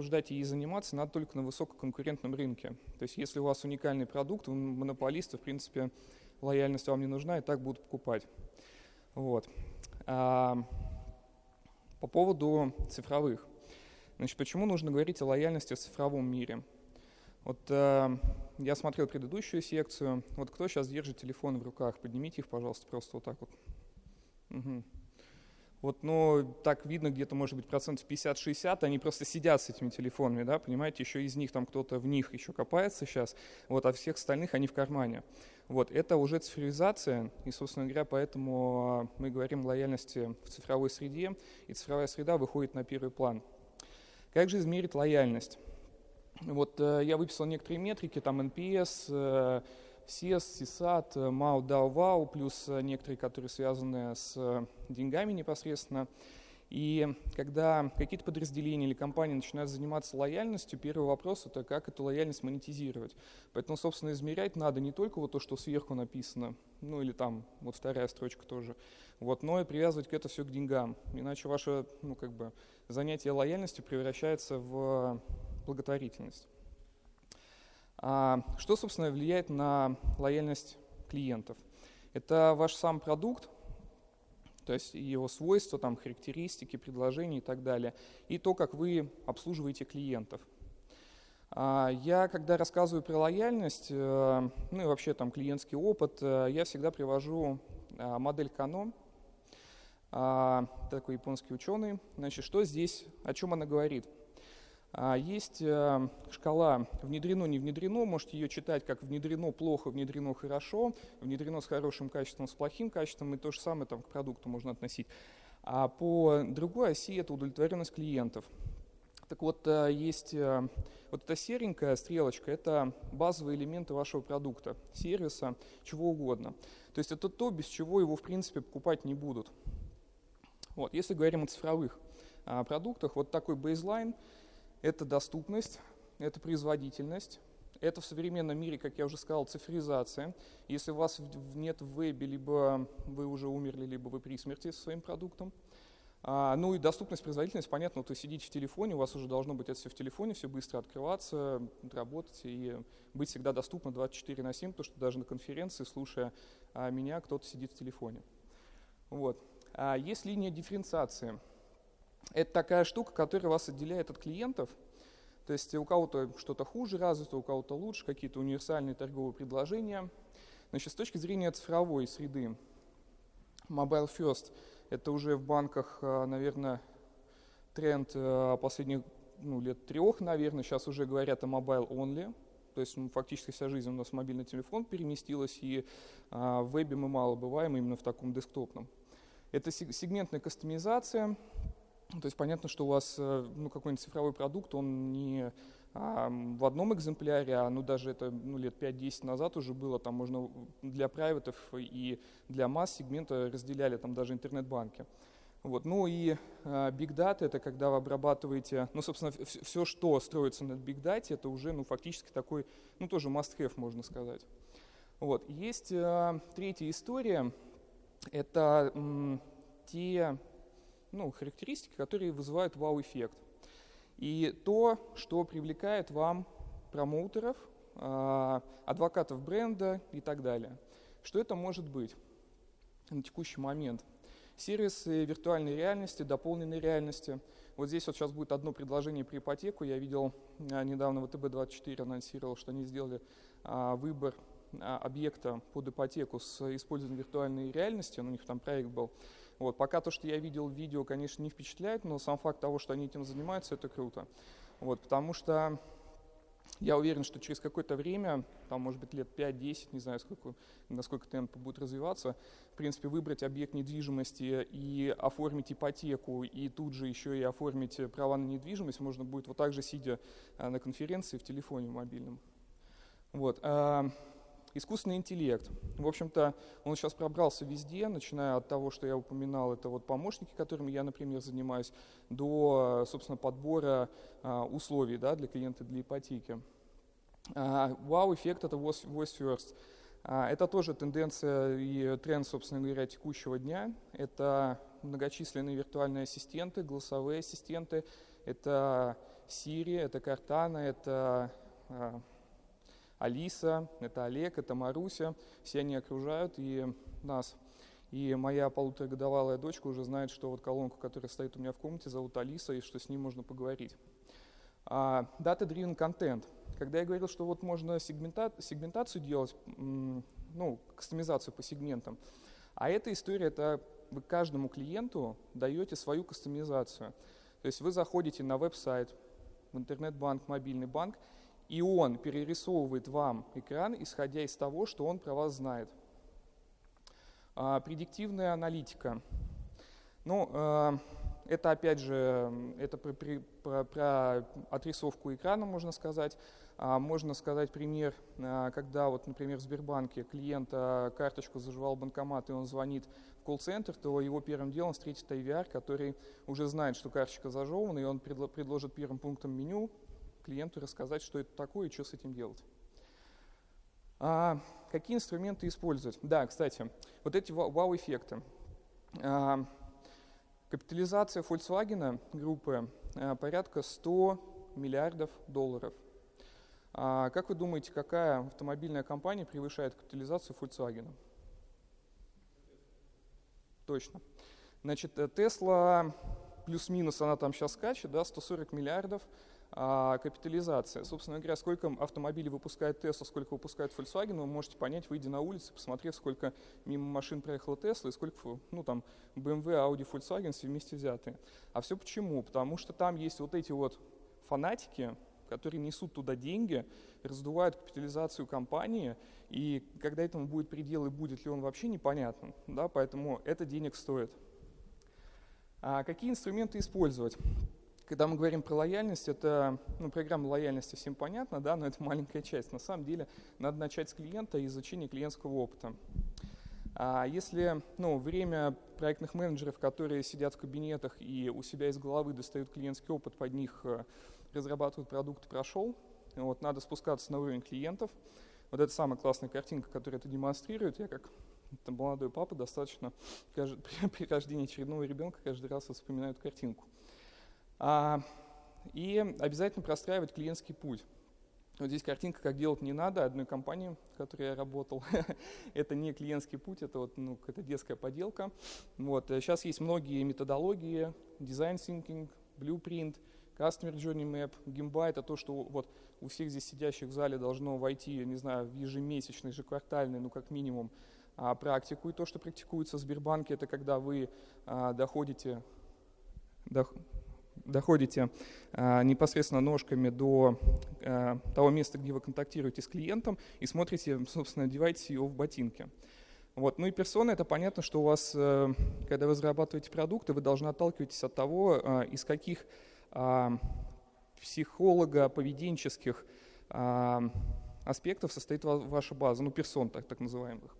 ждать ей заниматься надо только на высококонкурентном рынке. То есть если у вас уникальный продукт, вы монополисты, в принципе, лояльность вам не нужна, и так будут покупать. Вот. А, по поводу цифровых. Значит, почему нужно говорить о лояльности в цифровом мире? Вот э, я смотрел предыдущую секцию. Вот кто сейчас держит телефоны в руках? Поднимите их, пожалуйста, просто вот так вот. Угу. Вот, ну, так видно, где-то, может быть, процентов 50-60, они просто сидят с этими телефонами, да, понимаете, еще из них там кто-то в них еще копается сейчас, вот, а всех остальных они в кармане. Вот, это уже цифровизация, и, собственно говоря, поэтому а, мы говорим о лояльности в цифровой среде, и цифровая среда выходит на первый план. Как же измерить лояльность? Вот э, я выписал некоторые метрики, там NPS, SES, CSAT, MAU, DAO, WOW, плюс э, некоторые, которые связаны с э, деньгами непосредственно. И когда какие-то подразделения или компании начинают заниматься лояльностью, первый вопрос это как эту лояльность монетизировать. Поэтому, собственно, измерять надо не только вот то, что сверху написано, ну или там вот вторая строчка тоже, вот, но и привязывать к это все к деньгам. Иначе ваше ну, как бы, занятие лояльностью превращается в благотворительность. А что, собственно, влияет на лояльность клиентов? Это ваш сам продукт, то есть его свойства, там, характеристики, предложения и так далее, и то, как вы обслуживаете клиентов. А я, когда рассказываю про лояльность, э, ну и вообще там клиентский опыт, э, я всегда привожу э, модель Кано, а, такой японский ученый. Значит, что здесь, о чем она говорит? А, есть э, шкала внедрено, не внедрено, можете ее читать как внедрено плохо, внедрено хорошо, внедрено с хорошим качеством, с плохим качеством, и то же самое там, к продукту можно относить. А по другой оси это удовлетворенность клиентов. Так вот, э, есть э, вот эта серенькая стрелочка, это базовые элементы вашего продукта, сервиса, чего угодно. То есть это то, без чего его, в принципе, покупать не будут. Вот, если говорим о цифровых а, продуктах, вот такой бейзлайн – это доступность, это производительность, это в современном мире, как я уже сказал, цифризация. Если у вас нет в вебе, либо вы уже умерли, либо вы при смерти со своим продуктом. А, ну и доступность, производительность, понятно, вот вы сидите в телефоне, у вас уже должно быть это все в телефоне, все быстро открываться, работать и быть всегда доступно 24 на 7, потому что даже на конференции, слушая а, меня, кто-то сидит в телефоне. Вот. А есть линия дифференциации – это такая штука, которая вас отделяет от клиентов. То есть у кого-то что-то хуже развито, у кого-то лучше, какие-то универсальные торговые предложения. Значит, с точки зрения цифровой среды, Mobile First – это уже в банках, а, наверное, тренд а, последних ну, лет трех, наверное. Сейчас уже говорят о Mobile Only. То есть ну, фактически вся жизнь у нас мобильный телефон переместилась, и а, в вебе мы мало бываем именно в таком десктопном. Это сегментная кастомизация – то есть понятно, что у вас э, ну, какой-нибудь цифровой продукт, он не а, в одном экземпляре, а ну, даже это ну, лет 5-10 назад уже было, там можно для прайветов и для масс сегмента разделяли там даже интернет-банки. Вот. Ну и а, Big Data это когда вы обрабатываете, ну, собственно, все, что строится на Big Data, это уже, ну, фактически такой, ну, тоже must-have, можно сказать. Вот. Есть а, третья история, это м, те ну, характеристики, которые вызывают вау-эффект. И то, что привлекает вам промоутеров, а, адвокатов бренда и так далее. Что это может быть на текущий момент? Сервисы виртуальной реальности, дополненной реальности. Вот здесь вот сейчас будет одно предложение про ипотеку. Я видел а, недавно ВТБ-24 анонсировал, что они сделали а, выбор объекта под ипотеку с использованием виртуальной реальности. У них там проект был. Вот, пока то, что я видел в видео, конечно, не впечатляет, но сам факт того, что они этим занимаются, это круто. Вот, потому что я уверен, что через какое-то время, там, может быть, лет 5-10, не знаю, сколько, насколько темп будет развиваться, в принципе, выбрать объект недвижимости и оформить ипотеку, и тут же еще и оформить права на недвижимость можно будет вот так же, сидя э, на конференции в телефоне мобильном. Вот. Искусственный интеллект. В общем-то, он сейчас пробрался везде, начиная от того, что я упоминал, это вот помощники, которыми я, например, занимаюсь, до, собственно, подбора а, условий да, для клиента для ипотеки. А, вау-эффект – это voice first. А, это тоже тенденция и тренд, собственно говоря, текущего дня. Это многочисленные виртуальные ассистенты, голосовые ассистенты, это Siri, это Картана, это а, Алиса, это Олег, это Маруся. Все они окружают и нас. И моя полуторагодовалая дочка уже знает, что вот колонку, которая стоит у меня в комнате, зовут Алиса, и что с ней можно поговорить. А, Data-driven content. Когда я говорил, что вот можно сегмента, сегментацию делать, ну, кастомизацию по сегментам, а эта история, это вы каждому клиенту даете свою кастомизацию. То есть вы заходите на веб-сайт, в интернет-банк, мобильный банк, и он перерисовывает вам экран, исходя из того, что он про вас знает. А, предиктивная аналитика. Ну, э, это опять же, это про, про, про отрисовку экрана, можно сказать. А, можно сказать пример, а, когда вот, например, в Сбербанке клиент а, карточку заживал банкомат, и он звонит в колл-центр, то его первым делом встретит IVR, который уже знает, что карточка зажевана, и он предложит первым пунктом меню клиенту рассказать, что это такое и что с этим делать. А, какие инструменты использовать? Да, кстати, вот эти вау-эффекты. А, капитализация Volkswagen группы а, порядка 100 миллиардов долларов – а как вы думаете, какая автомобильная компания превышает капитализацию Volkswagen? Точно. Значит, Tesla плюс-минус, она там сейчас скачет, да, 140 миллиардов а, капитализация. Собственно говоря, сколько автомобилей выпускает Tesla, сколько выпускает Volkswagen, вы можете понять, выйдя на улицу, посмотрев, сколько мимо машин проехала Tesla и сколько, ну, там, BMW, Audi, Volkswagen все вместе взятые. А все почему? Потому что там есть вот эти вот фанатики, которые несут туда деньги, раздувают капитализацию компании, и когда этому будет предел и будет ли он вообще непонятно, да, поэтому это денег стоит. А какие инструменты использовать? Когда мы говорим про лояльность, это ну, программа лояльности всем понятно, да, но это маленькая часть. На самом деле надо начать с клиента и изучения клиентского опыта. А если ну, время проектных менеджеров, которые сидят в кабинетах и у себя из головы достают клиентский опыт, под них э, разрабатывают продукт, прошел. Вот, надо спускаться на уровень клиентов. Вот это самая классная картинка, которая это демонстрирует. Я как там, молодой папа достаточно при, при рождении очередного ребенка каждый раз вспоминаю эту картинку. А, и обязательно простраивать клиентский путь. Вот здесь картинка, как делать не надо, одной компании, в которой я работал. это не клиентский путь, это вот ну, какая-то детская поделка. Вот. Сейчас есть многие методологии, design thinking, blueprint – Customer Journey Map, Gimba — это то, что вот у всех здесь сидящих в зале должно войти, я не знаю, в ежемесячный, ежеквартальный, ну как минимум, а, практику. И то, что практикуется в Сбербанке, это когда вы а, доходите, дох, доходите а, непосредственно ножками до а, того места, где вы контактируете с клиентом, и смотрите, собственно, одеваете его в ботинки. Вот. Ну и персона, это понятно, что у вас, э, когда вы разрабатываете продукты, вы должны отталкиваться от того, э, из каких а, психолого-поведенческих а, аспектов состоит ваша база, ну, персон так, так называемых.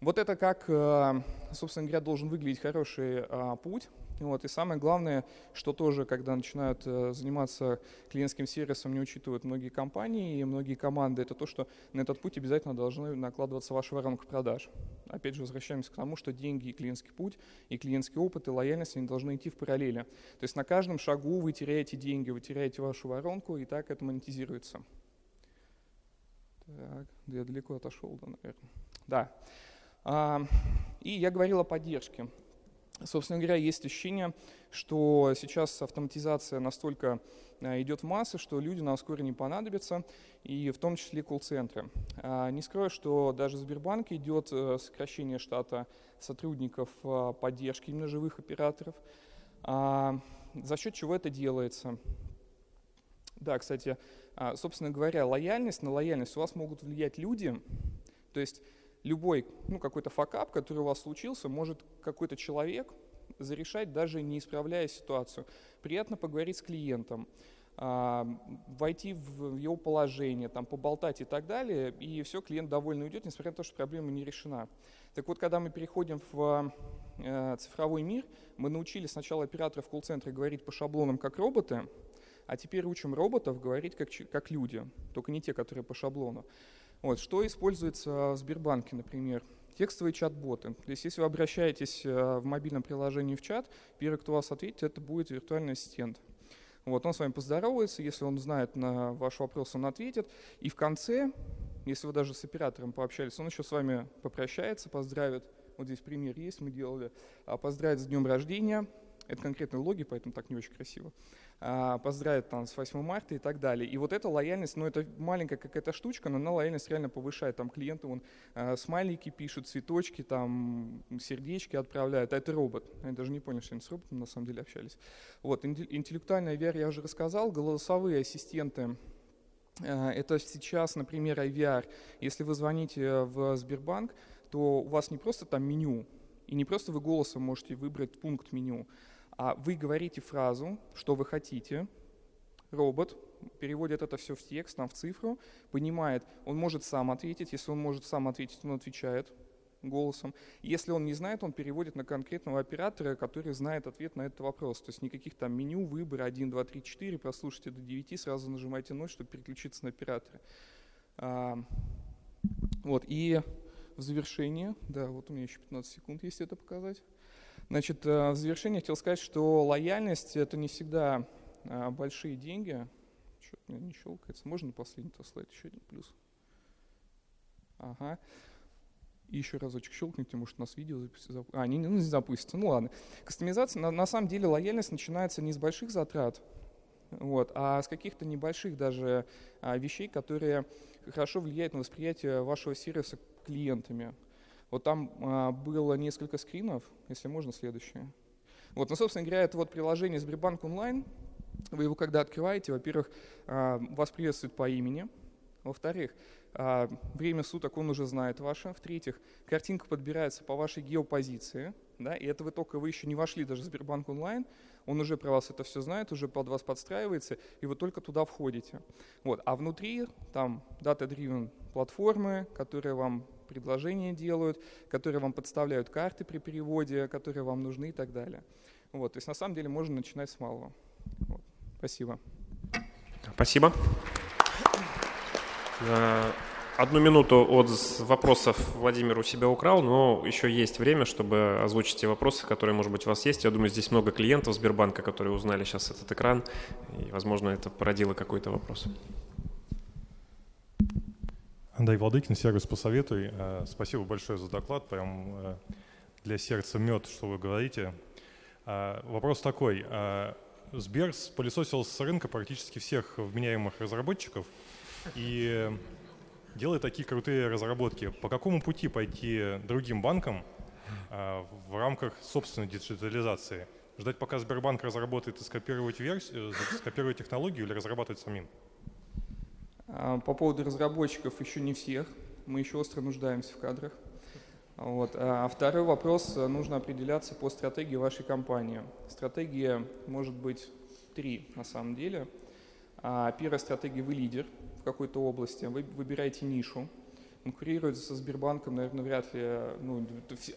Вот это как, э, собственно говоря, должен выглядеть хороший а, путь. Вот. И самое главное, что тоже, когда начинают э, заниматься клиентским сервисом, не учитывают многие компании и многие команды, это то, что на этот путь обязательно должны накладываться ваша воронка продаж. Опять же, возвращаемся к тому, что деньги и клиентский путь, и клиентский опыт, и лояльность, они должны идти в параллели. То есть на каждом шагу вы теряете деньги, вы теряете вашу воронку, и так это монетизируется. Так, я далеко отошел, да, наверное. Да. И я говорил о поддержке. Собственно говоря, есть ощущение, что сейчас автоматизация настолько а, идет в массы, что люди нам вскоре не понадобятся, и в том числе колл-центры. А, не скрою, что даже в Сбербанке идет э, сокращение штата сотрудников а, поддержки именно живых операторов. За счет чего это делается? Да, кстати, собственно говоря, лояльность, на лояльность у вас могут влиять люди, то есть любой, ну, какой-то факап, который у вас случился, может какой-то человек зарешать, даже не исправляя ситуацию. Приятно поговорить с клиентом, а, войти в его положение, там, поболтать и так далее, и все, клиент довольно уйдет, несмотря на то, что проблема не решена. Так вот, когда мы переходим в э, цифровой мир, мы научили сначала операторов колл-центра говорить по шаблонам как роботы, а теперь учим роботов говорить как, как люди, только не те, которые по шаблону. Вот, что используется в Сбербанке, например? Текстовые чат-боты. То есть если вы обращаетесь э, в мобильном приложении в чат, первый, кто вас ответит, это будет виртуальный ассистент. Вот, он с вами поздоровается, если он знает на ваш вопрос, он ответит. И в конце, если вы даже с оператором пообщались, он еще с вами попрощается, поздравит. Вот здесь пример есть, мы делали. А, поздравит с днем рождения. Это конкретные логи, поэтому так не очень красиво. А, поздравит там с 8 марта и так далее. И вот эта лояльность, ну это маленькая какая-то штучка, но она лояльность реально повышает. Там клиенты вон а, смайлики пишут, цветочки, там сердечки отправляют. А это робот. Я даже не понял, что они с роботом на самом деле общались. Вот, интеллектуальная VR я уже рассказал. Голосовые ассистенты а, это сейчас, например, IVR. Если вы звоните в Сбербанк, то у вас не просто там меню, и не просто вы голосом можете выбрать пункт меню, а вы говорите фразу, что вы хотите, робот переводит это все в текст, там, в цифру, понимает, он может сам ответить, если он может сам ответить, он отвечает голосом. Если он не знает, он переводит на конкретного оператора, который знает ответ на этот вопрос. То есть никаких там меню, выбора 1, 2, 3, 4, прослушайте до 9, сразу нажимайте 0, чтобы переключиться на оператора. А, вот, и в завершение, да, вот у меня еще 15 секунд есть это показать. Значит, э, в завершение хотел сказать, что лояльность – это не всегда э, большие деньги. Что-то у меня не щелкается. Можно последний -то слайд, еще один плюс? Ага. И еще разочек щелкните, может, у нас видео запустится. А, не, не запустится. Ну ладно. Кастомизация, на, на самом деле, лояльность начинается не с больших затрат, вот, а с каких-то небольших даже а, вещей, которые хорошо влияют на восприятие вашего сервиса клиентами. Вот там а, было несколько скринов, если можно, следующее. Вот, ну, собственно говоря, это вот приложение Сбербанк онлайн. Вы его когда открываете, во-первых, а, вас приветствует по имени, во-вторых, а, время суток он уже знает ваше. В-третьих, картинка подбирается по вашей геопозиции. Да, и это вы только вы еще не вошли даже в Сбербанк онлайн, он уже про вас это все знает, уже под вас подстраивается, и вы только туда входите. Вот. А внутри там data-driven платформы, которые вам предложения делают, которые вам подставляют карты при переводе, которые вам нужны и так далее. Вот, то есть на самом деле можно начинать с малого. Вот. Спасибо. Спасибо. Э, одну минуту от вопросов Владимир у себя украл, но еще есть время, чтобы озвучить те вопросы, которые, может быть, у вас есть. Я думаю, здесь много клиентов Сбербанка, которые узнали сейчас этот экран, и, возможно, это породило какой-то вопрос. Андрей Владыкин, сервис «Посоветуй». Э, спасибо большое за доклад, прям э, для сердца мед, что вы говорите. Э, вопрос такой. Сбер пылесосил с рынка практически всех вменяемых разработчиков и делает такие крутые разработки. По какому пути пойти другим банкам в рамках собственной диджитализации? Ждать, пока Сбербанк разработает и скопировать, версию, скопировать технологию или разрабатывать самим? А, по поводу разработчиков еще не всех, мы еще остро нуждаемся в кадрах. Вот. А второй вопрос, нужно определяться по стратегии вашей компании. Стратегия может быть три на самом деле. А, первая стратегия – вы лидер в какой-то области, вы выбираете нишу, конкурировать со Сбербанком, наверное, вряд ли, ну,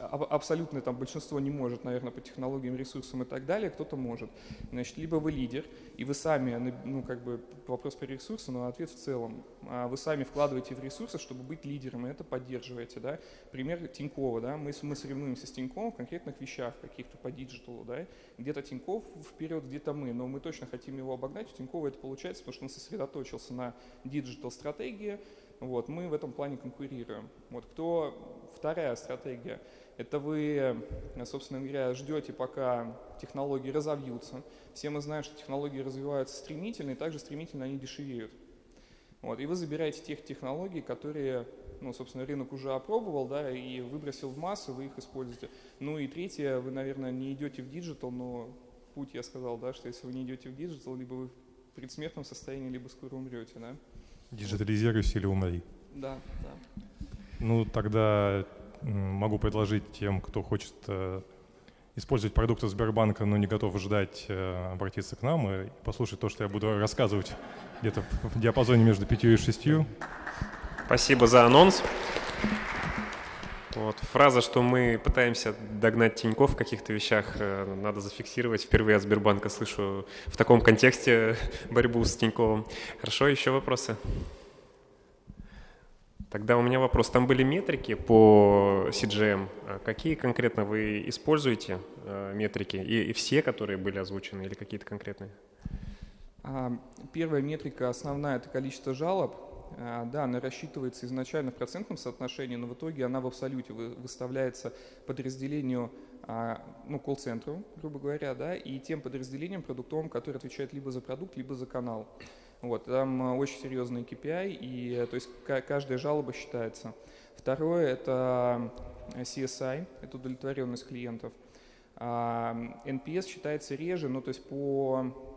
абсолютное там большинство не может, наверное, по технологиям, ресурсам и так далее, кто-то может. Значит, либо вы лидер, и вы сами, ну, как бы, вопрос про ресурсы, но ответ в целом. А вы сами вкладываете в ресурсы, чтобы быть лидером, и это поддерживаете, да. Пример Тинькова, да, мы, мы соревнуемся с Тиньковым в конкретных вещах, каких-то по digital у, да. Где-то Тиньков вперед, где-то мы, но мы точно хотим его обогнать, у Тинькова это получается, потому что он сосредоточился на digital-стратегии, вот, мы в этом плане конкурируем. Вот кто вторая стратегия? Это вы, собственно говоря, ждете, пока технологии разовьются. Все мы знаем, что технологии развиваются стремительно, и также стремительно они дешевеют. Вот, и вы забираете тех технологий, которые, ну, собственно, рынок уже опробовал, да, и выбросил в массу, вы их используете. Ну и третье, вы, наверное, не идете в digital, но путь я сказал, да, что если вы не идете в digital, либо вы в предсмертном состоянии, либо скоро умрете, да. Диджитализируйся или умри. Да, да. Ну, тогда могу предложить тем, кто хочет э, использовать продукты Сбербанка, но не готов ждать, э, обратиться к нам и послушать то, что я буду рассказывать где-то в диапазоне между пятью и шестью. Спасибо за анонс. Вот. Фраза, что мы пытаемся догнать Тиньков в каких-то вещах, э, надо зафиксировать. Впервые от Сбербанка слышу в таком контексте борьбу с Тиньковым. Хорошо, еще вопросы? Тогда у меня вопрос. Там были метрики по CGM. А какие конкретно вы используете э, метрики? И, и все, которые были озвучены, или какие-то конкретные? А, первая метрика основная – это количество жалоб. А, да, она рассчитывается изначально в процентном соотношении, но в итоге она в абсолюте выставляется подразделению, а, ну, колл-центру, грубо говоря, да, и тем подразделением продуктовым, которые отвечают либо за продукт, либо за канал. Вот, там очень серьезный KPI, и то есть каждая жалоба считается. Второе – это CSI, это удовлетворенность клиентов. NPS считается реже, но то есть по а,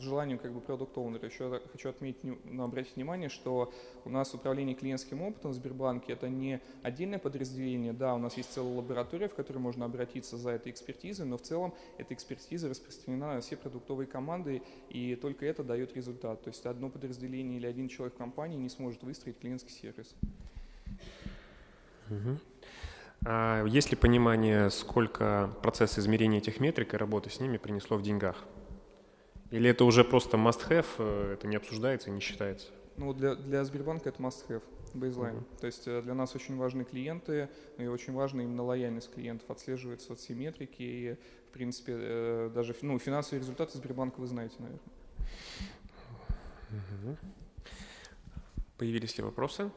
желанию как бы продукт оунера еще хочу отметить, ну, обратить внимание, что у нас управление клиентским опытом в Сбербанке это не отдельное подразделение, да, у нас есть целая лаборатория, в которой можно обратиться за этой экспертизой, но в целом эта экспертиза распространена на все продуктовые команды, и только это дает результат. То есть одно подразделение или один человек в компании не сможет выстроить клиентский сервис. Угу. А есть ли понимание, сколько процесс измерения этих метрик и работы с ними принесло в деньгах? Или это уже просто must-have, э, это не обсуждается и не считается? Ну, для, для Сбербанка это must-have, бейзлайн. Uh-huh. То есть э, для нас очень важны клиенты, и очень важна именно лояльность клиентов, отслеживаются все метрики, и, в принципе, э, даже ну, финансовые результаты Сбербанка вы знаете, наверное. Uh-huh. Появились ли вопросы?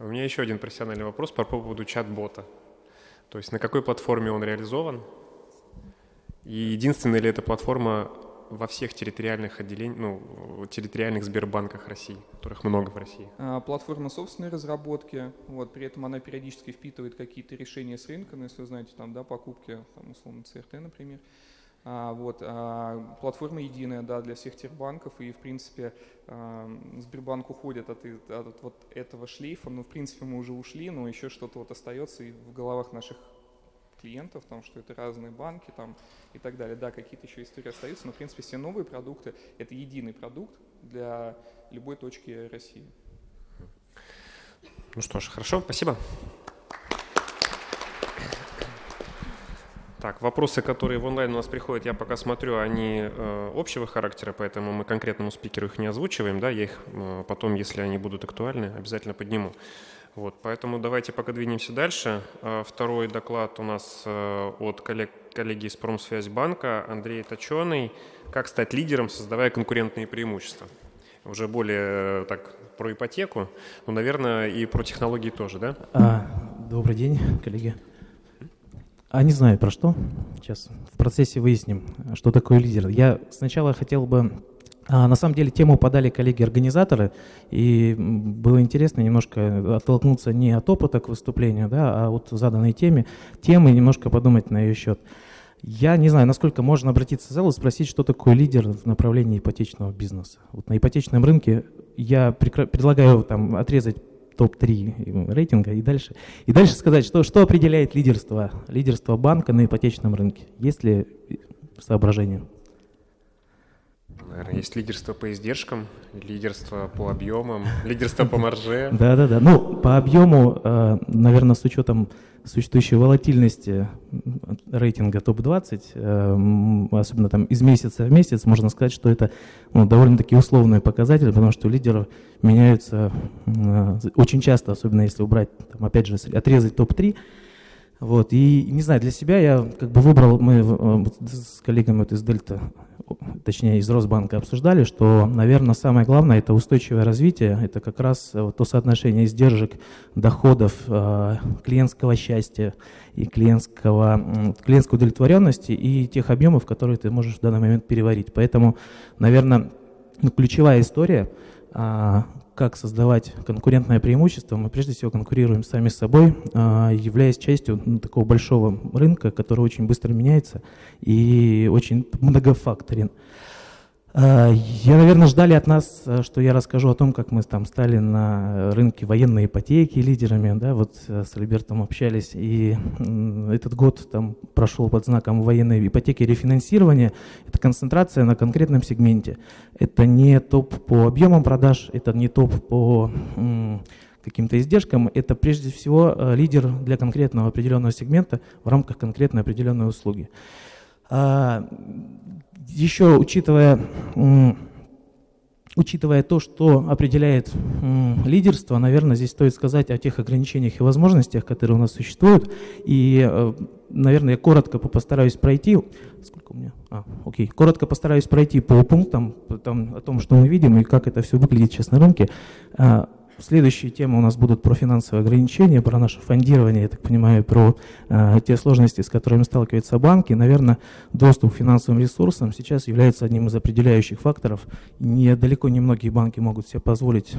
У меня еще один профессиональный вопрос по поводу чат-бота. То есть на какой платформе он реализован? И единственная ли эта платформа во всех территориальных отделениях, ну, территориальных Сбербанках России, которых много в России? А, платформа собственной разработки, вот, при этом она периодически впитывает какие-то решения с рынка, ну, если вы знаете, там, да, покупки, там, условно, ЦРТ, например. А, вот, а, платформа единая да, для всех тербанков, и, в принципе, а, Сбербанк уходит от, от, от вот этого шлейфа, ну, в принципе, мы уже ушли, но еще что-то вот остается и в головах наших клиентов, потому что это разные банки там, и так далее. Да, какие-то еще истории остаются, но, в принципе, все новые продукты – это единый продукт для любой точки России. Ну что ж, хорошо, спасибо. Так, вопросы, которые в онлайн у нас приходят, я пока смотрю, они э, общего характера, поэтому мы конкретному спикеру их не озвучиваем, да, я их э, потом, если они будут актуальны, обязательно подниму. Вот, поэтому давайте пока двинемся дальше. Э, второй доклад у нас э, от коллег, коллеги из Промсвязьбанка Андрей Точеный «Как стать лидером, создавая конкурентные преимущества». Уже более э, так про ипотеку, но, наверное, и про технологии тоже, да? А, добрый день, коллеги. А не знаю про что. Сейчас в процессе выясним, что такое лидер. Я сначала хотел бы а, на самом деле тему подали коллеги-организаторы, и было интересно немножко оттолкнуться не от опыта к выступлению, да, а от заданной теме, темы немножко подумать на ее счет. Я не знаю, насколько можно обратиться в зал и спросить, что такое лидер в направлении ипотечного бизнеса. Вот на ипотечном рынке я предлагаю там отрезать топ-3 рейтинга и дальше, и дальше сказать, что, что определяет лидерство, лидерство банка на ипотечном рынке. Есть ли соображения? Наверное, есть лидерство по издержкам, лидерство по объемам, лидерство по марже. Да-да-да. Ну, по объему, э, наверное, с учетом существующей волатильности рейтинга топ-20, э, особенно там из месяца в месяц, можно сказать, что это ну, довольно-таки условные показатели, потому что лидеры меняются э, очень часто, особенно если убрать, там, опять же, отрезать топ-3, вот, и не знаю, для себя я как бы выбрал, мы с коллегами вот из Дельта точнее из Росбанка обсуждали, что, наверное, самое главное это устойчивое развитие, это как раз э, то соотношение издержек, доходов, э, клиентского счастья и клиентского, клиентской удовлетворенности и тех объемов, которые ты можешь в данный момент переварить. Поэтому, наверное, ну, ключевая история а, как создавать конкурентное преимущество, мы прежде всего конкурируем сами с собой, а, являясь частью ну, такого большого рынка, который очень быстро меняется и очень многофакторен. А, я, наверное, ждали от нас, э, что я расскажу о том, как мы там стали на рынке военной ипотеки лидерами, да, вот э, с Альбертом общались, и этот год там прошел под знаком военной ипотеки рефинансирования. Это концентрация на конкретном сегменте. Это не топ по объемам продаж, это не топ по каким-то издержкам, это прежде всего э, лидер для конкретного определенного сегмента в рамках конкретной определенной услуги. А, еще учитывая, учитывая то, что определяет лидерство, наверное, здесь стоит сказать о тех ограничениях и возможностях, которые у нас существуют. И э, наверное, я коротко постараюсь пройти. Сколько у меня? А, окей. Коротко постараюсь пройти по пунктам там, о том, что мы видим и как это все выглядит сейчас на рынке. А, Следующие темы у нас будут про финансовые ограничения, про наше фондирование, я так понимаю, про э, те сложности, с которыми сталкиваются банки. Наверное, доступ к финансовым ресурсам сейчас является одним из определяющих факторов. Не, далеко не многие банки могут себе позволить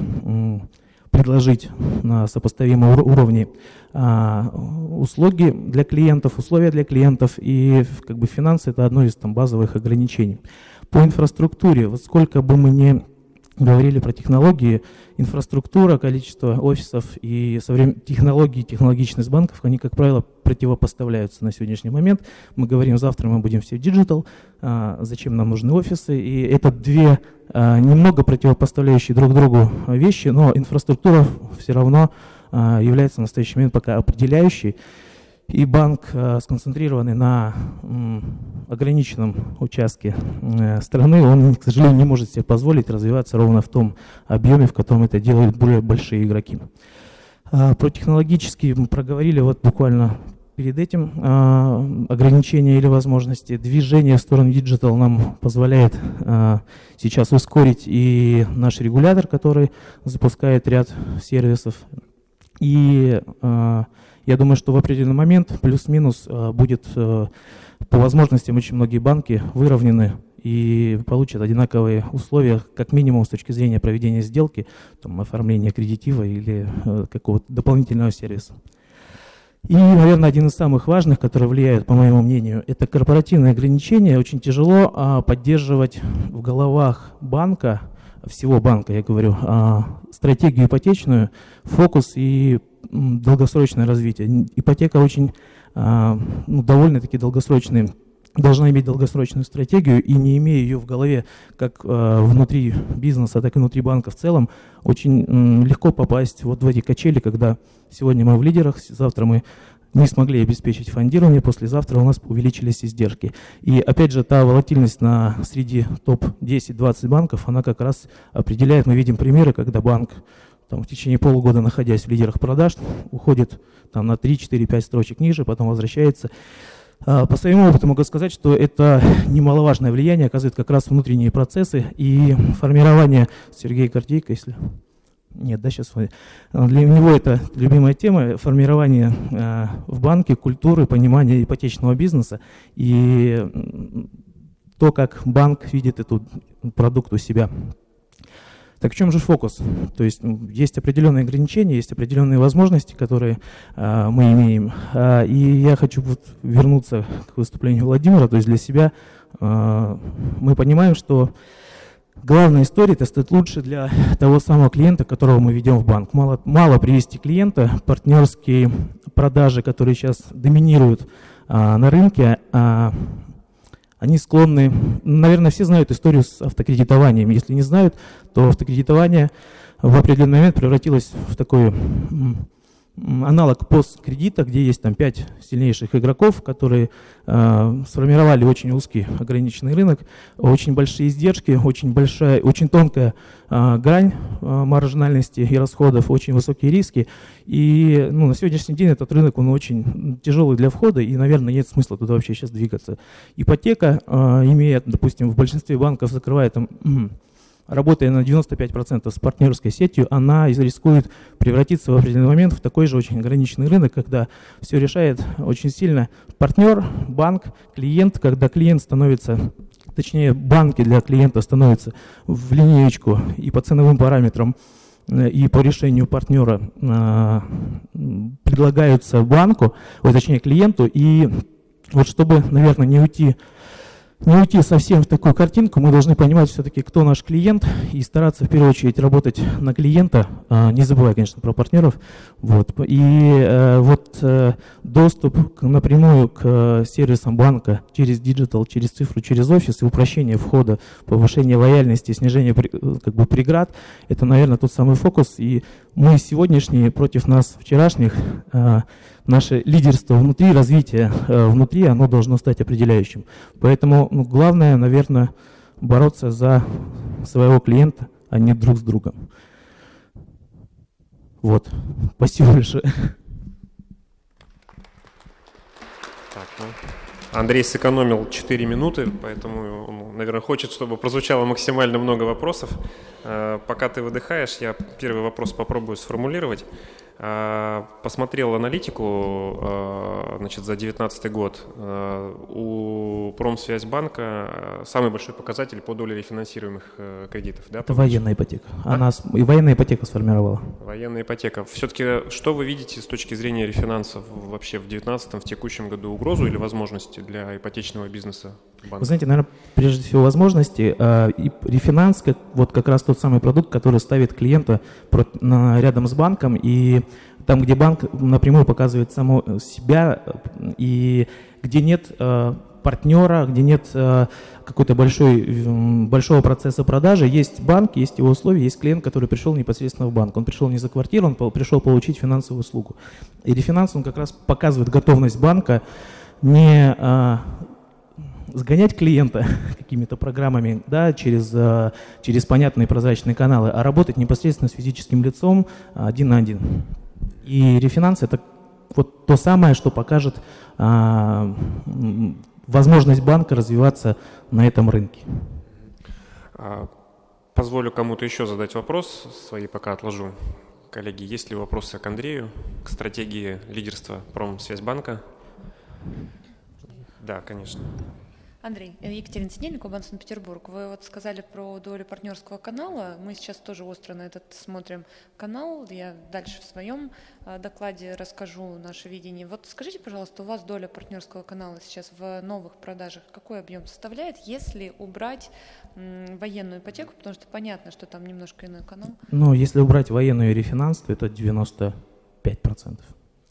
предложить на сопоставимом уровне э, услуги для клиентов, условия для клиентов, и как бы финансы – это одно из там, базовых ограничений. По инфраструктуре, вот сколько бы мы ни говорили про технологии, инфраструктура, количество офисов и соврем... технологии, технологичность банков, они, как правило, противопоставляются на сегодняшний момент. Мы говорим, завтра мы будем все digital, а, зачем нам нужны офисы. И это две а, немного противопоставляющие друг другу вещи, но инфраструктура все равно а, является в настоящий момент пока определяющей и банк, э, сконцентрированный на ограниченном участке э, страны, он, к сожалению, не может себе позволить развиваться ровно в том объеме, в котором это делают более большие игроки. А, про технологические мы проговорили вот буквально перед этим а, ограничения или возможности. Движение в сторону digital нам позволяет а, сейчас ускорить и наш регулятор, который запускает ряд сервисов. И я думаю, что в определенный момент плюс-минус э, будет э, по возможностям очень многие банки выровнены и получат одинаковые условия, как минимум с точки зрения проведения сделки, там, оформления аккредитива или э, какого-то дополнительного сервиса. И, наверное, один из самых важных, который влияет, по моему мнению, это корпоративные ограничения. Очень тяжело а, поддерживать в головах банка, всего банка, я говорю, а, стратегию ипотечную, фокус и долгосрочное развитие. Ипотека очень а, ну, довольно-таки долгосрочная должна иметь долгосрочную стратегию и не имея ее в голове как э, внутри бизнеса, так и внутри банка в целом, очень э, легко попасть вот в эти качели, когда сегодня мы в лидерах, завтра мы не смогли обеспечить фондирование, послезавтра у нас увеличились издержки. И опять же, та волатильность на среди топ-10-20 банков, она как раз определяет, мы видим примеры, когда банк там, в течение полугода, находясь в лидерах продаж, уходит там, на 3, 4, 5 строчек ниже, потом возвращается. А, по своему опыту могу сказать, что это немаловажное влияние оказывает как раз внутренние процессы и формирование Сергея Гордейко, если... Нет, да, сейчас для него это любимая тема формирование э, в банке культуры, понимания ипотечного бизнеса и то, как банк видит эту продукт у себя. Так в чем же фокус? То есть есть определенные ограничения, есть определенные возможности, которые а, мы имеем. А, и я хочу вот вернуться к выступлению Владимира. То есть для себя а, мы понимаем, что главная история это стать лучше для того самого клиента, которого мы ведем в банк. Мало, мало привести клиента, партнерские продажи, которые сейчас доминируют а, на рынке, а, они склонны, наверное, все знают историю с автокредитованием. Если не знают, то автокредитование в определенный момент превратилось в такое аналог посткредита, где есть там пять сильнейших игроков, которые э, сформировали очень узкий ограниченный рынок, очень большие издержки, очень большая, очень тонкая э, грань э, маржинальности и расходов, очень высокие риски. И ну, на сегодняшний день этот рынок он очень тяжелый для входа, и, наверное, нет смысла туда вообще сейчас двигаться. Ипотека э, имеет, допустим, в большинстве банков закрывает там работая на 95% с партнерской сетью, она рискует превратиться в определенный момент в такой же очень ограниченный рынок, когда все решает очень сильно партнер, банк, клиент, когда клиент становится точнее банки для клиента становятся в линеечку и по ценовым параметрам э, и по решению партнера э, предлагаются банку, ой, точнее клиенту, и вот чтобы, наверное, не уйти не уйти совсем в такую картинку, мы должны понимать все-таки, кто наш клиент, и стараться в первую очередь работать на клиента, а, не забывая, конечно, про партнеров. Вот. И э, вот э, доступ напрямую к э, сервисам банка через digital, через цифру, через офис и упрощение входа, повышение лояльности, снижение как бы, преград, это, наверное, тот самый фокус. И мы сегодняшние против нас вчерашних наше лидерство внутри, развитие э, внутри, оно должно стать определяющим. Поэтому ну, главное, наверное, бороться за своего клиента, а не друг с другом. Вот. Спасибо большое. Так, ну, Андрей сэкономил 4 минуты, поэтому он, наверное, хочет, чтобы прозвучало максимально много вопросов. Э, пока ты выдыхаешь, я первый вопрос попробую сформулировать. А, посмотрел аналитику а, значит, за 2019 год. А, у Промсвязьбанка самый большой показатель по доле рефинансируемых э, кредитов. Да, Это военная ипотека. А? Она и военная ипотека сформировала. Военная ипотека. Все-таки что вы видите с точки зрения рефинансов вообще в 2019, в текущем году? Угрозу или возможности для ипотечного бизнеса банка? Вы знаете, наверное, прежде всего возможности. И рефинанс, как, вот как раз тот самый продукт, который ставит клиента рядом с банком и там, где банк напрямую показывает само себя и где нет э, партнера, где нет э, какой-то большой, большого процесса продажи, есть банк, есть его условия, есть клиент, который пришел непосредственно в банк. Он пришел не за квартиру, он пришел получить финансовую услугу. И рефинанс, он как раз показывает готовность банка не э, сгонять клиента какими-то программами да, через, э, через понятные прозрачные каналы, а работать непосредственно с физическим лицом один на один. И рефинанс – это вот то самое, что покажет а, возможность банка развиваться на этом рынке. А, позволю кому-то еще задать вопрос, свои пока отложу. Коллеги, есть ли вопросы к Андрею, к стратегии лидерства Промсвязьбанка? Да, конечно. Андрей, э, Екатерина Синельникова, Банк Санкт-Петербург. Вы вот сказали про долю партнерского канала. Мы сейчас тоже остро на этот смотрим канал. Я дальше в своем э, докладе расскажу наше видение. Вот скажите, пожалуйста, у вас доля партнерского канала сейчас в новых продажах какой объем составляет, если убрать военную ипотеку, потому что понятно, что там немножко иной канал? Ну, если убрать военную и рефинанс, то это 95%.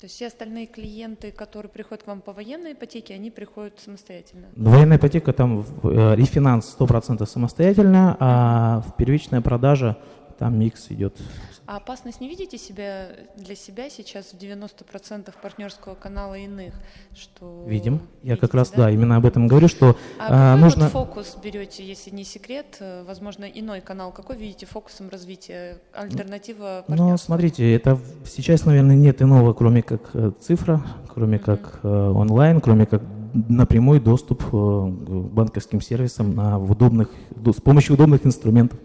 То есть все остальные клиенты, которые приходят к вам по военной ипотеке, они приходят самостоятельно? Военная ипотека там э, рефинанс 100% самостоятельно, а в первичная продажа там микс идет. А опасность не видите себя для себя сейчас в 90% партнерского канала иных? Что Видим. Я как раз, да? да, именно об этом говорю, что а, а нужно... Вот фокус берете, если не секрет, э, возможно, иной канал. Какой видите фокусом развития? Альтернатива Ну, смотрите, это сейчас, наверное, нет иного, кроме как э, цифра, кроме mm-hmm. как э, онлайн, кроме как напрямой доступ к банковским сервисам на удобных, с помощью удобных инструментов.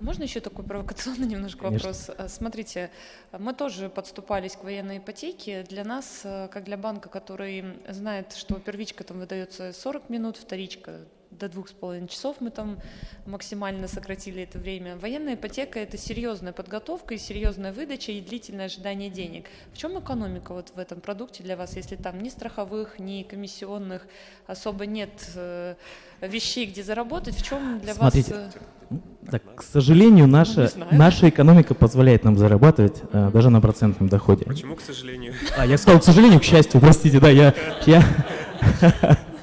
Можно еще такой провокационный немножко Конечно. вопрос? А, смотрите, мы тоже подступались к военной ипотеке. Для нас, э, как для банка, который знает, что первичка там выдается 40 минут, вторичка до двух с половиной часов мы там максимально сократили это время. Военная ипотека – это серьезная подготовка и серьезная выдача и длительное ожидание денег. В чем экономика вот в этом продукте для вас, если там ни страховых, ни комиссионных особо нет э, вещей, где заработать? В чем для Смотрите, вас… Э, так, к сожалению, наша, наша экономика позволяет нам зарабатывать э, даже на процентном доходе. Почему к сожалению? А, я сказал, к сожалению, к счастью, простите, да, я... я...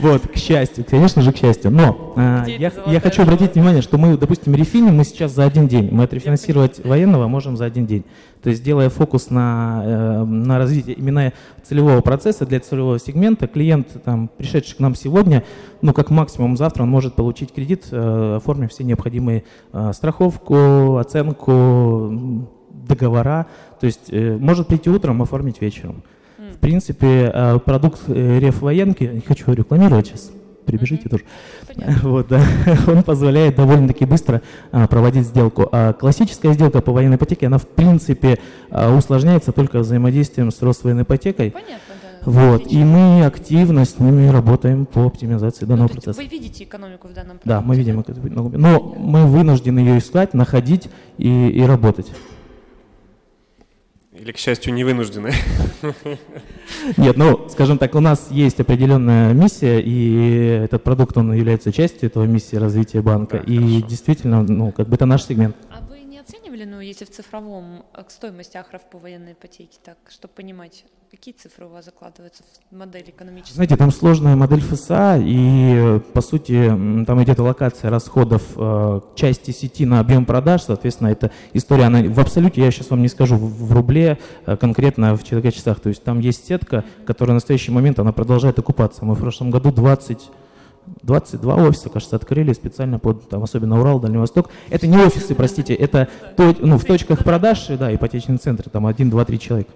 Вот, к счастью, конечно же, к счастью. Но э, я, я хочу обратить внимание, что мы, допустим, рефиним мы сейчас за один день. Мы отрефинансировать военного можем за один день. То есть, делая фокус на, э, на развитие именно целевого процесса для целевого сегмента, клиент, там, пришедший к нам сегодня, ну, как максимум завтра он может получить кредит, э, оформив все необходимые страховку, оценку, договора. То есть, может прийти утром, оформить вечером принципе, э, продукт э, реф военки, не хочу рекламировать сейчас, прибежите тоже. Вот, да. Он позволяет довольно-таки быстро а, проводить сделку. А классическая сделка по военной ипотеке, она в принципе а, усложняется только взаимодействием с Росвоенной ипотекой. Понятно, да. Вот, и мы активно с ними работаем по оптимизации данного ну, процесса. Вы видите экономику в данном процессе? Да, мы видим экономику. Но мы вынуждены ее искать, находить и, и работать. Или, к счастью, не вынуждены? Нет, ну, скажем так, у нас есть определенная миссия, и этот продукт, он является частью этого миссии развития банка. Да, и хорошо. действительно, ну, как бы это наш сегмент. А вы не оценивали, ну, если в цифровом, э, стоимость ахров по военной ипотеке, так, чтобы понимать, Какие цифры у вас закладываются в модель экономической? Знаете, там сложная модель ФСА, и, по сути, там идет локация расходов э, части сети на объем продаж, соответственно, эта история, она в абсолюте, я сейчас вам не скажу в, в рубле, э, конкретно в человека-часах, то есть там есть сетка, которая в настоящий момент, она продолжает окупаться. Мы в прошлом году 20 22 офиса, кажется, открыли специально под, там, особенно Урал, Дальний Восток. Это не офисы, простите, это то, ну, в точках продаж, да, ипотечные центры, там 1, 2, 3 человека.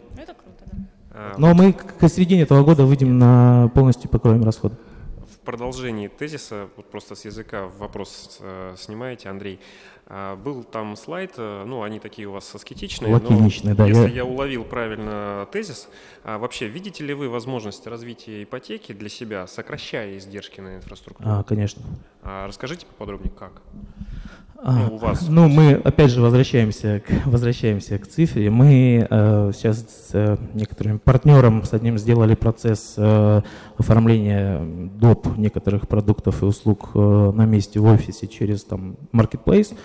А, Но мы к середине этого года выйдем на полностью покроем расходы. В продолжении тезиса, вот просто с языка вопрос э, снимаете, Андрей. А, был там слайд, э, ну, они такие у вас аскетичные, Лакиничные, да. Если я... я уловил правильно тезис, а вообще видите ли вы возможность развития ипотеки для себя, сокращая издержки на инфраструктуру? А, конечно. А расскажите поподробнее, как? А, ну, у вас. Ну, мы опять же возвращаемся к, возвращаемся к цифре. Мы э, сейчас с э, некоторым партнером с одним сделали процесс э, оформления доп. некоторых продуктов и услуг э, на месте в офисе через там marketplace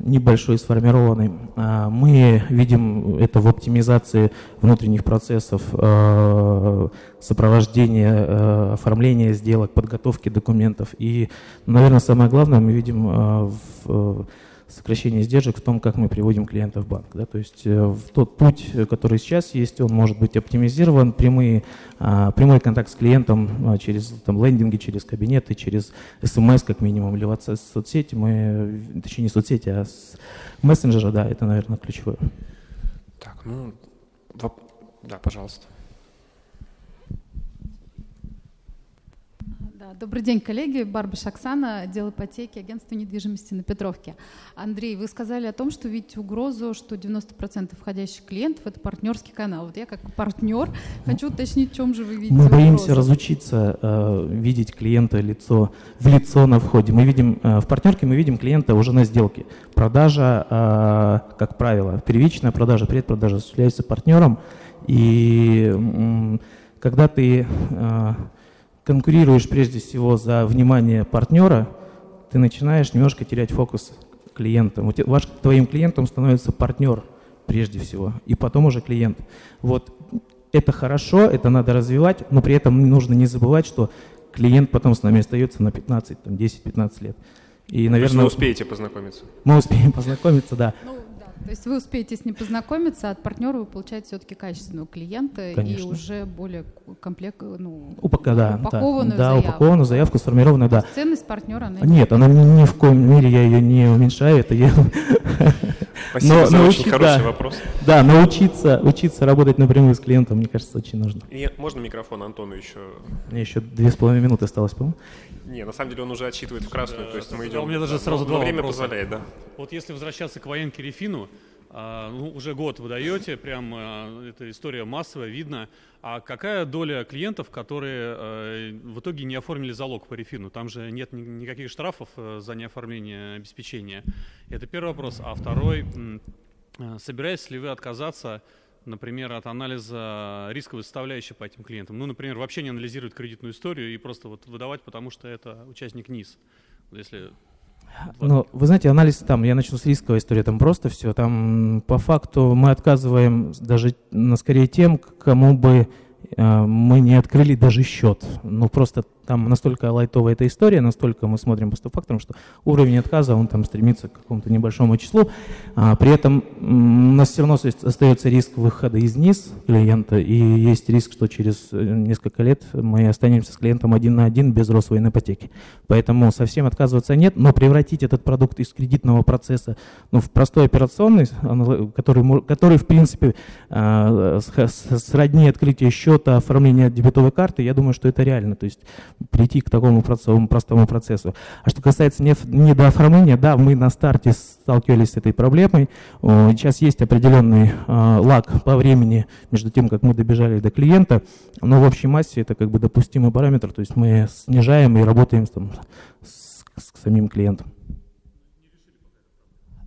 небольшой сформированный. А, мы видим это в оптимизации внутренних процессов а, сопровождения, а, оформления сделок, подготовки документов. И, наверное, самое главное мы видим в сокращение издержек в том, как мы приводим клиента в банк. Да? То есть э, в тот путь, который сейчас есть, он может быть оптимизирован, прямые, а, прямой контакт с клиентом а, через там, лендинги, через кабинеты, через смс как минимум, или в соцсети, мы, точнее не соцсети, а с мессенджера, да, это, наверное, ключевое. Так, ну, да, пожалуйста. Добрый день, коллеги. Барбаш Оксана, отдел ипотеки, агентство недвижимости на Петровке. Андрей, вы сказали о том, что видите угрозу, что 90% входящих клиентов – это партнерский канал. Вот я как партнер хочу уточнить, в чем же вы видите Мы боимся разучиться э, видеть клиента лицо, в лицо на входе. Мы видим, э, в партнерке мы видим клиента уже на сделке. Продажа, э, как правило, первичная продажа, предпродажа осуществляется партнером. И э, когда ты… Э, конкурируешь прежде всего за внимание партнера, ты начинаешь немножко терять фокус клиента. Ваш, твоим клиентом становится партнер прежде всего, и потом уже клиент. Вот это хорошо, это надо развивать, но при этом нужно не забывать, что клиент потом с нами остается на 15, там, 10-15 лет. И, наверное, вы успеете познакомиться. Мы успеем познакомиться, да. Ну, то есть вы успеете с ним познакомиться, а от партнера вы получаете все-таки качественного клиента Конечно. и уже более комплект, ну, Упака, да, упакованную да, заявку. Да, упакованную заявку, сформированную, да. Ценность партнера, она Нет, она ни, ни в коем мере, я ее не уменьшаю, это я... Спасибо но, за научи... очень хороший да, вопрос. Да, научиться учиться работать напрямую с клиентом, мне кажется, очень нужно. И можно микрофон Антону еще? Мне еще две с половиной минуты осталось, по-моему. Не, на самом деле он уже отсчитывает в красную, да, то есть мы идем. У меня даже сразу два время позволяет, да. Вот если возвращаться к военке Рефину, а, ну, уже год вы даете, прям а, эта история массовая, видно. А какая доля клиентов, которые э, в итоге не оформили залог по рефину? Там же нет никаких штрафов э, за неоформление обеспечения. Это первый вопрос. А второй, э, собираетесь ли вы отказаться например, от анализа рисковой составляющей по этим клиентам. Ну, например, вообще не анализировать кредитную историю и просто вот выдавать, потому что это участник НИС. Если ну, вы знаете, анализ там, я начну с рисковой истории, там просто все. Там по факту мы отказываем даже на скорее тем, кому бы э, мы не открыли даже счет. Ну, просто там настолько лайтовая эта история, настолько мы смотрим по стоп-факторам, что уровень отказа, он там стремится к какому-то небольшому числу. А, при этом у нас все равно остается риск выхода из низ клиента, и есть риск, что через э, несколько лет мы останемся с клиентом один на один без роста военной ипотеки. Поэтому совсем отказываться нет, но превратить этот продукт из кредитного процесса ну, в простой операционный, который, который в принципе а, сродни открытия счета, оформления дебетовой карты, я думаю, что это реально. То есть прийти к такому простому, простому процессу. А что касается недооформления, да, мы на старте сталкивались с этой проблемой. Сейчас есть определенный а, лаг по времени между тем, как мы добежали до клиента, но в общей массе это как бы допустимый параметр, то есть мы снижаем и работаем там, с, с самим клиентом.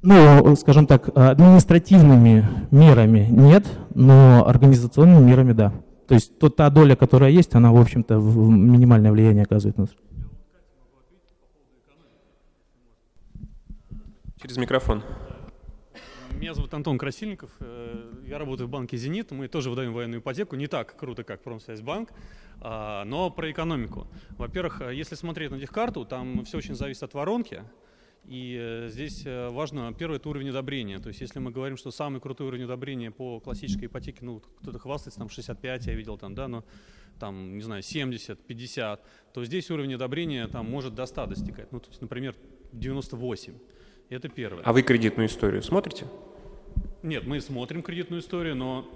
Ну, скажем так, административными мерами нет, но организационными мерами да. То есть то, та доля, которая есть, она, в общем-то, минимальное влияние оказывает на нас. Через микрофон. Меня зовут Антон Красильников, э, я работаю в банке «Зенит», мы тоже выдаем военную ипотеку, не так круто, как Промсвязьбанк, а, но про экономику. Во-первых, э, если смотреть на техкарту, там все очень зависит от воронки, и э, здесь э, важно, первое, это уровень одобрения. То есть если мы говорим, что самый крутой уровень одобрения по классической ипотеке, ну, кто-то хвастается, там 65, я видел там, да, но там, не знаю, 70, 50, то здесь уровень одобрения там может до 100 достигать. Ну, то есть, например, 98. Это первое. А вы кредитную историю смотрите? Нет, мы смотрим кредитную историю, но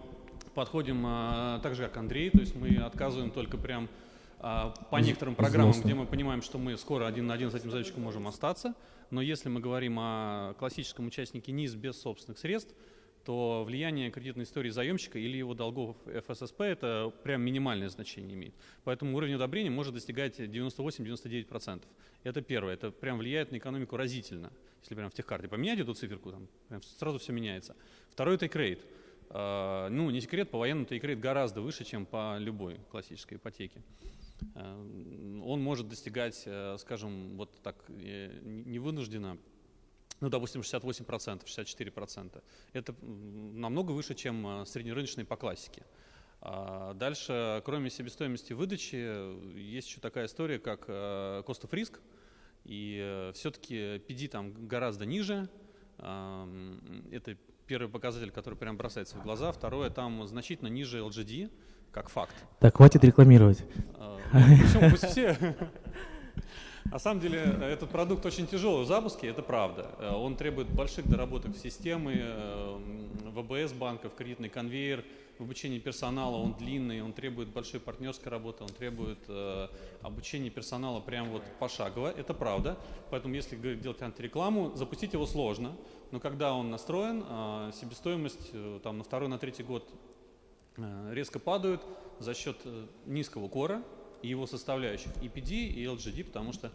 подходим а, так же, как Андрей, то есть мы отказываем только прям по некоторым программам, где мы понимаем, что мы скоро один на один с этим заявщиком можем остаться. Но если мы говорим о классическом участнике НИС без собственных средств, то влияние кредитной истории заемщика или его долгов ФССП это прям минимальное значение имеет. Поэтому уровень одобрения может достигать 98-99%. Это первое, это прям влияет на экономику разительно. Если прям в техкарте поменять эту циферку, там прям сразу все меняется. Второй это крейт. А, ну, не секрет, по военному крейт гораздо выше, чем по любой классической ипотеке. А, он может достигать, э, скажем, вот так э, невынужденно ну, допустим, 68%, 64%. Это намного выше, чем э, среднерыночные по классике. А дальше, кроме себестоимости выдачи, есть еще такая история, как cost of risk. И все-таки PD там гораздо ниже. Это первый показатель, который прям бросается в глаза. Второе, там значительно ниже LGD, как факт. Так, хватит рекламировать. А, Причем пусть все. На самом деле этот продукт очень тяжелый в запуске, это правда. Э, он требует больших доработок в системы, э, ВБС банков, кредитный конвейер, в обучении персонала он длинный, он требует большой партнерской работы, он требует э, обучения персонала прям вот пошагово, это правда. Поэтому если делать антирекламу, запустить его сложно, но когда он настроен, э, себестоимость э, там на второй, на третий год э, резко падает за счет э, низкого кора, и его составляющих EPD и LGD, потому что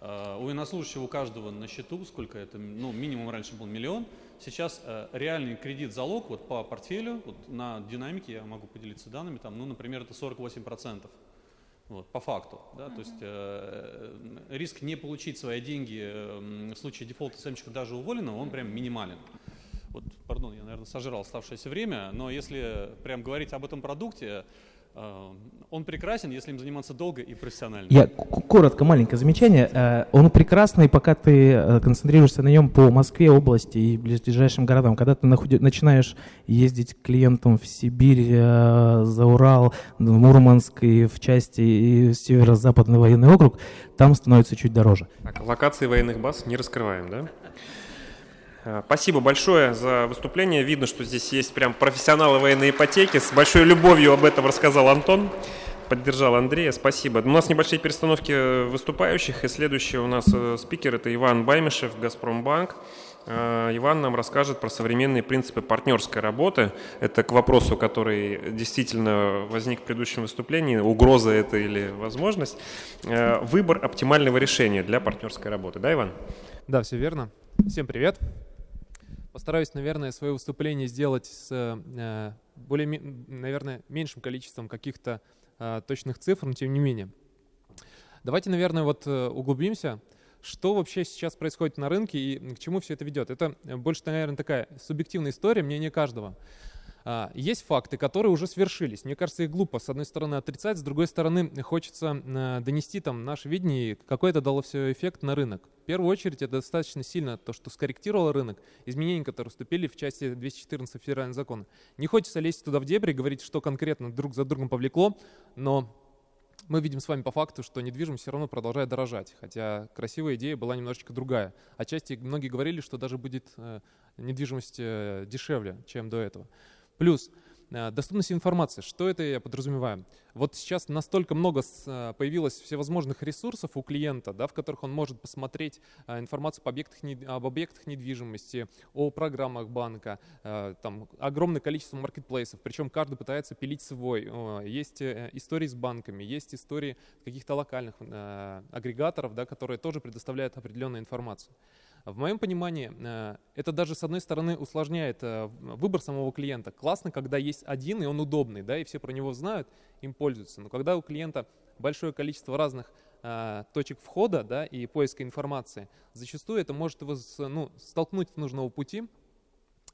э, у военнослужащего у каждого на счету, сколько это, ну, минимум раньше был миллион, сейчас э, реальный кредит-залог вот по портфелю, вот на динамике я могу поделиться данными, там, ну, например, это 48%. Вот, по факту. Да, uh-huh. То есть э, риск не получить свои деньги э, в случае дефолта СМЧика даже уволенного, он прям минимален. Вот, пардон, я, наверное, сожрал оставшееся время, но если прям говорить об этом продукте, Э, он прекрасен, если им заниматься долго и профессионально. Я коротко, маленькое замечание. Э, он прекрасный, пока ты э, концентрируешься на нем по Москве, области и ближайшим городам. Когда ты начинаешь ездить к клиентам в Сибирь, за Урал, в Мурманск и в части и северо-западный военный округ, там становится чуть дороже. Так, локации военных баз не раскрываем, да? Э, спасибо большое за выступление. Видно, что здесь есть прям профессионалы военной ипотеки. С большой любовью об этом рассказал Антон. Поддержал Андрея, спасибо. У нас небольшие перестановки выступающих, и следующий у нас э, спикер это Иван Баймишев, Газпромбанк. Э, Иван нам расскажет про современные принципы партнерской работы. Это к вопросу, который действительно возник в предыдущем выступлении. Угроза это или возможность. Выбор оптимального решения для партнерской работы. Да, Иван? Да, все верно. Всем привет. Постараюсь, наверное, свое выступление сделать с э, более, наверное, меньшим количеством каких-то э, точных цифр, но тем не менее. Давайте, наверное, вот э, углубимся, что вообще сейчас происходит на рынке и к чему все это ведет. Это больше, наверное, такая субъективная история, мнение каждого. А, есть факты, которые уже свершились. Мне кажется, их глупо, с одной стороны, отрицать, с другой стороны, хочется э, донести там наше видение, какой это дало все эффект на рынок. В первую очередь, это достаточно сильно то, что скорректировало рынок, изменения, которые вступили в части 214 федерального закона. Не хочется лезть туда в дебри и говорить, что конкретно друг за другом повлекло, но мы видим с вами по факту, что недвижимость все равно продолжает дорожать, хотя красивая идея была немножечко другая. Отчасти многие говорили, что даже будет э, недвижимость э, дешевле, чем до этого. Плюс э, доступность информации. Что это я подразумеваю? Вот сейчас настолько много э, появилось всевозможных ресурсов у клиента, да, в которых он может посмотреть э, информацию по объектах, об объектах недвижимости, о программах банка, там огромное количество маркетплейсов, причем каждый пытается пилить свой. Есть истории с банками, есть истории каких-то локальных агрегаторов, да, которые тоже предоставляют определенную информацию. В моем понимании, э, это даже с одной стороны усложняет э, выбор самого клиента. Классно, когда есть один, и он удобный, да, и все про него знают, им пользуются. Но когда у клиента большое количество разных э, точек входа да, и поиска информации, зачастую это может его ну, столкнуть с нужного пути,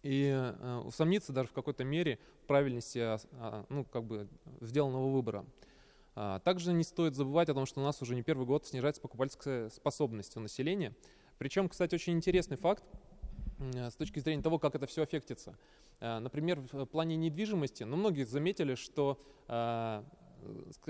и усомниться даже в какой-то мере в правильности а, ну, как бы сделанного выбора. А, также не стоит забывать о том, что у нас уже не первый год снижается покупательская способность у населения. Причем, кстати, очень интересный факт э, с точки зрения того, как это все аффектится. Э, например, в плане недвижимости, ну, многие заметили, что э,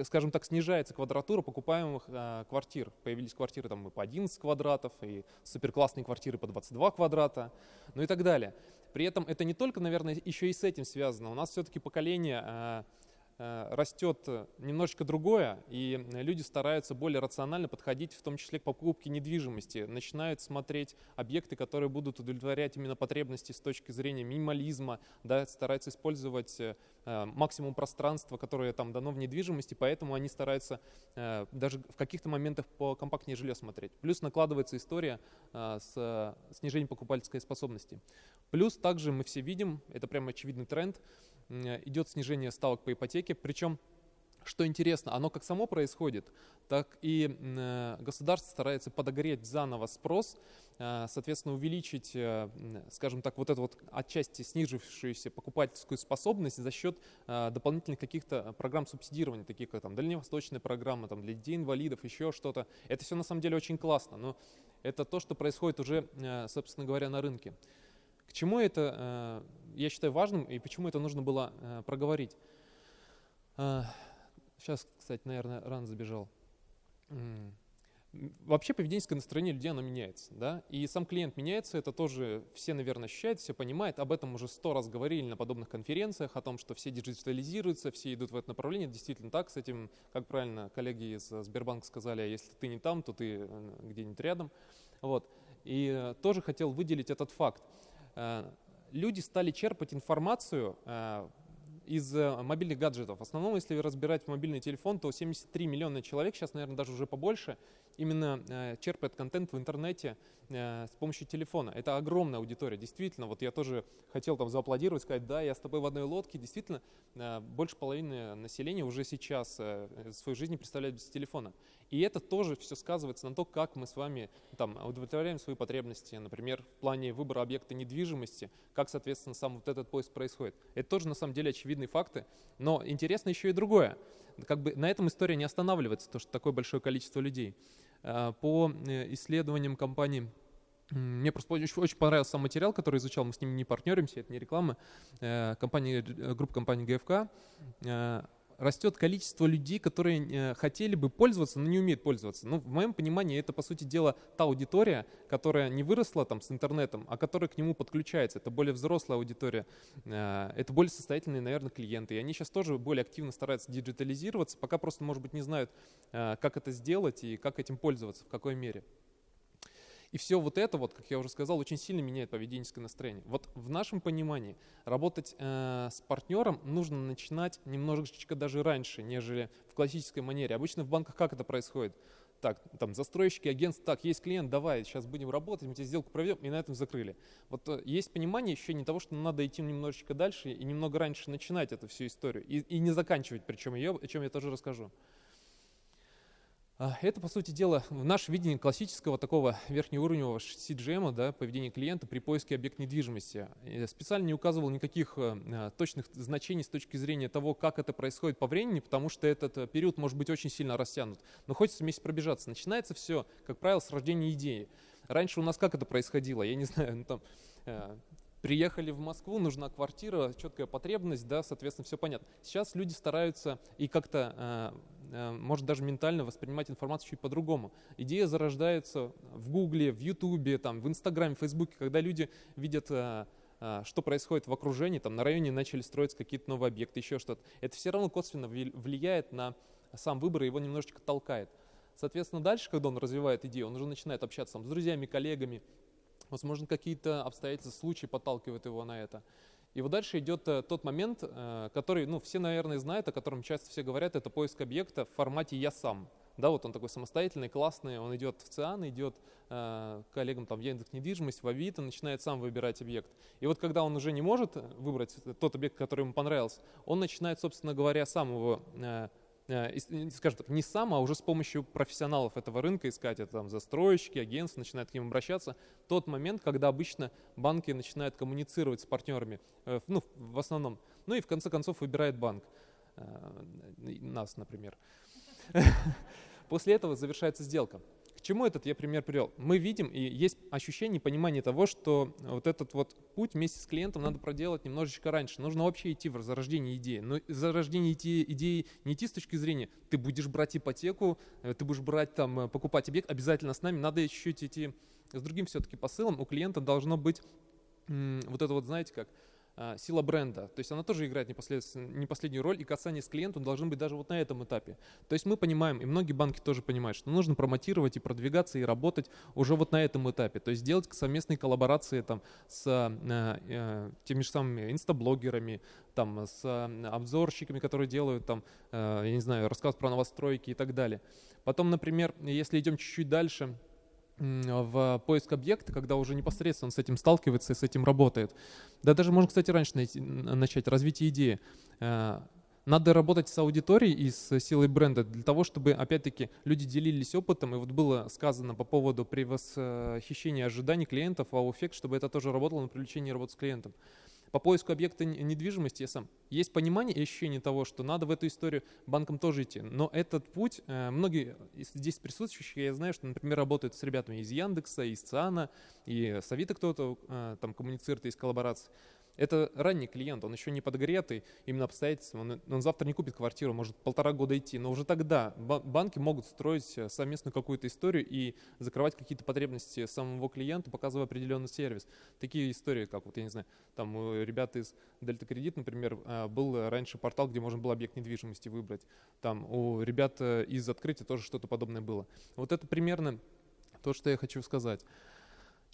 скажем так, снижается квадратура покупаемых квартир. Появились квартиры там и по 11 квадратов, и суперклассные квартиры по 22 квадрата, ну и так далее. При этом это не только, наверное, еще и с этим связано. У нас все-таки поколение Э, растет немножечко другое, и люди стараются более рационально подходить, в том числе к покупке недвижимости, начинают смотреть объекты, которые будут удовлетворять именно потребности с точки зрения минимализма, да, стараются использовать э, максимум пространства, которое там дано в недвижимости, поэтому они стараются э, даже в каких-то моментах по компактнее жилье смотреть. Плюс накладывается история с снижением покупательской способности. Плюс также мы все видим, это прямо очевидный тренд, идет снижение ставок по ипотеке, причем что интересно, оно как само происходит, так и э, государство старается подогреть заново спрос, э, соответственно, увеличить, э, скажем так, вот эту вот отчасти снижившуюся покупательскую способность за счет дополнительных каких-то программ субсидирования, таких как там дальневосточная программа, там для детей-инвалидов, еще что-то. Это все на самом деле очень классно, но это то, что происходит уже, собственно говоря, на рынке. К чему это я считаю важным и почему это нужно было э, проговорить. Э, сейчас, кстати, наверное, рано забежал. Вообще поведенческое настроение людей, оно меняется, да, и сам клиент меняется, это тоже все, наверное, ощущают, все понимают, об этом уже сто раз говорили на подобных конференциях, о том, что все диджитализируются, все идут в это направление, действительно так, с этим, как правильно коллеги из Сбербанка сказали, а если ты не там, то ты э, где-нибудь рядом, вот, и тоже хотел выделить этот факт люди стали черпать информацию э, из э, мобильных гаджетов. В основном, если разбирать мобильный телефон, то 73 миллиона человек, сейчас, наверное, даже уже побольше, именно э, черпает контент в интернете с помощью телефона. Это огромная аудитория, действительно. Вот я тоже хотел там зааплодировать, сказать, да, я с тобой в одной лодке. Действительно, больше половины населения уже сейчас свою жизнь представляет без телефона. И это тоже все сказывается на то, как мы с вами там, удовлетворяем свои потребности, например, в плане выбора объекта недвижимости, как, соответственно, сам вот этот поиск происходит. Это тоже, на самом деле, очевидные факты. Но интересно еще и другое. Как бы на этом история не останавливается, то, что такое большое количество людей. А, по э, исследованиям компании мне просто очень, очень понравился сам материал, который изучал, мы с ними не партнеримся, это не реклама, э, компания, э, группа компании ГФК растет количество людей, которые э, хотели бы пользоваться, но не умеют пользоваться. Ну, в моем понимании, это, по сути дела, та аудитория, которая не выросла там с интернетом, а которая к нему подключается. Это более взрослая аудитория, э, это более состоятельные, наверное, клиенты. И они сейчас тоже более активно стараются диджитализироваться, пока просто, может быть, не знают, э, как это сделать и как этим пользоваться, в какой мере. И все вот это, вот, как я уже сказал, очень сильно меняет поведенческое настроение. Вот в нашем понимании работать э, с партнером нужно начинать немножечко даже раньше, нежели в классической манере. Обычно в банках как это происходит? так, там, застройщики, агентства, так, есть клиент, давай, сейчас будем работать, мы тебе сделку проведем, и на этом закрыли. Вот э, есть понимание ощущение того, что надо идти немножечко дальше и немного раньше начинать эту всю историю, и, и не заканчивать причем ее, о чем я тоже расскажу. А, это, по сути дела, в наше видение классического такого верхнеуровневого CGM, да, поведения клиента при поиске объекта недвижимости. Я специально не указывал никаких э, точных значений с точки зрения того, как это происходит по времени, потому что этот э, период может быть очень сильно растянут. Но хочется вместе пробежаться. Начинается все, как правило, с рождения идеи. Раньше у нас как это происходило? Я не знаю, ну, там, э, приехали в Москву, нужна квартира, четкая потребность, да, соответственно, все понятно. Сейчас люди стараются и как-то Э, может даже ментально воспринимать информацию чуть по-другому. Идея зарождается в Гугле, в Ютубе, там, в Инстаграме, в Фейсбуке, когда люди видят э, э, что происходит в окружении, там на районе начали строиться какие-то новые объекты, еще что-то. Это все равно косвенно влияет на сам выбор и его немножечко толкает. Соответственно, дальше, когда он развивает идею, он уже начинает общаться там, с друзьями, коллегами, возможно, какие-то обстоятельства, случаи подталкивают его на это. И вот дальше идет э, тот момент, э, который, ну, все, наверное, знают, о котором часто все говорят, это поиск объекта в формате «я сам». Да, вот он такой самостоятельный, классный, он идет в ЦИАН, идет э, коллегам там, в Яндекс недвижимость, в Авито, начинает сам выбирать объект. И вот когда он уже не может выбрать тот объект, который ему понравился, он начинает, собственно говоря, сам его скажем так, не сам, а уже с помощью профессионалов этого рынка искать, это там застройщики, агентства, начинают к ним обращаться. Тот момент, когда обычно банки начинают коммуницировать с партнерами, э, ну, в основном, ну и в конце концов выбирает банк, э, нас, например. После этого завершается сделка чему этот я пример привел? Мы видим, и есть ощущение, понимание того, что вот этот вот путь вместе с клиентом надо проделать немножечко раньше. Нужно вообще идти в зарождение идеи. Но зарождение идеи не идти с точки зрения, ты будешь брать ипотеку, э, ты будешь брать там, э, покупать объект, обязательно с нами. Надо чуть-чуть идти с другим все-таки посылом. У клиента должно быть вот это вот, знаете как, сила бренда. То есть она тоже играет не, не последнюю роль, и касание с клиентом должны быть даже вот на этом этапе. То есть мы понимаем, и многие банки тоже понимают, что нужно промотировать и продвигаться, и работать уже вот на этом этапе. То есть делать совместные коллаборации там, с э, э, теми же самыми инстаблогерами, там, с э, обзорщиками, которые делают, там, э, я не знаю, рассказ про новостройки и так далее. Потом, например, если идем чуть-чуть дальше, в поиск объекта, когда уже непосредственно с этим сталкивается и с этим работает. Да даже можно, кстати, раньше найти, начать развитие идеи. Э, надо работать с аудиторией и с силой бренда для того, чтобы, опять-таки, люди делились опытом. И вот было сказано по поводу превосхищения ожиданий клиентов, вау-эффект, чтобы это тоже работало на привлечение работы с клиентом по поиску объекта недвижимости я сам. Есть понимание и ощущение того, что надо в эту историю банкам тоже идти. Но этот путь, э, многие здесь присутствующих, я знаю, что, например, работают с ребятами из Яндекса, из ЦИАНа, и с Авито кто-то э, там коммуницирует из коллаборации. Это ранний клиент, он еще не подгретый именно обстоятельством. Он, он завтра не купит квартиру, может полтора года идти. Но уже тогда банки могут строить э, совместную какую-то историю и закрывать какие-то потребности самого клиента, показывая определенный сервис. Такие истории, как вот, я не знаю, там у ребят из Дельта Кредит, например, э, был раньше портал, где можно было объект недвижимости выбрать. Там у ребят э, из открытия тоже что-то подобное было. Вот это примерно то, что я хочу сказать.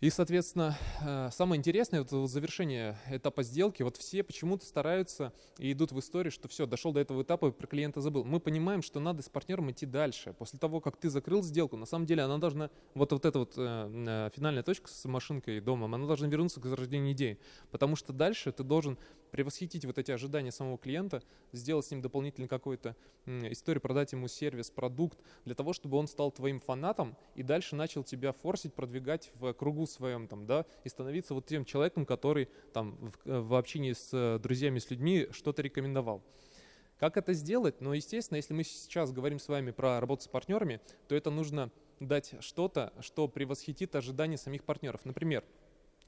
И, соответственно, э, самое интересное, вот завершение этапа сделки, вот все почему-то стараются и идут в историю, что все, дошел до этого этапа, про клиента забыл. Мы понимаем, что надо с партнером идти дальше. После того, как ты закрыл сделку, на самом деле она должна, вот, вот эта вот э, э финальная точка с машинкой домом, она должна вернуться к зарождению идеи. Потому что дальше ты должен превосхитить вот эти ожидания самого клиента, сделать с ним дополнительно какую-то историю, продать ему сервис, продукт, для того, чтобы он стал твоим фанатом и дальше начал тебя форсить, продвигать в кругу своем, там, да, и становиться вот тем человеком, который там в, в общении с э, друзьями, с людьми что-то рекомендовал. Как это сделать? Ну, естественно, если мы сейчас говорим с вами про работу с партнерами, то это нужно дать что-то, что превосхитит ожидания самих партнеров. Например,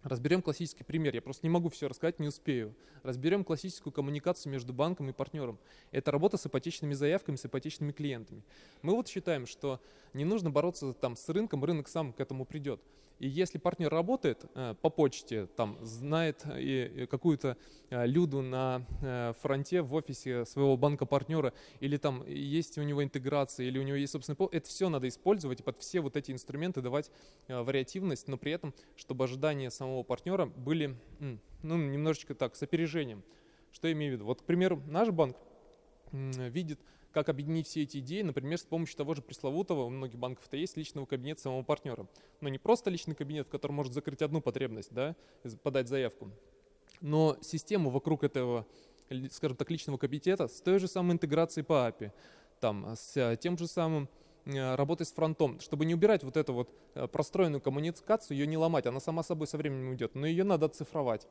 Разберем классический пример. Я просто не могу все рассказать, не успею. Разберем классическую коммуникацию между банком и партнером. Это работа с ипотечными заявками, с ипотечными клиентами. Мы вот считаем, что не нужно бороться там с рынком, рынок сам к этому придет. И если партнер работает э, по почте, там, знает и какую-то э, люду на э, фронте в офисе своего банка-партнера, или там есть у него интеграция, или у него есть собственный пол, это все надо использовать и под все вот эти инструменты давать э, вариативность, но при этом, чтобы ожидания самого партнера были ну, немножечко так, с опережением. Что я имею в виду? Вот, к примеру, наш банк видит как объединить все эти идеи, например, с помощью того же пресловутого, у многих банков-то есть личного кабинета самого партнера. Но не просто личный кабинет, в котором может закрыть одну потребность, да, подать заявку, но систему вокруг этого, скажем так, личного кабинета с той же самой интеграцией по API, там, с тем же самым э, работой с фронтом, чтобы не убирать вот эту вот э, простроенную коммуникацию, ее не ломать, она сама собой со временем уйдет, но ее надо оцифровать.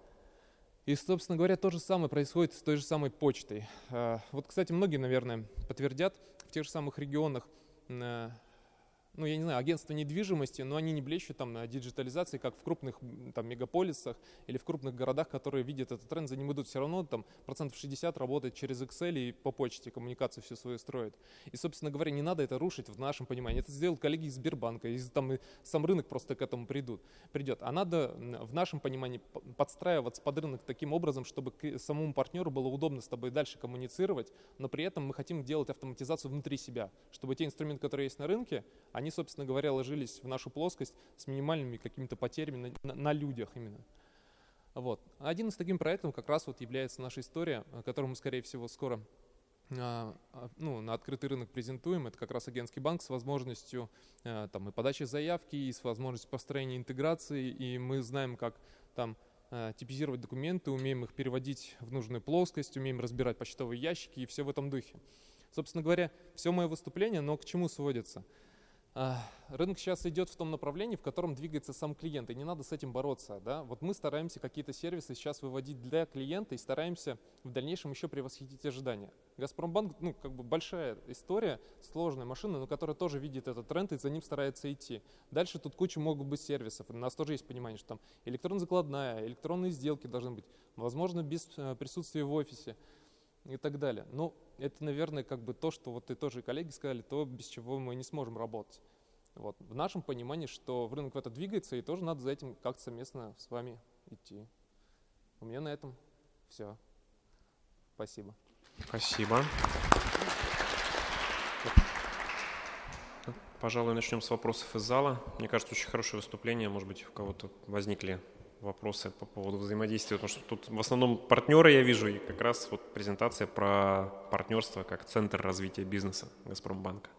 И, собственно говоря, то же самое происходит с той же самой почтой. А, вот, кстати, многие, наверное, подтвердят, в тех же самых регионах ну, я не знаю, агентства недвижимости, но они не блещут там на диджитализации, как в крупных там мегаполисах или в крупных городах, которые видят этот тренд, за ним идут все равно там процентов 60 работает через Excel и по почте коммуникацию всю свою строит. И, собственно говоря, не надо это рушить в нашем понимании. Это сделают коллеги из Сбербанка, и там и сам рынок просто к этому придут, придет. А надо в нашем понимании подстраиваться под рынок таким образом, чтобы самому партнеру было удобно с тобой дальше коммуницировать, но при этом мы хотим делать автоматизацию внутри себя, чтобы те инструменты, которые есть на рынке, они они, собственно говоря, ложились в нашу плоскость с минимальными какими-то потерями на, на, на людях именно. Вот. Один из таких проектов как раз вот является наша история, которую мы, скорее всего, скоро а, а, ну, на открытый рынок презентуем. Это как раз агентский банк с возможностью а, там, и подачи заявки, и с возможностью построения интеграции. И мы знаем, как там типизировать документы, умеем их переводить в нужную плоскость, умеем разбирать почтовые ящики и все в этом духе. Собственно говоря, все мое выступление, но к чему сводится? А, рынок сейчас идет в том направлении, в котором двигается сам клиент, и не надо с этим бороться. Да? Вот мы стараемся какие-то сервисы сейчас выводить для клиента и стараемся в дальнейшем еще превосходить ожидания. Газпромбанк, ну, как бы большая история, сложная машина, но которая тоже видит этот тренд и за ним старается идти. Дальше тут куча могут быть сервисов. У нас тоже есть понимание, что там электронная закладная, электронные сделки должны быть, возможно, без э, присутствия в офисе и так далее. Ну, это, наверное, как бы то, что вот и тоже коллеги сказали, то, без чего мы не сможем работать. Вот. В нашем понимании, что рынок в это двигается, и тоже надо за этим как-то совместно с вами идти. У меня на этом все. Спасибо. Спасибо. Пожалуй, начнем с вопросов из зала. Мне кажется, очень хорошее выступление. Может быть, у кого-то возникли вопросы по поводу взаимодействия, потому что тут в основном партнеры я вижу, и как раз вот презентация про партнерство как центр развития бизнеса Газпромбанка.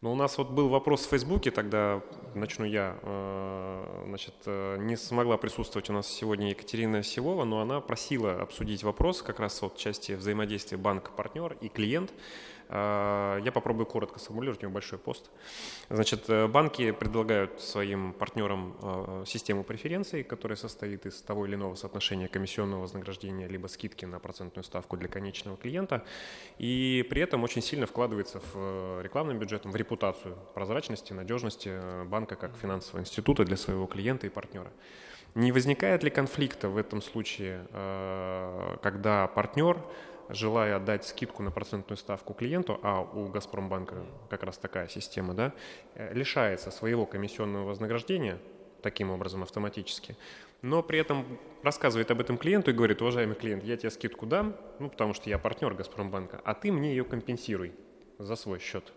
Но у нас вот был вопрос в Фейсбуке, тогда начну я. Э, значит, э, не смогла присутствовать у нас сегодня Екатерина Сивова, но она просила обсудить вопрос как раз вот части взаимодействия банк-партнер и клиент. А, я попробую коротко сформулировать, у него большой пост. Значит, э, банки предлагают своим партнерам а, систему преференций, которая состоит из того или иного соотношения комиссионного вознаграждения либо скидки на процентную ставку для конечного клиента, и при этом очень сильно вкладывается в э, рекламным бюджетом, в репутацию прозрачности, надежности э, банка как финансового института для своего клиента и партнера. Не возникает ли конфликта в этом случае, когда партнер желая дать скидку на процентную ставку клиенту, а у Газпромбанка как раз такая система, да, э, лишается своего комиссионного вознаграждения таким образом автоматически, но при этом рассказывает об этом клиенту и говорит, уважаемый клиент, я тебе скидку дам, ну, потому что я партнер Газпромбанка, а ты мне ее компенсируй за свой счет.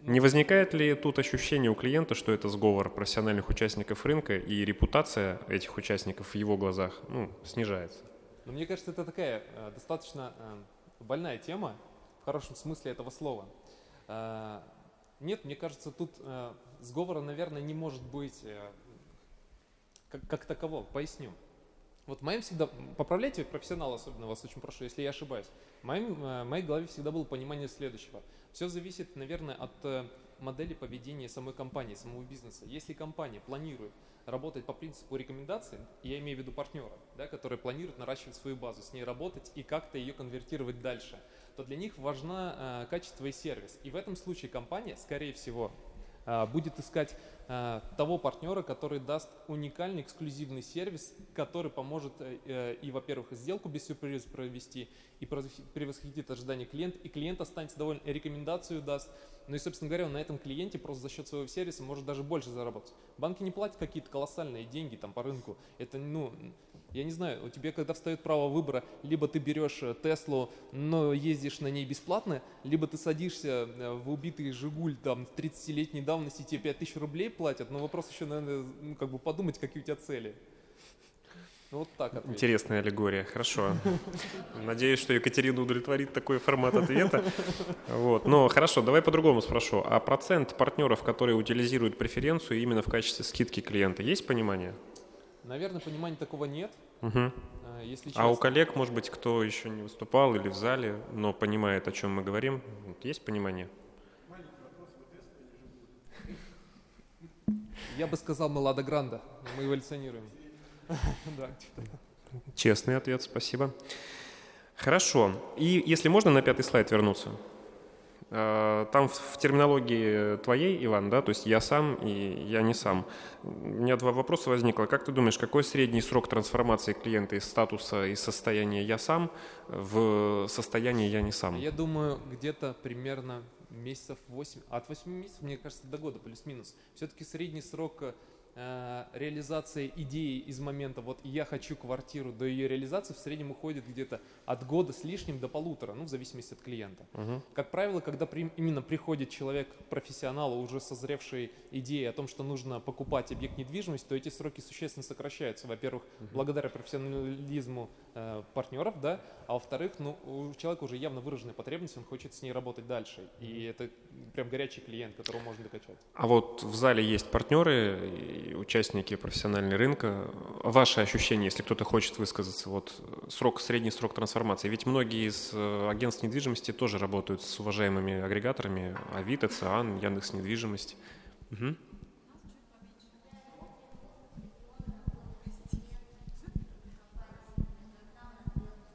Не возникает ли тут ощущение у клиента, что это сговор профессиональных участников рынка и репутация этих участников в его глазах ну, снижается? Но мне кажется, это такая э, достаточно э, больная тема, в хорошем смысле этого слова. Э, нет, мне кажется, тут э, сговора, наверное, не может быть э, как, как такового. Поясню. Вот в моем всегда, поправляйте профессионал особенно, вас очень прошу, если я ошибаюсь. В, моем, э, в моей голове всегда было понимание следующего. Все зависит, наверное, от э, модели поведения самой компании, самого бизнеса. Если компания планирует работать по принципу рекомендаций, я имею в виду партнера, да, который планирует наращивать свою базу, с ней работать и как-то ее конвертировать дальше, то для них важно э, качество и сервис. И в этом случае компания, скорее всего, э, будет искать того партнера, который даст уникальный эксклюзивный сервис, который поможет э, э и, во-первых, сделку без сюрприза провести, и превосходит ожидания клиента, и клиент останется доволен, и рекомендацию даст. Ну и, собственно говоря, на этом клиенте просто за счет своего сервиса может даже больше заработать. Банки не платят какие-то колоссальные деньги там по рынку. Это, ну, я не знаю, у тебя когда встает право выбора, либо ты берешь э, Теслу, но ездишь на ней бесплатно, либо ты садишься э, в убитый Жигуль там 30-летней давности, тебе 5000 рублей платят, но вопрос еще, наверное, ну, как бы подумать, какие у тебя цели. Ну, вот так ответить. Интересная аллегория, хорошо. Надеюсь, что Екатерина удовлетворит такой формат ответа. Вот. Но хорошо, давай по-другому спрошу. А процент партнеров, которые утилизируют преференцию именно в качестве скидки клиента, есть понимание? Наверное, понимания такого нет. Угу. Если А у коллег, может быть, кто еще не выступал или в зале, но понимает, о чем мы говорим, есть понимание? Я бы сказал, мы Лада Гранда, мы эволюционируем. Честный ответ, спасибо. Хорошо. И если можно на пятый слайд вернуться. А, там в терминологии твоей, Иван, да, то есть я сам и я не сам. У меня два вопроса возникло. Как ты думаешь, какой средний срок трансформации клиента из статуса и состояния я сам в состояние я не сам? Я думаю, где-то примерно месяцев 8, от 8 месяцев, мне кажется, до года плюс-минус. Все-таки средний срок Э, реализация идеи из момента вот я хочу квартиру до ее реализации в среднем уходит где-то от года с лишним до полутора, ну в зависимости от клиента. Uh-huh. Как правило, когда при, именно приходит человек профессионал, уже созревший идеи о том, что нужно покупать объект недвижимости, то эти сроки существенно сокращаются. Во-первых, uh-huh. благодаря профессионализму партнеров, да, а во-вторых, ну у человека уже явно выраженная потребность, он хочет с ней работать дальше, и это прям горячий клиент, которого можно докачать. А вот в зале есть партнеры участники профессионального рынка. Ваши ощущения, если кто-то хочет высказаться, вот срок, средний срок трансформации. Ведь многие из э, агентств недвижимости тоже работают с уважаемыми агрегаторами Авито, ЦИАН, Яндекс Недвижимость. Угу.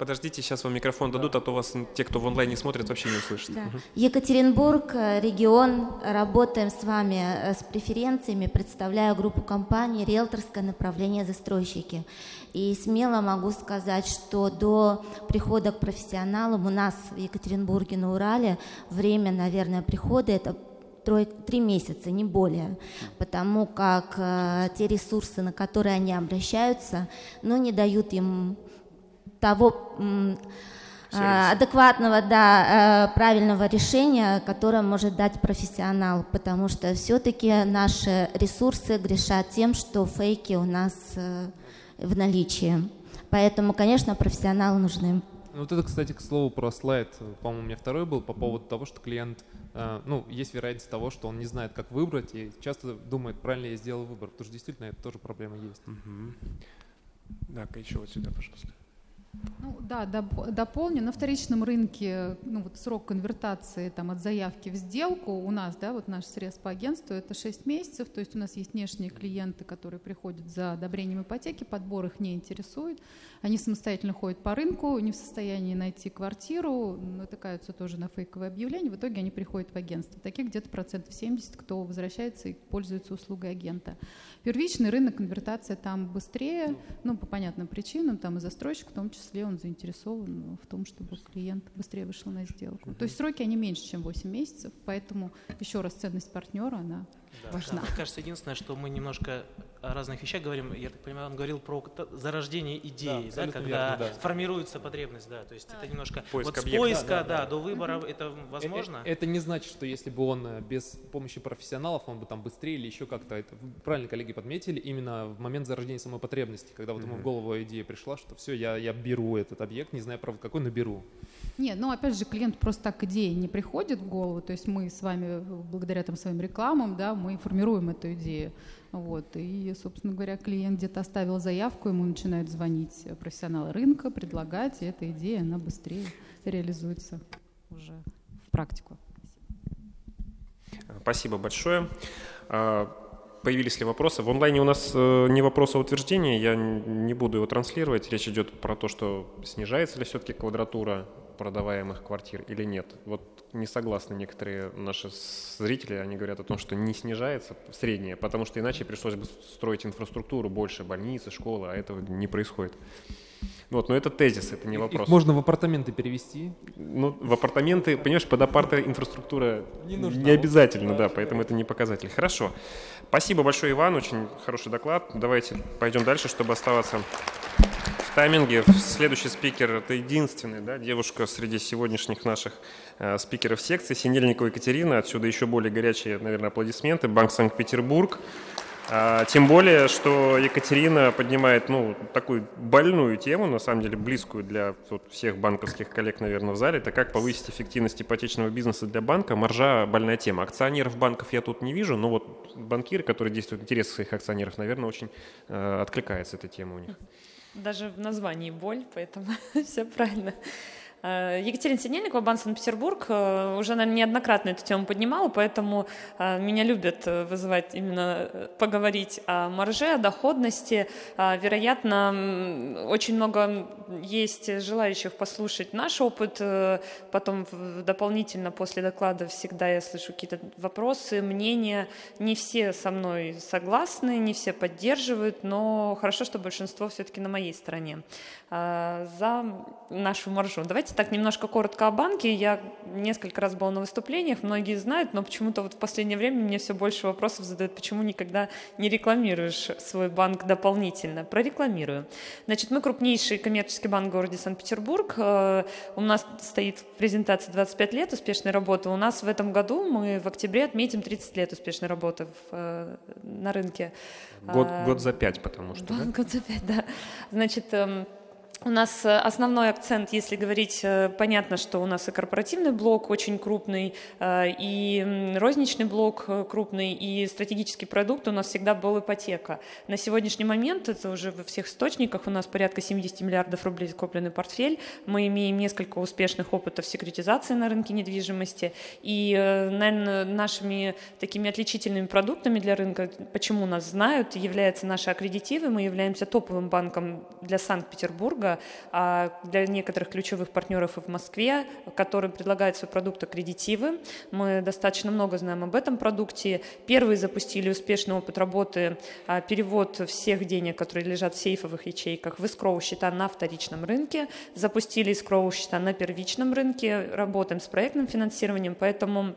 Подождите, сейчас вам микрофон дадут, а то вас те, кто в онлайне смотрит, вообще не услышат. Да. Екатеринбург, э, регион, работаем с вами э, с преференциями, представляю группу компаний «Риэлторское направление застройщики». И смело могу сказать, что до прихода к профессионалам у нас в Екатеринбурге на Урале время, наверное, прихода – это три месяца, не более, потому как э, те ресурсы, на которые они обращаются, ну, не дают им того э, адекватного, да, э, правильного решения, которое может дать профессионал, потому что все-таки наши ресурсы грешат тем, что фейки у нас э, в наличии. Поэтому, конечно, профессионалы нужны. Ну, вот это, кстати, к слову про слайд, по-моему, у меня второй был по поводу того, что клиент, э, ну, есть вероятность того, что он не знает, как выбрать, и часто думает, правильно я сделал выбор, потому что действительно это тоже проблема есть. Угу. Да, еще вот сюда, пожалуйста. Ну, да, доп, дополню. На вторичном рынке ну, вот срок конвертации там, от заявки в сделку у нас, да, вот наш срез по агентству, это 6 месяцев. То есть у нас есть внешние клиенты, которые приходят за одобрением ипотеки, подбор их не интересует. Они самостоятельно ходят по рынку, не в состоянии найти квартиру, натыкаются тоже на фейковые объявления. В итоге они приходят в агентство. Таких где-то процентов 70, кто возвращается и пользуется услугой агента. Первичный рынок, конвертация там быстрее, ну, по понятным причинам, там и застройщик в том числе числе он заинтересован в том, чтобы клиент быстрее вышел на сделку. Uh-huh. То есть сроки, они меньше, чем 8 месяцев, поэтому еще раз ценность партнера, она да, важна. Да, мне кажется, единственное, что мы немножко о разных вещах говорим. Я так понимаю, он говорил про зарождение идеи, да, да, когда верно, да. формируется потребность, да. То есть да. это немножко Поиск вот с поиска, да, да, да, до выбора угу. это возможно. Это, это не значит, что если бы он э, без помощи профессионалов, он бы там быстрее или еще как-то это правильно коллеги подметили именно в момент зарождения самой потребности, когда вот угу. ему в голову идея пришла, что все, я я беру этот объект, не знаю, правда, какой, но беру. Нет, ну опять же, клиент просто так идеи не приходит в голову, то есть мы с вами, благодаря там своим рекламам, да, мы формируем эту идею. Вот, и, собственно говоря, клиент где-то оставил заявку, ему начинают звонить профессионалы рынка, предлагать, и эта идея, она быстрее реализуется уже в практику. Спасибо большое. А, появились ли вопросы? В онлайне у нас э, не вопрос, а утверждение. Я не буду его транслировать. Речь идет про то, что снижается ли все-таки квадратура продаваемых квартир или нет. Вот не согласны некоторые наши зрители, они говорят о том, что не снижается среднее, потому что иначе пришлось бы строить инфраструктуру больше, больницы, школы, а этого не происходит. Вот, но это тезис, это не вопрос. Их можно в апартаменты перевести? Ну, в апартаменты, понимаешь, под апарта инфраструктура не, нужна, не обязательно, да, поэтому это не показатель. Хорошо. Спасибо большое, Иван, очень хороший доклад. Давайте пойдем дальше, чтобы оставаться тайминге. Следующий спикер – это единственная да, девушка среди сегодняшних наших э, спикеров секции, Синельникова Екатерина. Отсюда еще более горячие, наверное, аплодисменты. Банк Санкт-Петербург. А, тем более, что Екатерина поднимает ну, такую больную тему, на самом деле близкую для вот, всех банковских коллег, наверное, в зале. Это как повысить эффективность ипотечного бизнеса для банка. Маржа – больная тема. Акционеров банков я тут не вижу, но вот банкиры, которые действуют в интересах своих акционеров, наверное, очень э, откликается эта тема у них. Даже в названии боль, поэтому все правильно. Э, Екатерина Синельникова, Банк Санкт-Петербург, э, уже, наверное, неоднократно эту тему поднимала, поэтому э, меня любят вызывать именно поговорить о марже, о доходности. Вероятно, очень много есть желающих послушать наш опыт. Потом дополнительно после доклада всегда я слышу какие-то вопросы, мнения. Не все со мной согласны, не все поддерживают, но хорошо, что большинство все-таки на моей стороне. За нашу маржу. Давайте так немножко коротко о банке. Я несколько раз была на выступлениях, многие знают, но почему-то вот в последнее время мне все больше вопросов задают, почему никогда не рекламируешь свой банк дополнительно. Прорекламирую. Значит, мы крупнейший коммерческий банк в городе Санкт-Петербург. Э, у нас стоит в презентации 25 лет успешной работы. У нас в этом году мы в октябре отметим 30 лет успешной работы в, э, на рынке. Год, э, год за пять, потому что, да? Год за пять, да. Значит, эм, у нас э, основной акцент, если говорить, э, понятно, что у нас и корпоративный блок очень крупный, э, и розничный блок крупный, и стратегический продукт у нас всегда был ипотека. На сегодняшний момент, это уже во всех источниках, у нас порядка 70 миллиардов рублей скопленный портфель, мы имеем несколько успешных опытов секретизации на рынке недвижимости, и, наверное, нашими такими отличительными продуктами для рынка, почему нас знают, являются наши аккредитивы, мы являемся топовым банком для Санкт-Петербурга, а для некоторых ключевых партнеров и в Москве, которые предлагают свой продукт аккредитивы. Мы достаточно много знаем об этом продукте. Первые запустили успешный опыт работы, а, перевод всех денег, которые лежат в сейфовых ячейках, в искроу счета на вторичном рынке. Запустили искроу счета на первичном рынке, работаем с проектным финансированием, поэтому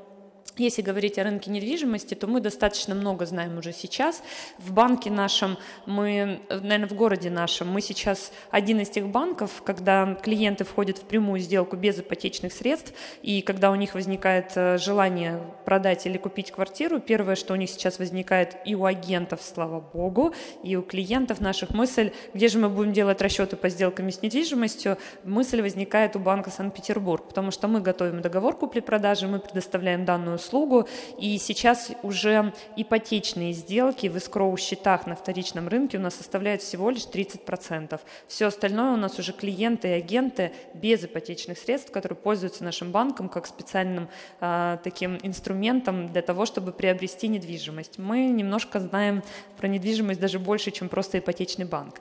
если говорить о рынке недвижимости, то мы достаточно много знаем уже сейчас. В банке нашем, мы, наверное, в городе нашем, мы сейчас один из тех банков, когда клиенты входят в прямую сделку без ипотечных средств, и когда у них возникает э, желание продать или купить квартиру, первое, что у них сейчас возникает и у агентов, слава богу, и у клиентов наших мысль, где же мы будем делать расчеты по сделкам с недвижимостью, мысль возникает у банка Санкт-Петербург, потому что мы готовим договор купли-продажи, мы предоставляем данную услугу, и сейчас уже ипотечные сделки в эскроу-счетах на вторичном рынке у нас составляют всего лишь 30%. Все остальное у нас уже клиенты и агенты без ипотечных средств, которые пользуются нашим банком как специальным а, таким инструментом для того, чтобы приобрести недвижимость. Мы немножко знаем про недвижимость даже больше, чем просто ипотечный банк.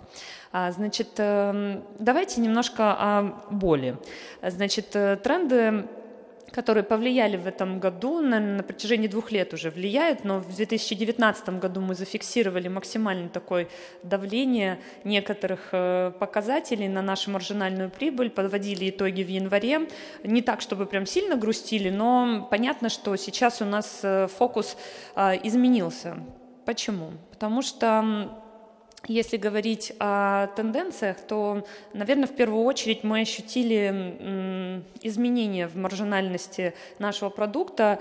А, значит, эм, давайте немножко о боли. Значит, э, тренды которые повлияли в этом году, наверное, на протяжении двух лет уже влияют, но в 2019 году мы зафиксировали максимальное такое давление некоторых э, показателей на нашу маржинальную прибыль, подводили итоги в январе. Не так, чтобы прям сильно грустили, но понятно, что сейчас у нас э, фокус э, изменился. Почему? Потому что если говорить о тенденциях, то, наверное, в первую очередь мы ощутили изменения в маржинальности нашего продукта,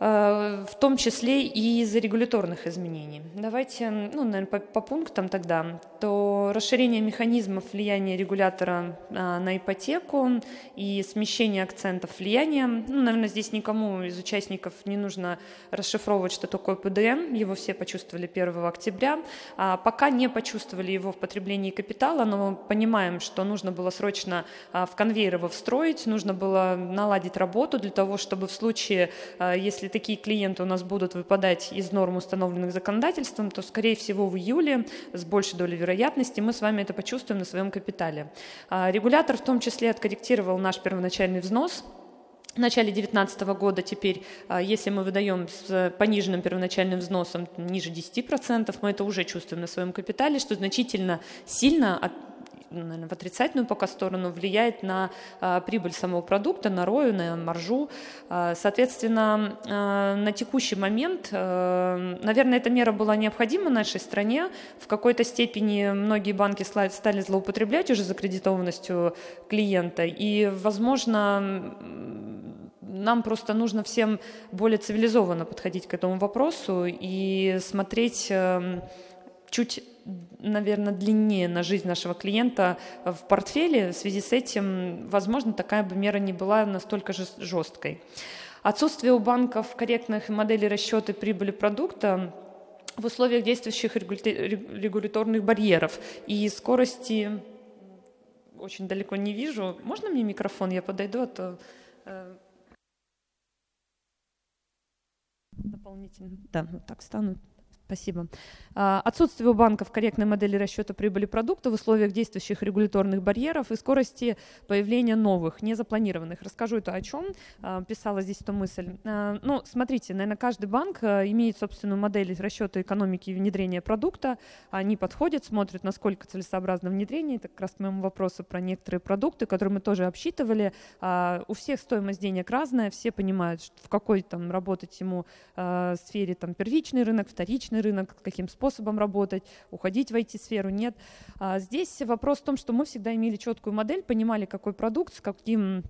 Э, в том числе и из-за регуляторных изменений. Давайте, ну, наверное, по, по пунктам тогда. То расширение механизмов влияния регулятора а, на ипотеку и смещение акцентов влияния. Ну, наверное, здесь никому из участников не нужно расшифровывать, что такое ПДМ. Его все почувствовали 1 октября. А пока не почувствовали его в потреблении капитала, но мы понимаем, что нужно было срочно а, в конвейер его встроить, нужно было наладить работу для того, чтобы в случае, если такие клиенты у нас будут выпадать из норм, установленных законодательством, то, скорее всего, в июле с большей долей вероятности мы с вами это почувствуем на своем капитале. А, регулятор в том числе откорректировал наш первоначальный взнос, в начале 2019 года теперь, а, если мы выдаем с пониженным первоначальным взносом ниже 10%, мы это уже чувствуем на своем капитале, что значительно сильно наверное, в отрицательную пока сторону влияет на а, прибыль самого продукта, на рою, на маржу. А, соответственно, а, на текущий момент, наверное, эта мера была необходима нашей стране. В какой-то степени многие банки стали злоупотреблять уже закредитованностью клиента. И, возможно, нам просто нужно всем более цивилизованно подходить к этому вопросу и смотреть эм, чуть наверное, длиннее на жизнь нашего клиента в портфеле. В связи с этим, возможно, такая бы мера не была настолько же жесткой. Отсутствие у банков корректных моделей расчета прибыли продукта в условиях действующих регуляторных барьеров и скорости очень далеко не вижу. Можно мне микрофон? Я подойду, а то э, дополнительно. Да, вот так стану. Спасибо. А, отсутствие у банков корректной модели расчета прибыли продукта в условиях действующих регуляторных барьеров и скорости появления новых, незапланированных. Расскажу это о чем. А, писала здесь эту мысль. А, ну, смотрите, наверное, каждый банк имеет собственную модель расчета экономики и внедрения продукта. Они подходят, смотрят, насколько целесообразно внедрение. Это как раз к моему вопросу про некоторые продукты, которые мы тоже обсчитывали. У всех стоимость денег разная, все понимают, в какой там работать ему сфере там первичный рынок, вторичный частный рынок, каким способом работать, уходить в IT-сферу, нет. А здесь вопрос в том, что мы всегда имели четкую модель, понимали, какой продукт, с каким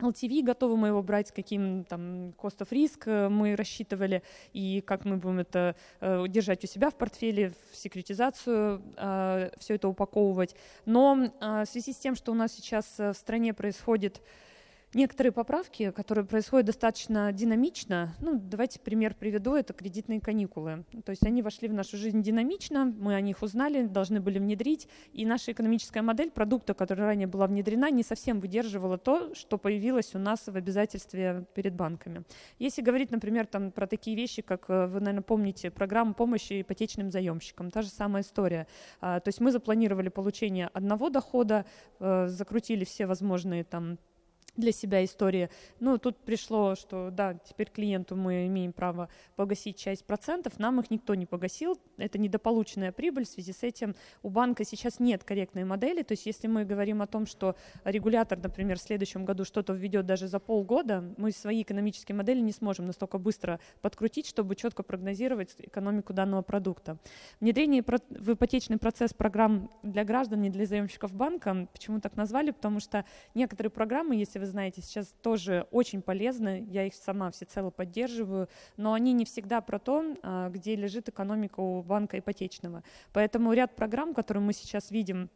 LTV, готовы мы его брать, с каким там cost of risk э, мы рассчитывали, и как мы будем это э, держать у себя в портфеле, в секретизацию э, все это упаковывать. Но э, в связи с тем, что у нас сейчас э, в стране происходит некоторые поправки, которые происходят достаточно динамично. Ну, давайте пример приведу, это кредитные каникулы. То есть они вошли в нашу жизнь динамично, мы о них узнали, должны были внедрить, и наша экономическая модель продукта, которая ранее была внедрена, не совсем выдерживала то, что появилось у нас в обязательстве перед банками. Если говорить, например, там, про такие вещи, как э, вы, наверное, помните, программу помощи ипотечным заемщикам, та же самая история. А, то есть мы запланировали получение одного дохода, э, закрутили все возможные там для себя истории. Ну, тут пришло, что да, теперь клиенту мы имеем право погасить часть процентов, нам их никто не погасил, это недополученная прибыль, в связи с этим у банка сейчас нет корректной модели, то есть если мы говорим о том, что регулятор, например, в следующем году что-то введет даже за полгода, мы свои экономические модели не сможем настолько быстро подкрутить, чтобы четко прогнозировать экономику данного продукта. Внедрение в ипотечный процесс программ для граждан и для заемщиков банка, почему так назвали, потому что некоторые программы, если вы знаете, сейчас тоже очень полезны, я их сама всецело поддерживаю, но они не всегда про то, а, где лежит экономика у банка ипотечного. Поэтому ряд программ, которые мы сейчас видим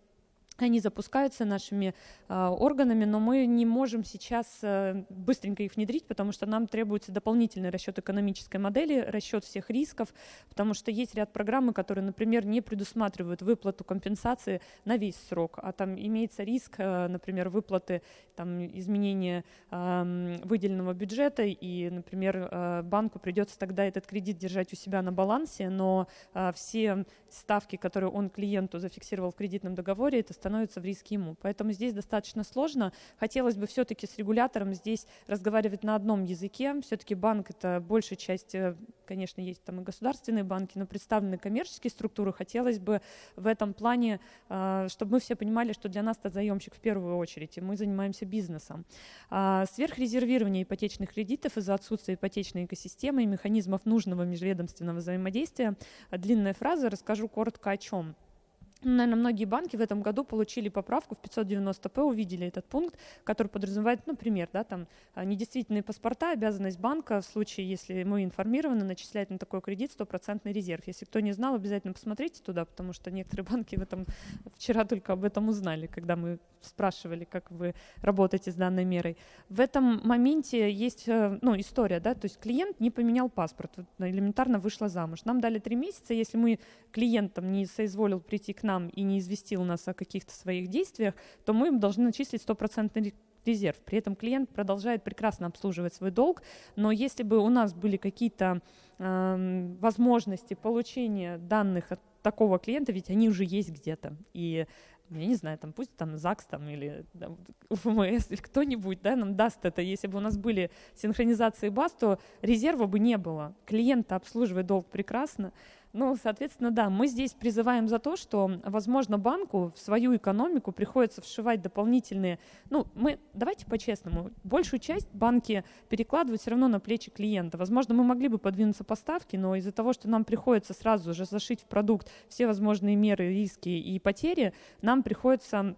они запускаются нашими э, органами, но мы не можем сейчас э, быстренько их внедрить, потому что нам требуется дополнительный расчет экономической модели, расчет всех рисков, потому что есть ряд программ, которые, например, не предусматривают выплату компенсации на весь срок, а там имеется риск, э, например, выплаты там, изменения э, выделенного бюджета, и, например, э, банку придется тогда этот кредит держать у себя на балансе, но э, все ставки, которые он клиенту зафиксировал в кредитном договоре, это становится в риске ему. Поэтому здесь достаточно сложно. Хотелось бы все-таки с регулятором здесь разговаривать на одном языке. Все-таки банк это большая часть, э, конечно, есть там и государственные банки, но представлены коммерческие структуры. Хотелось бы в этом плане, э, чтобы мы все понимали, что для нас это заемщик в первую очередь, и мы занимаемся бизнесом. А, сверхрезервирование ипотечных кредитов из-за отсутствия ипотечной экосистемы и механизмов нужного межведомственного взаимодействия. Длинная фраза, расскажу коротко о чем. Наверное, многие банки в этом году получили поправку в 590-П, увидели этот пункт, который подразумевает, например, да, там, а, недействительные паспорта, обязанность банка в случае, если мы информированы, начислять на такой кредит стопроцентный резерв. Если кто не знал, обязательно посмотрите туда, потому что некоторые банки в этом вчера только об этом узнали, когда мы спрашивали, как вы работаете с данной мерой. В этом моменте есть э, ну, история, да, то есть клиент не поменял паспорт, элементарно вышла замуж. Нам дали три месяца, если мы клиентам не соизволил прийти к нам нам и не известил нас о каких-то своих действиях, то мы им должны начислить стопроцентный резерв. При этом клиент продолжает прекрасно обслуживать свой долг, но если бы у нас были какие-то э, возможности получения данных от такого клиента, ведь они уже есть где-то, и я не знаю, там пусть там ЗАГС там, или там, УФМС или кто-нибудь да, нам даст это. Если бы у нас были синхронизации баз, то резерва бы не было. Клиента обслуживает долг прекрасно, ну, соответственно, да, мы здесь призываем за то, что, возможно, банку в свою экономику приходится вшивать дополнительные, ну, мы, давайте по-честному, большую часть банки перекладывают все равно на плечи клиента. Возможно, мы могли бы подвинуться по ставке, но из-за того, что нам приходится сразу же зашить в продукт все возможные меры, риски и потери, нам приходится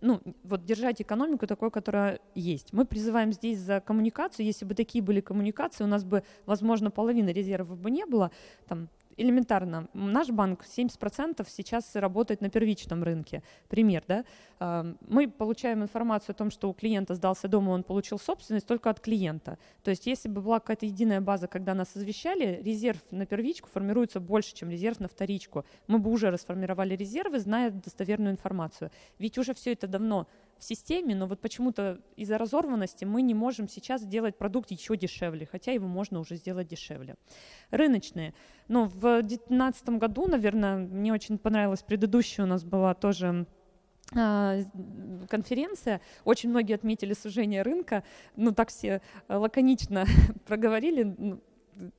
ну, вот держать экономику такой, которая есть. Мы призываем здесь за коммуникацию. Если бы такие были коммуникации, у нас бы, возможно, половины резервов бы не было. Там элементарно. Наш банк 70% сейчас работает на первичном рынке. Пример, да? А, мы получаем информацию о том, что у клиента сдался дом, и он получил собственность только от клиента. То есть если бы была какая-то единая база, когда нас извещали, резерв на первичку формируется больше, чем резерв на вторичку. Мы бы уже расформировали резервы, зная достоверную информацию. Ведь уже все это давно в системе, но вот почему-то из-за разорванности мы не можем сейчас сделать продукт еще дешевле, хотя его можно уже сделать дешевле. Рыночные. Ну, в 2019 году, наверное, мне очень понравилась предыдущая у нас была тоже а, конференция. Очень многие отметили сужение рынка. Ну, так все лаконично проговорили.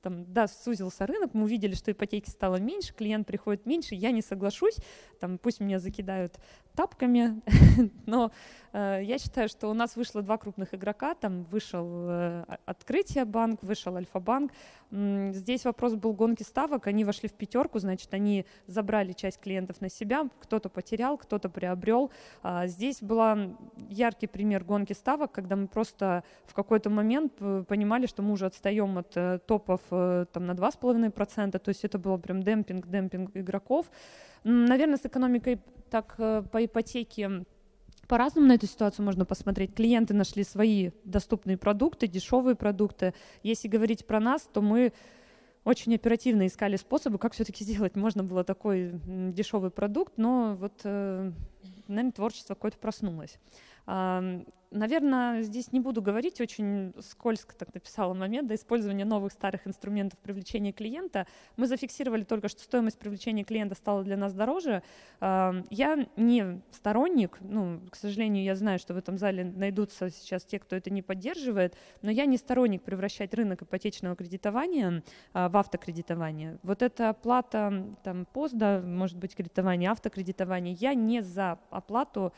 Там, да, сузился рынок, мы увидели, что ипотеки стало меньше, клиент приходит меньше, я не соглашусь, там, пусть меня закидают тапками, но э, я считаю, что у нас вышло два крупных игрока, там вышел э, Открытие банк, вышел Альфа-банк. Здесь вопрос был гонки ставок, они вошли в пятерку, значит, они забрали часть клиентов на себя, кто-то потерял, кто-то приобрел. А здесь был яркий пример гонки ставок, когда мы просто в какой-то момент понимали, что мы уже отстаем от э, топов э, там, на 2,5%, то есть это было прям демпинг, демпинг игроков. Наверное, с экономикой так э, по ипотеке по-разному на эту ситуацию можно посмотреть. Клиенты нашли свои доступные продукты, дешевые продукты. Если говорить про нас, то мы очень оперативно искали способы, как все-таки сделать. Можно было такой дешевый продукт, но вот, э, наверное, творчество какое-то проснулось. Наверное, здесь не буду говорить, очень скользко так написала момент, до использования новых старых инструментов привлечения клиента. Мы зафиксировали только, что стоимость привлечения клиента стала для нас дороже. Я не сторонник, ну, к сожалению, я знаю, что в этом зале найдутся сейчас те, кто это не поддерживает, но я не сторонник превращать рынок ипотечного кредитования а, в автокредитование. Вот эта оплата там, позда, может быть, кредитование, автокредитование, я не за оплату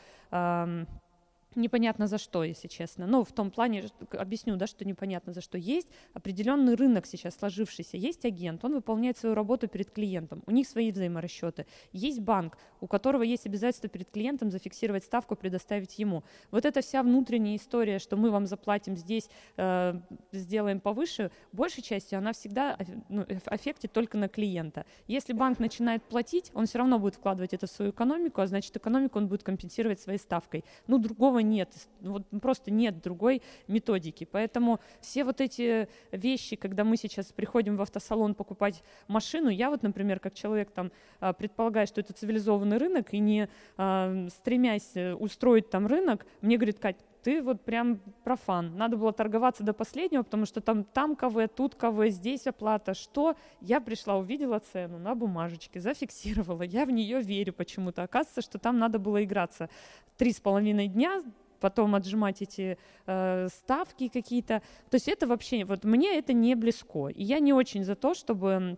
непонятно за что, если честно. Ну, в том плане, объясню, да, что непонятно за что. Есть определенный рынок сейчас сложившийся, есть агент, он выполняет свою работу перед клиентом, у них свои взаиморасчеты. Есть банк, у которого есть обязательство перед клиентом зафиксировать ставку, предоставить ему. Вот эта вся внутренняя история, что мы вам заплатим здесь, э, сделаем повыше, большей частью она всегда ну, аффектит только на клиента. Если банк начинает платить, он все равно будет вкладывать это в свою экономику, а значит экономику он будет компенсировать своей ставкой. Ну, другого нет, вот просто нет другой методики. Поэтому все вот эти вещи, когда мы сейчас приходим в автосалон покупать машину, я вот, например, как человек там а, предполагаю, что это цивилизованный рынок, и не а, стремясь э, устроить там рынок, мне говорит, Кать, ты вот прям профан. Надо было торговаться до последнего, потому что там, там КВ, тут КВ, здесь оплата. Что? Я пришла, увидела цену на бумажечке, зафиксировала. Я в нее верю почему-то. Оказывается, что там надо было играться три с половиной дня, потом отжимать эти э, ставки какие-то. То есть это вообще, вот мне это не близко. И я не очень за то, чтобы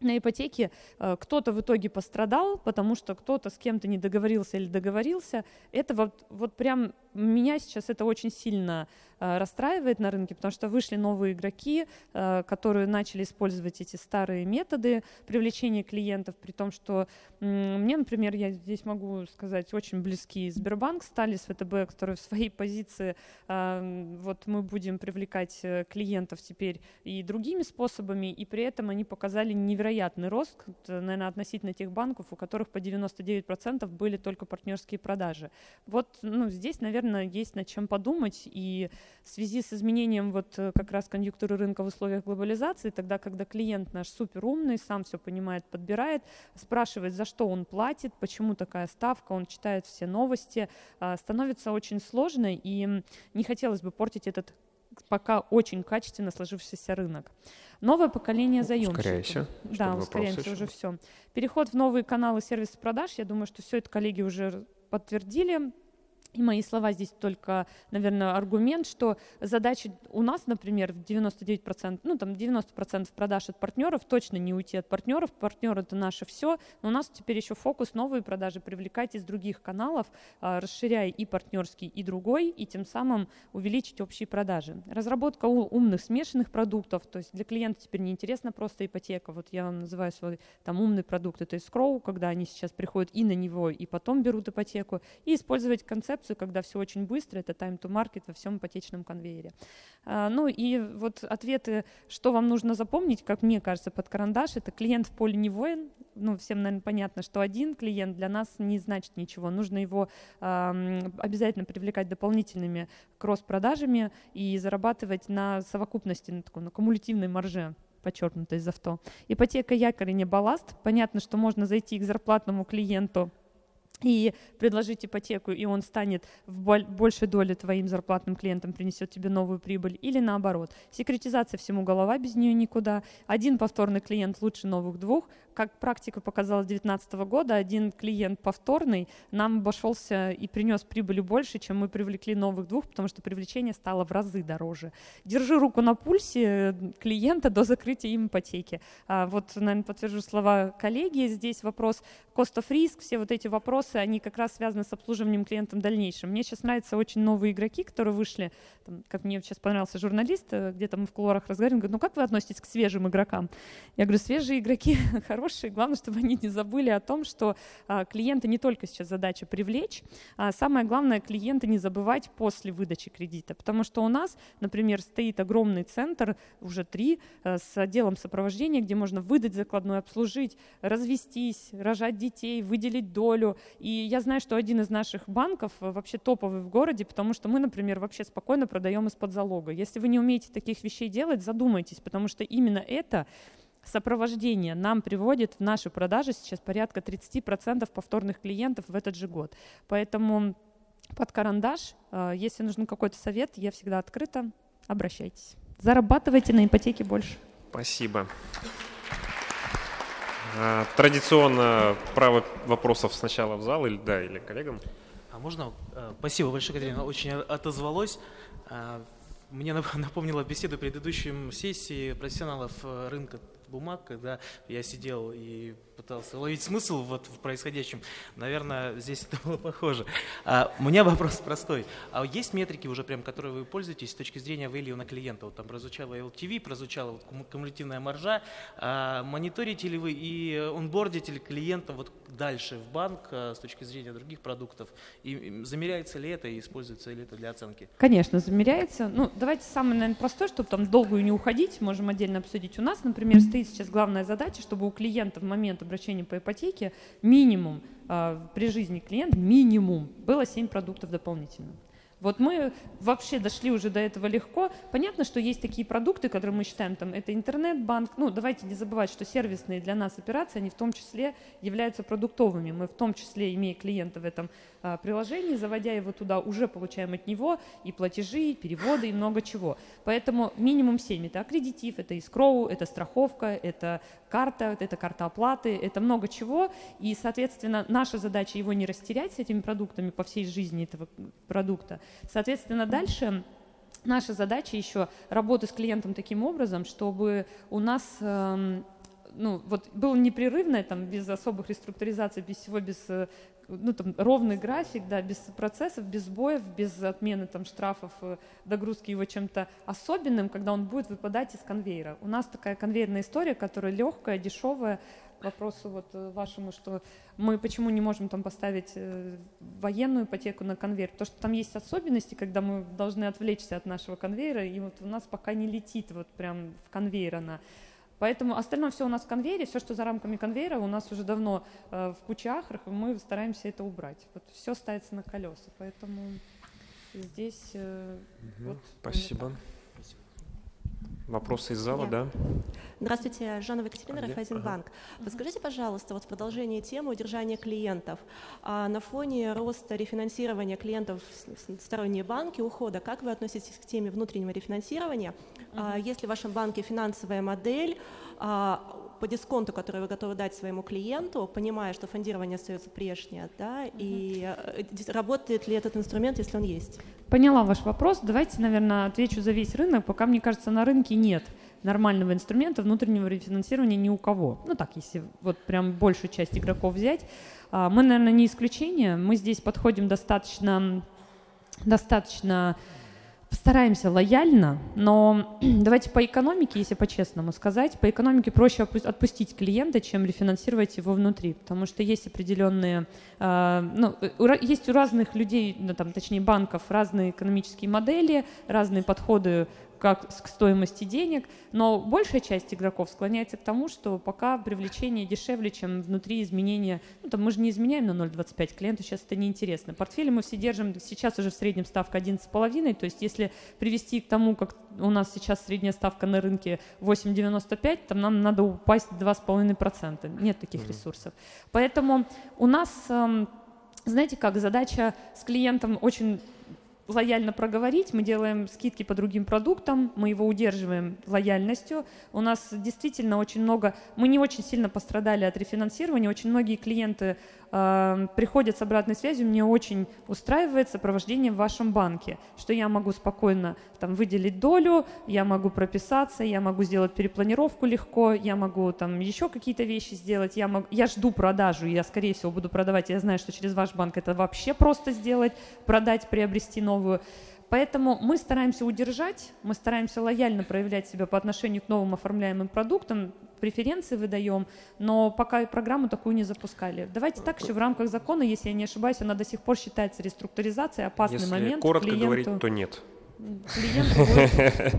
на ипотеке э, кто-то в итоге пострадал, потому что кто-то с кем-то не договорился или договорился. Это вот, вот прям меня сейчас это очень сильно Э, расстраивает на рынке, потому что вышли новые игроки, э, которые начали использовать эти старые методы привлечения клиентов, при том, что мне, например, я здесь могу сказать, очень близкие Сбербанк стали с ВТБ, которые в своей позиции, э, вот мы будем привлекать клиентов теперь и другими способами, и при этом они показали невероятный рост, наверное, относительно тех банков, у которых по 99% были только партнерские продажи. Вот ну, здесь, наверное, есть над чем подумать, и в связи с изменением вот э, как раз конъюнктуры рынка в условиях глобализации, тогда, когда клиент наш супер умный, сам все понимает, подбирает, спрашивает, за что он платит, почему такая ставка, он читает все новости, а, становится очень сложно, и не хотелось бы портить этот пока очень качественно сложившийся рынок. Новое поколение заемщиков. Ускоряйся. Да, ускоряемся, уже все. Переход в новые каналы сервиса продаж, я думаю, что все это коллеги уже подтвердили. И мои слова здесь только, наверное, аргумент, что задача у нас, например, в 99%, ну там 90% продаж от партнеров, точно не уйти от партнеров, партнеры это наше все, но у нас теперь еще фокус новые продажи привлекать из других каналов, а, расширяя и партнерский, и другой, и тем самым увеличить общие продажи. Разработка умных смешанных продуктов, то есть для клиента теперь не интересна просто ипотека, вот я вам называю свой там умный продукт, это скроу, когда они сейчас приходят и на него, и потом берут ипотеку, и использовать концепт концепцию, когда все очень быстро, это time to market во всем ипотечном конвейере. А, ну и вот ответы, что вам нужно запомнить, как мне кажется, под карандаш, это клиент в поле не воин, ну, всем, наверное, понятно, что один клиент для нас не значит ничего. Нужно его э, обязательно привлекать дополнительными кросс-продажами и зарабатывать на совокупности, на такой на кумулятивной марже подчеркнутой из авто. Ипотека якорь и не балласт. Понятно, что можно зайти к зарплатному клиенту и предложить ипотеку, и он станет в большей доле твоим зарплатным клиентам, принесет тебе новую прибыль, или наоборот. Секретизация всему голова, без нее никуда. Один повторный клиент лучше новых двух. Как практика показала с 2019 года, один клиент повторный нам обошелся и принес прибыли больше, чем мы привлекли новых двух, потому что привлечение стало в разы дороже. Держи руку на пульсе клиента до закрытия им ипотеки. А вот, наверное, подтвержу слова коллеги. Здесь вопрос cost of risk, все вот эти вопросы они как раз связаны с обслуживанием клиентам дальнейшим. Мне сейчас нравятся очень новые игроки, которые вышли, там, как мне сейчас понравился журналист, э, где-то мы в кулуарах разговариваем, говорит, ну как вы относитесь к свежим игрокам? Я говорю, свежие игроки хорошие, главное, чтобы они не забыли о том, что а, клиента не только сейчас задача привлечь, а самое главное, клиента не забывать после выдачи кредита, потому что у нас, например, стоит огромный центр, уже три, э, с отделом сопровождения, где можно выдать закладной, обслужить, развестись, рожать детей, выделить долю, и я знаю, что один из наших банков э, вообще топовый в городе, потому что мы, например, вообще спокойно продаем из-под залога. Если вы не умеете таких вещей делать, задумайтесь, потому что именно это сопровождение нам приводит в наши продажи сейчас порядка 30% повторных клиентов в этот же год. Поэтому под карандаш. Если нужен какой-то совет, я всегда открыта. Обращайтесь. Зарабатывайте на ипотеке больше. Спасибо. Традиционно право вопросов сначала в зал или да, или коллегам. А можно? Спасибо большое, Катерина, очень отозвалось. Мне напомнило беседу предыдущей сессии профессионалов э, рынка бумаг, когда я сидел и пытался ловить смысл вот в происходящем. Наверное, здесь это было похоже. А, у меня вопрос простой. А есть метрики уже прям, которые вы пользуетесь с точки зрения value на клиента? Вот там прозвучало LTV, прозвучала вот кумулятивная маржа. А, мониторите ли вы и онбордите ли клиента вот дальше в банк а, с точки зрения других продуктов? И замеряется ли это и используется ли это для оценки? Конечно, замеряется. Ну, давайте самое, наверное, простое, чтобы там долго не уходить, можем отдельно обсудить. У нас, например, стоит сейчас главная задача, чтобы у клиента в момент обращения по ипотеке минимум э, при жизни клиента минимум было 7 продуктов дополнительно. Вот мы вообще дошли уже до этого легко. Понятно, что есть такие продукты, которые мы считаем, там, это интернет-банк. Ну, давайте не забывать, что сервисные для нас операции, они в том числе являются продуктовыми. Мы в том числе, имея клиента в этом а, приложении, заводя его туда, уже получаем от него и платежи, и переводы, и много чего. Поэтому минимум 7. Это аккредитив, это искроу, это страховка, это карта, это карта оплаты, это много чего. И, соответственно, наша задача его не растерять с этими продуктами по всей жизни этого продукта, Соответственно, дальше наша задача еще работать с клиентом таким образом, чтобы у нас эм, ну, вот было непрерывное, там, без особых реструктуризаций, без всего, без э, ну, там, ровный график, да, без процессов, без сбоев, без отмены там, штрафов, э, догрузки его чем-то особенным, когда он будет выпадать из конвейера. У нас такая конвейерная история, которая легкая, дешевая, вопросу вот э, вашему, что мы почему не можем там поставить э, военную ипотеку на конвейер, потому что там есть особенности, когда мы должны отвлечься от нашего конвейера, и вот у нас пока не летит вот прям в конвейер она. Поэтому остальное все у нас в конвейере, все, что за рамками конвейера, у нас уже давно э, в кучах, и мы стараемся это убрать. Вот все ставится на колеса, поэтому здесь э, угу, вот. Спасибо. Вопросы из зала, да? Здравствуйте, Жанова Екатерина, Райфайзенбанк. Подскажите, пожалуйста, вот в продолжении темы удержания клиентов. А на фоне роста рефинансирования клиентов в сторонние банки, ухода, как вы относитесь к теме внутреннего рефинансирования? А, если в вашем банке финансовая модель, а, по дисконту, который вы готовы дать своему клиенту, понимая, что фондирование остается прежнее, да, и э, работает ли этот инструмент, если он есть? Поняла ваш вопрос. Давайте, наверное, отвечу за весь рынок. Пока, мне кажется, на рынке нет нормального инструмента внутреннего рефинансирования ни у кого. Ну так, если вот прям большую часть игроков взять. А, мы, наверное, не исключение. Мы здесь подходим достаточно, достаточно стараемся лояльно, но давайте по экономике, если по-честному сказать, по экономике проще отпустить клиента, чем рефинансировать его внутри, потому что есть определенные, э, ну, есть у разных людей, ну, там, точнее банков, разные экономические модели, разные подходы как к стоимости денег, но большая часть игроков склоняется к тому, что пока привлечение дешевле, чем внутри изменения, ну там мы же не изменяем на 0,25, клиенту сейчас это неинтересно. Портфели мы все держим, сейчас уже в среднем ставка 11,5, то есть если привести к тому, как у нас сейчас средняя ставка на рынке 8,95, там нам надо упасть 2,5%, нет таких ресурсов. Поэтому у нас эм, знаете как, задача с клиентом очень лояльно проговорить, мы делаем скидки по другим продуктам, мы его удерживаем лояльностью. У нас действительно очень много, мы не очень сильно пострадали от рефинансирования, очень многие клиенты э, приходят с обратной связью, мне очень устраивает сопровождение в вашем банке, что я могу спокойно там выделить долю, я могу прописаться, я могу сделать перепланировку легко, я могу там еще какие-то вещи сделать, я, могу, я жду продажу, я скорее всего буду продавать, я знаю, что через ваш банк это вообще просто сделать, продать, приобрести новую. Поэтому мы стараемся удержать, мы стараемся лояльно проявлять себя по отношению к новым оформляемым продуктам, преференции выдаем, но пока программу такую не запускали. Давайте так, еще в рамках закона, если я не ошибаюсь, она до сих пор считается реструктуризацией, опасный если момент. коротко клиенту... говорить, то нет. Клиенту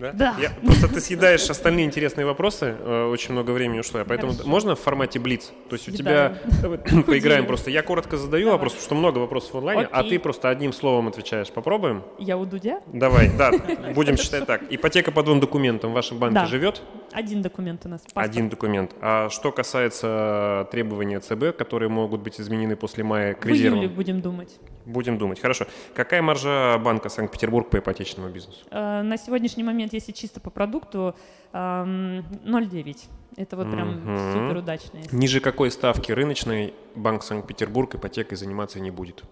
да? да. Я, просто ты съедаешь остальные интересные вопросы, э, очень много времени ушло, поэтому Хорошо. можно в формате блиц? То есть у тебя... Поиграем просто. Я коротко задаю вопрос, потому что много вопросов в онлайне, а ты просто одним словом отвечаешь. Попробуем? Я у Дудя? Давай, да, будем считать так. Ипотека по двум документам в вашем банке живет? Один документ у нас. Один документ. А что касается требований ЦБ, которые могут быть изменены после мая к резервам? В июле будем думать. Будем думать. Хорошо. Какая маржа банка Санкт-Петербург по ипотечному бизнесу? Э, на сегодняшний момент, если чисто по продукту, 0,9. Это вот прям супер удачно. Ниже какой ставки рыночной банк Санкт-Петербург ипотекой заниматься не будет?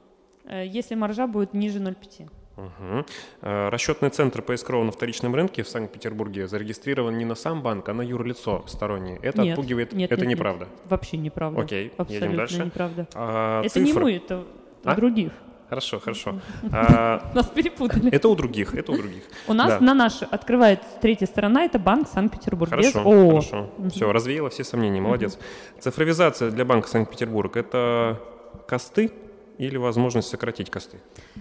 Э, если маржа будет ниже 0,5. Угу. Расчетный центр по эскроу на вторичном рынке в Санкт-Петербурге зарегистрирован не на сам банк, а на юрлицо стороннее. Это нет, отпугивает. Нет, это нет, неправда. Нет. Вообще неправда. Окей, Абсолютно едем дальше. неправда. А, это цифры? не мы, это а? других. Хорошо, хорошо. А, Нас перепутали. Это у других, это у других. У нас на наш открывает третья сторона, это банк Санкт-Петербург. Хорошо, хорошо. Все, развеяло все сомнения, молодец. Цифровизация для банка Санкт-Петербург – это косты или возможность сократить косты?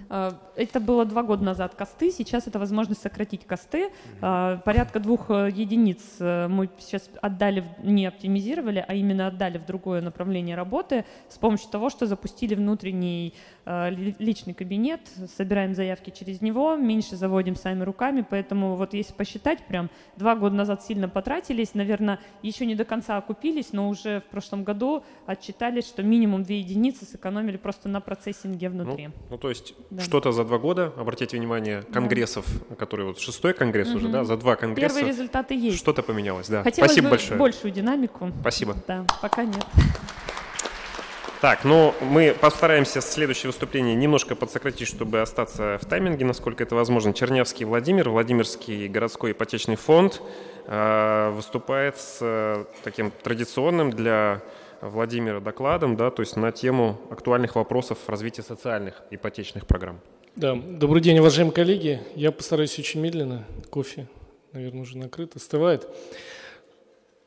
А, это было два года назад косты, сейчас это возможность сократить косты. А, порядка двух э, единиц э, мы сейчас отдали, не оптимизировали, а именно отдали в другое направление работы с помощью того, что запустили внутренний э, личный кабинет, собираем заявки через него, меньше заводим сами руками, поэтому вот если посчитать, прям два года назад сильно потратились, наверное, еще не до конца окупились, но уже в прошлом году отчитались, что минимум две единицы сэкономили просто на процессинге внутри. Ну, ну то есть да. что-то за два года, обратите внимание, конгрессов, да. который вот шестой конгресс угу. уже, да, за два конгресса. Первые результаты есть. Что-то поменялось, да. Хотелось Спасибо бы большое. большую динамику. Спасибо. Да, пока нет. Так, ну мы постараемся следующее выступление немножко подсократить, чтобы остаться в тайминге, насколько это возможно. Чернявский Владимир, Владимирский городской ипотечный фонд э, выступает с э, таким традиционным для Владимира докладом, да, то есть на тему актуальных вопросов развития социальных ипотечных программ. Да, добрый день, уважаемые коллеги. Я постараюсь очень медленно. Кофе, наверное, уже накрыт, остывает.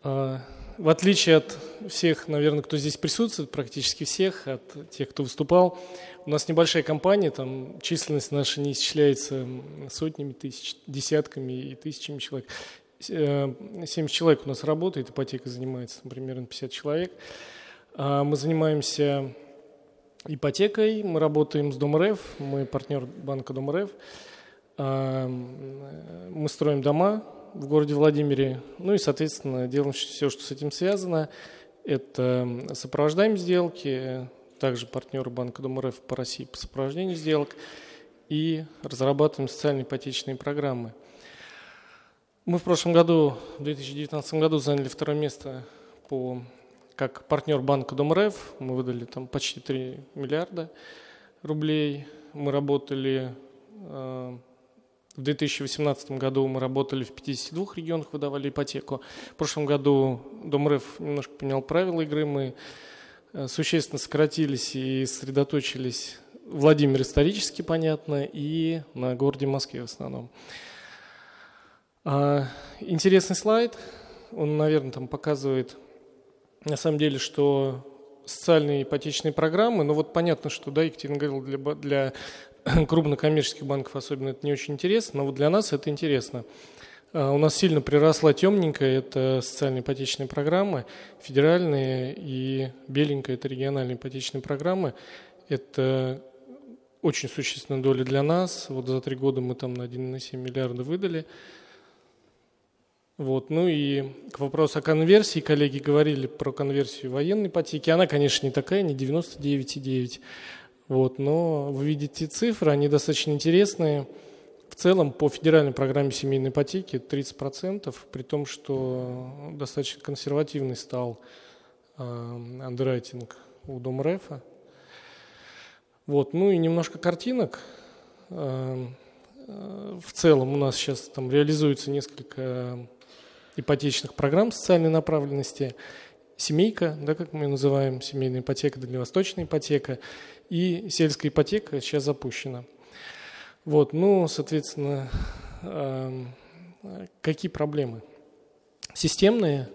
А, в отличие от всех, наверное, кто здесь присутствует, практически всех, от тех, кто выступал, у нас небольшая компания, там численность наша не исчисляется сотнями тысяч, десятками и тысячами человек. 70 э, человек у нас работает, ипотека занимается, примерно 50 человек. А, мы занимаемся ипотекой, мы работаем с ДомРФ, мы партнер банка ДомРФ. А, мы строим дома в городе Владимире, ну и, соответственно, делаем все, что с этим связано. Это сопровождаем сделки, также партнеры банка ДомРФ по России по сопровождению сделок и разрабатываем социальные ипотечные программы – мы в прошлом году, в 2019 году, заняли второе место по, как партнер банка ДомРФ. Мы выдали там почти 3 миллиарда рублей. Мы работали э, в 2018 году мы работали в 52 регионах, выдавали ипотеку. В прошлом году ДомРФ немножко поменял правила игры. Мы э, существенно сократились и сосредоточились Владимир исторически, понятно, и на городе Москве в основном. А, интересный слайд. Он, наверное, там показывает, на самом деле, что социальные ипотечные программы, ну вот понятно, что, да, Екатерина говорила, для, для крупнокоммерческих банков особенно это не очень интересно, но вот для нас это интересно. А, у нас сильно приросла темненькая, это социальные ипотечные программы, федеральные, и беленькая – это региональные ипотечные программы. Это очень существенная доля для нас. Вот за три года мы там на 1,7 миллиарда выдали – вот. Ну и к вопросу о конверсии, коллеги говорили про конверсию военной ипотеки. Она, конечно, не такая, не 99,9. Вот, но вы видите цифры, они достаточно интересные. В целом по федеральной программе семейной ипотеки 30%, при том, что достаточно консервативный стал э, андеррайтинг у Домрефа. Вот, ну и немножко картинок. Э, э, в целом у нас сейчас там реализуется несколько ипотечных программ социальной направленности, семейка, да, как мы ее называем, семейная ипотека, дальневосточная ипотека, и сельская ипотека сейчас запущена. Вот, ну, соответственно, эм, какие проблемы? Системные,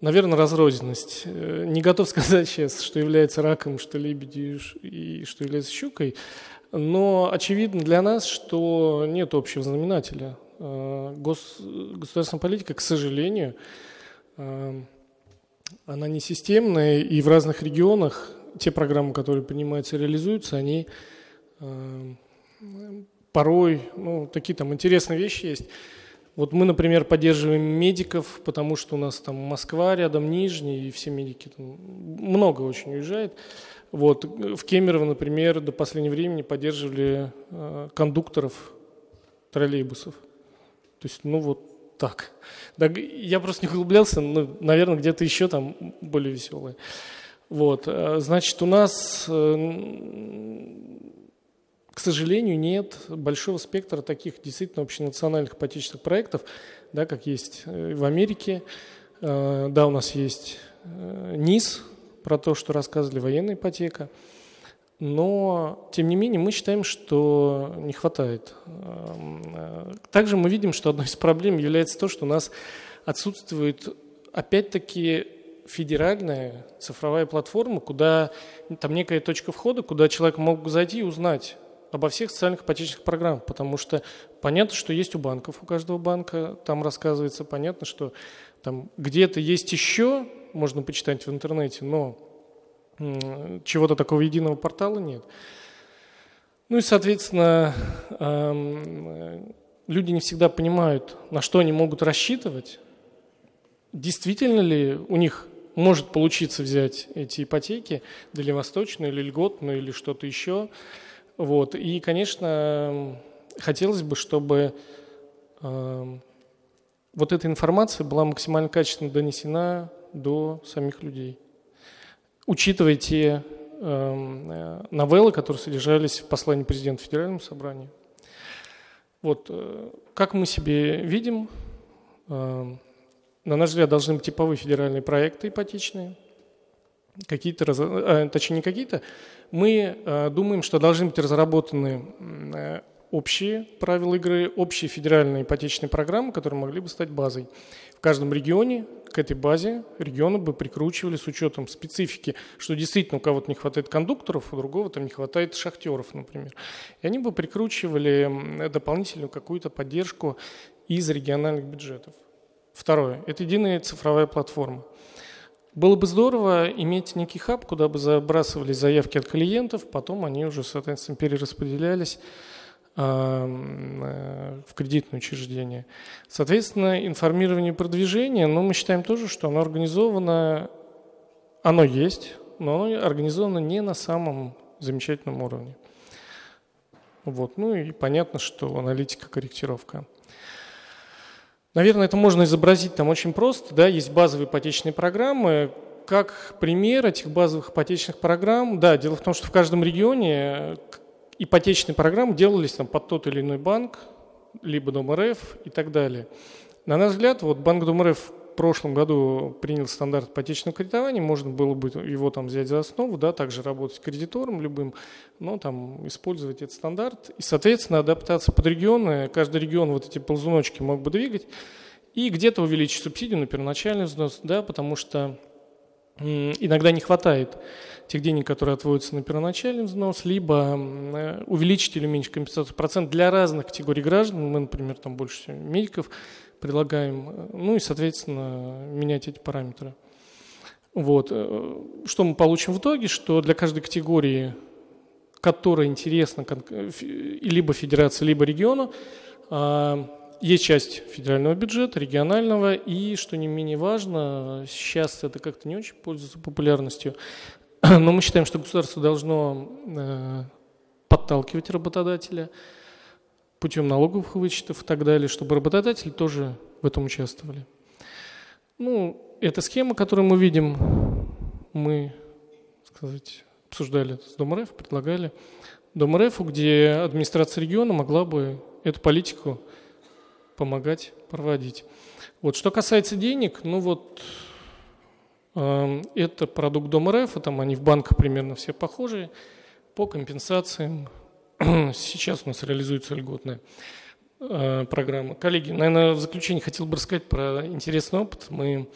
наверное, разрозненность. Э, не готов сказать сейчас, что является раком, что лебедью и что является щукой, но очевидно для нас, что нет общего знаменателя. Э, гос, государственная политика, к сожалению, э, она не системная, и в разных регионах те программы, которые принимаются и реализуются, они э, порой, ну, такие там интересные вещи есть. Вот мы, например, поддерживаем медиков, потому что у нас там Москва рядом, Нижний, и все медики там много очень уезжает. Вот. В Кемерово, например, до последнего времени поддерживали э, кондукторов троллейбусов. То есть, ну вот так. Да, я просто не углублялся, но, наверное, где-то еще там более веселые. Вот. Э, значит, у нас, э, к сожалению, нет большого спектра таких действительно общенациональных ипотечных проектов, да, как есть э, в Америке. Да, у нас есть НИС, про то, что рассказывали военная ипотека. Но, тем не менее, мы считаем, что не хватает. Также мы видим, что одной из проблем является то, что у нас отсутствует, опять-таки, федеральная цифровая платформа, куда там некая точка входа, куда человек мог зайти и узнать обо всех социальных ипотечных программах, потому что понятно, что есть у банков, у каждого банка там рассказывается, понятно, что там где-то есть еще, можно почитать в интернете, но чего-то такого единого портала нет. Ну и, соответственно, люди не всегда понимают, на что они могут рассчитывать, действительно ли у них может получиться взять эти ипотеки дальневосточные или льготные или что-то еще. Вот. И, конечно, хотелось бы, чтобы э, вот эта информация была максимально качественно донесена до самих людей. Учитывая те э, новеллы, которые содержались в послании президента Федеральному собранию. Вот, э, как мы себе видим, э, на наш взгляд, должны быть типовые федеральные проекты ипотечные, какие-то, а, точнее не какие-то, мы а, думаем, что должны быть разработаны э, общие правила игры, общие федеральные ипотечные программы, которые могли бы стать базой. В каждом регионе к этой базе регионы бы прикручивали с учетом специфики, что действительно у кого-то не хватает кондукторов, у другого там не хватает шахтеров, например. И они бы прикручивали дополнительную какую-то поддержку из региональных бюджетов. Второе – это единая цифровая платформа. Было бы здорово иметь некий хаб, куда бы забрасывались заявки от клиентов, потом они уже, соответственно, перераспределялись в кредитное учреждение. Соответственно, информирование и продвижение, но мы считаем тоже, что оно организовано, оно есть, но оно организовано не на самом замечательном уровне. Вот. Ну и понятно, что аналитика, корректировка. Наверное, это можно изобразить там очень просто. Да? Есть базовые ипотечные программы. Как пример этих базовых ипотечных программ, да, дело в том, что в каждом регионе ипотечные программы делались там, под тот или иной банк, либо Дом РФ и так далее. На наш взгляд, вот Банк Дом РФ прошлом году принял стандарт ипотечного кредитования, можно было бы его там взять за основу, да, также работать кредитором любым, но там использовать этот стандарт. И, соответственно, адаптация под регионы, каждый регион вот эти ползуночки мог бы двигать, и где-то увеличить субсидию на первоначальный взнос, да, потому что иногда не хватает тех денег, которые отводятся на первоначальный взнос, либо э, увеличить или уменьшить компенсацию процент для разных категорий граждан. Мы, например, там больше всего медиков, предлагаем, ну и, соответственно, менять эти параметры. Вот. Э, что мы получим в итоге? Что для каждой категории, которая интересна либо федерации, либо региону, а, есть часть федерального бюджета, регионального, и, что не менее важно, сейчас это как-то не очень пользуется популярностью, но мы считаем, что государство должно э, подталкивать работодателя – путем налоговых вычетов и так далее, чтобы работодатели тоже в этом участвовали. Ну, эта схема, которую мы видим, мы, сказать, обсуждали с Дом предлагали Дом где администрация региона могла бы эту политику помогать проводить. Вот, что касается денег, ну вот это продукт Дом РФ, там они в банках примерно все похожие, по компенсациям Сейчас у нас реализуется льготная э, программа. Коллеги, наверное, в заключение хотел бы рассказать про интересный опыт. Мы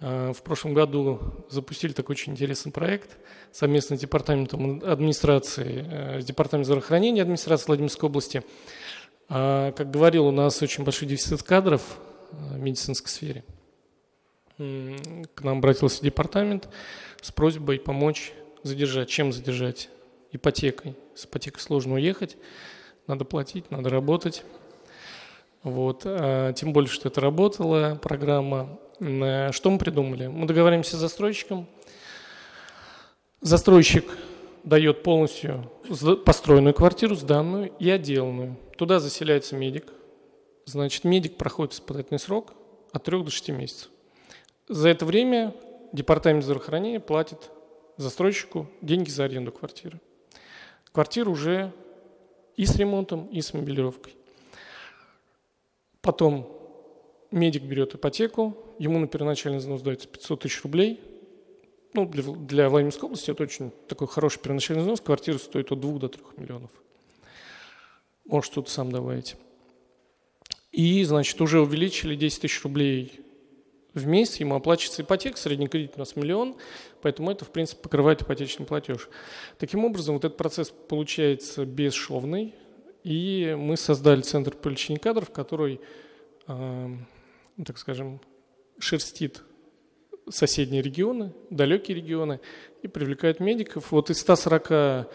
э, в прошлом году запустили такой очень интересный проект совместно с Департаментом администрации, э, с Департаментом здравоохранения администрации Владимирской области. А, как говорил, у нас очень большой дефицит кадров в медицинской сфере. К нам обратился департамент с просьбой помочь задержать. Чем задержать? ипотекой. С ипотекой сложно уехать, надо платить, надо работать. Вот. А, тем более, что это работала программа. Э, что мы придумали? Мы договариваемся с застройщиком. Застройщик дает полностью построенную квартиру, сданную и отделанную. Туда заселяется медик. Значит, медик проходит испытательный срок от 3 до 6 месяцев. За это время департамент здравоохранения платит застройщику деньги за аренду квартиры. Квартира уже и с ремонтом, и с мебелировкой. Потом медик берет ипотеку, ему на первоначальный взнос дается 500 тысяч рублей. Ну, для, для Владимирской области это очень такой хороший первоначальный взнос. Квартира стоит от 2 до 3 миллионов. Может, что-то сам добавить. И, значит, уже увеличили 10 тысяч рублей в месяц, ему оплачивается ипотека, средний кредит у нас миллион, поэтому это, в принципе, покрывает ипотечный платеж. Таким образом, вот этот процесс получается бесшовный, и мы создали центр привлечения кадров, который, э, так скажем, шерстит соседние регионы, далекие регионы и привлекает медиков. Вот из 140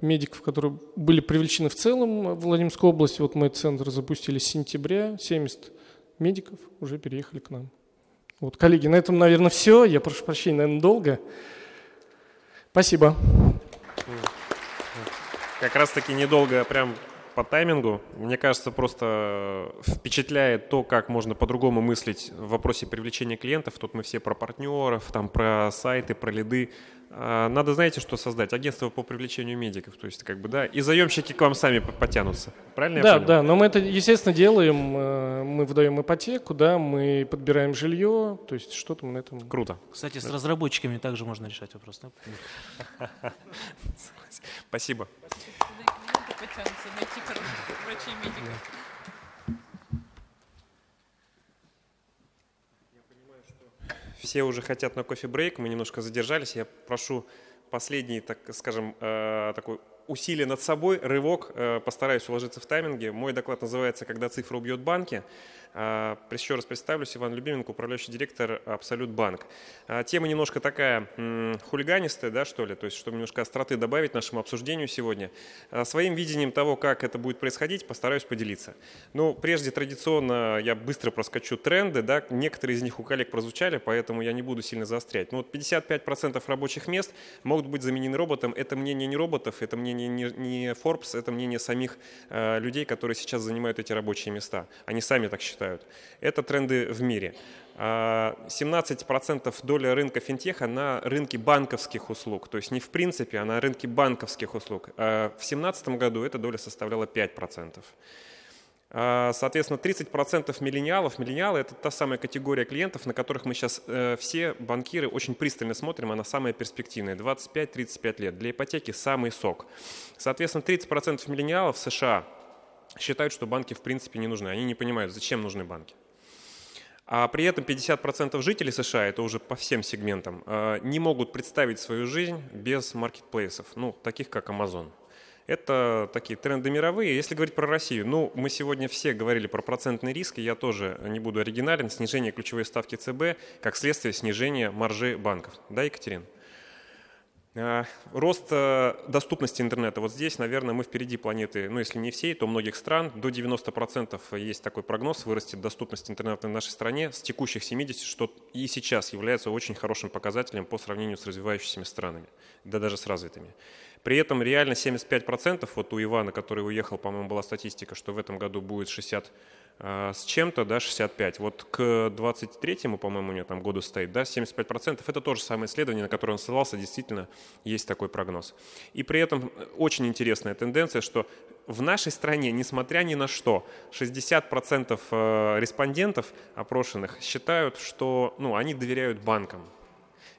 медиков, которые были привлечены в целом в Владимирской области, вот мы центр запустили с сентября, 70 медиков уже переехали к нам. Вот, коллеги, на этом, наверное, все. Я прошу прощения, наверное, долго. Спасибо. Как раз-таки недолго, прям по таймингу. Мне кажется, просто впечатляет то, как можно по-другому мыслить в вопросе привлечения клиентов. Тут мы все про партнеров, там про сайты, про лиды. А, надо, знаете, что создать? Агентство по привлечению медиков. То есть, как бы, да, и заемщики к вам сами потянутся. Правильно да, я понял? Да, но мы это, естественно, делаем. Э, мы выдаем ипотеку, да, мы подбираем жилье, то есть что-то мы на этом... Круто. Кстати, с разработчиками также можно решать вопрос. Спасибо. Все уже хотят на кофе-брейк, мы немножко задержались. Я прошу последний, так скажем, э, такой усилие над собой, рывок, э, постараюсь уложиться в тайминге. Мой доклад называется «Когда цифра убьет банки». А, еще раз представлюсь, Иван Любименко, управляющий директор Абсолют Банк. А, тема немножко такая хулиганистая, да, что ли, то есть, чтобы немножко остроты добавить нашему обсуждению сегодня. А, своим видением того, как это будет происходить, постараюсь поделиться. Ну, прежде традиционно я быстро проскочу тренды, да, некоторые из них у коллег прозвучали, поэтому я не буду сильно заострять. Ну, вот 55% рабочих мест могут быть заменены роботом. Это мнение не роботов, это мнение не Forbes, это мнение самих людей, которые сейчас занимают эти рабочие места. Они сами так считают считают. Это тренды в мире. 17% а, доля рынка финтеха на рынке банковских услуг. То есть не в принципе, а на рынке банковских услуг. А в 2017 году эта доля составляла 5%. А, соответственно, 30% миллениалов. Миллениалы – это та самая категория клиентов, на которых мы сейчас э, все банкиры очень пристально смотрим, она самая перспективная. 25-35 лет. Для ипотеки самый сок. Соответственно, 30% миллениалов США считают, что банки в принципе не нужны. Они не понимают, зачем нужны банки. А при этом 50% жителей США, это уже по всем сегментам, э, не могут представить свою жизнь без маркетплейсов, ну, таких как Amazon. Это такие тренды мировые. Если говорить про Россию, ну, мы сегодня все говорили про процентный риск, и я тоже не буду оригинален. Снижение ключевой ставки ЦБ как следствие снижения маржи банков. Да, Екатерина? А, рост э, доступности интернета. Вот здесь, наверное, мы впереди планеты, ну если не всей, то многих стран. До 90% есть такой прогноз, вырастет доступность интернета в нашей стране с текущих 70, что и сейчас является очень хорошим показателем по сравнению с развивающимися странами, да даже с развитыми. При этом реально 75%, вот у Ивана, который уехал, по-моему, была статистика, что в этом году будет 60 а, с чем-то, да, 65. Вот к 23-му, по-моему, у него там году стоит, да, 75%. Это тоже самое исследование, на которое он ссылался, действительно есть такой прогноз. И при этом очень интересная тенденция, что в нашей стране, несмотря ни на что, 60% э, респондентов опрошенных считают, что ну, они доверяют банкам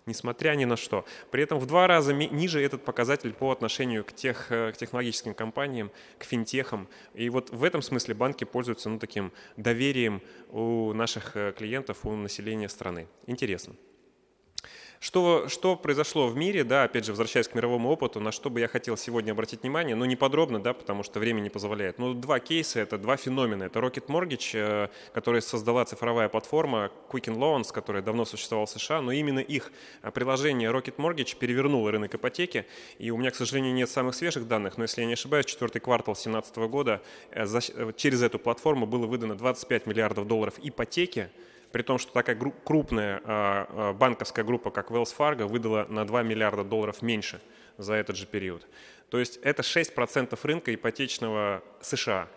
несмотря ни на что. При этом в два раза ниже этот показатель по отношению к, тех, э, к технологическим компаниям, к финтехам. И вот в этом смысле банки пользуются ну, таким доверием у наших э, клиентов, у населения страны. Интересно. Что, что произошло в мире, да, опять же, возвращаясь к мировому опыту, на что бы я хотел сегодня обратить внимание, но не подробно, да, потому что время не позволяет. Но два кейса, это два феномена. Это Rocket Mortgage, э, который создала цифровая платформа Quicken Loans, которая давно существовала в США, но именно их э, приложение Rocket Mortgage перевернуло рынок ипотеки. И у меня, к сожалению, нет самых свежих данных, но если я не ошибаюсь, четвертый квартал 2017 года э, через эту платформу было выдано 25 миллиардов долларов ипотеки, при том, что такая крупная а, а, банковская группа, как Wells Fargo, выдала на 2 миллиарда долларов меньше за этот же период. То есть это 6% рынка ипотечного США.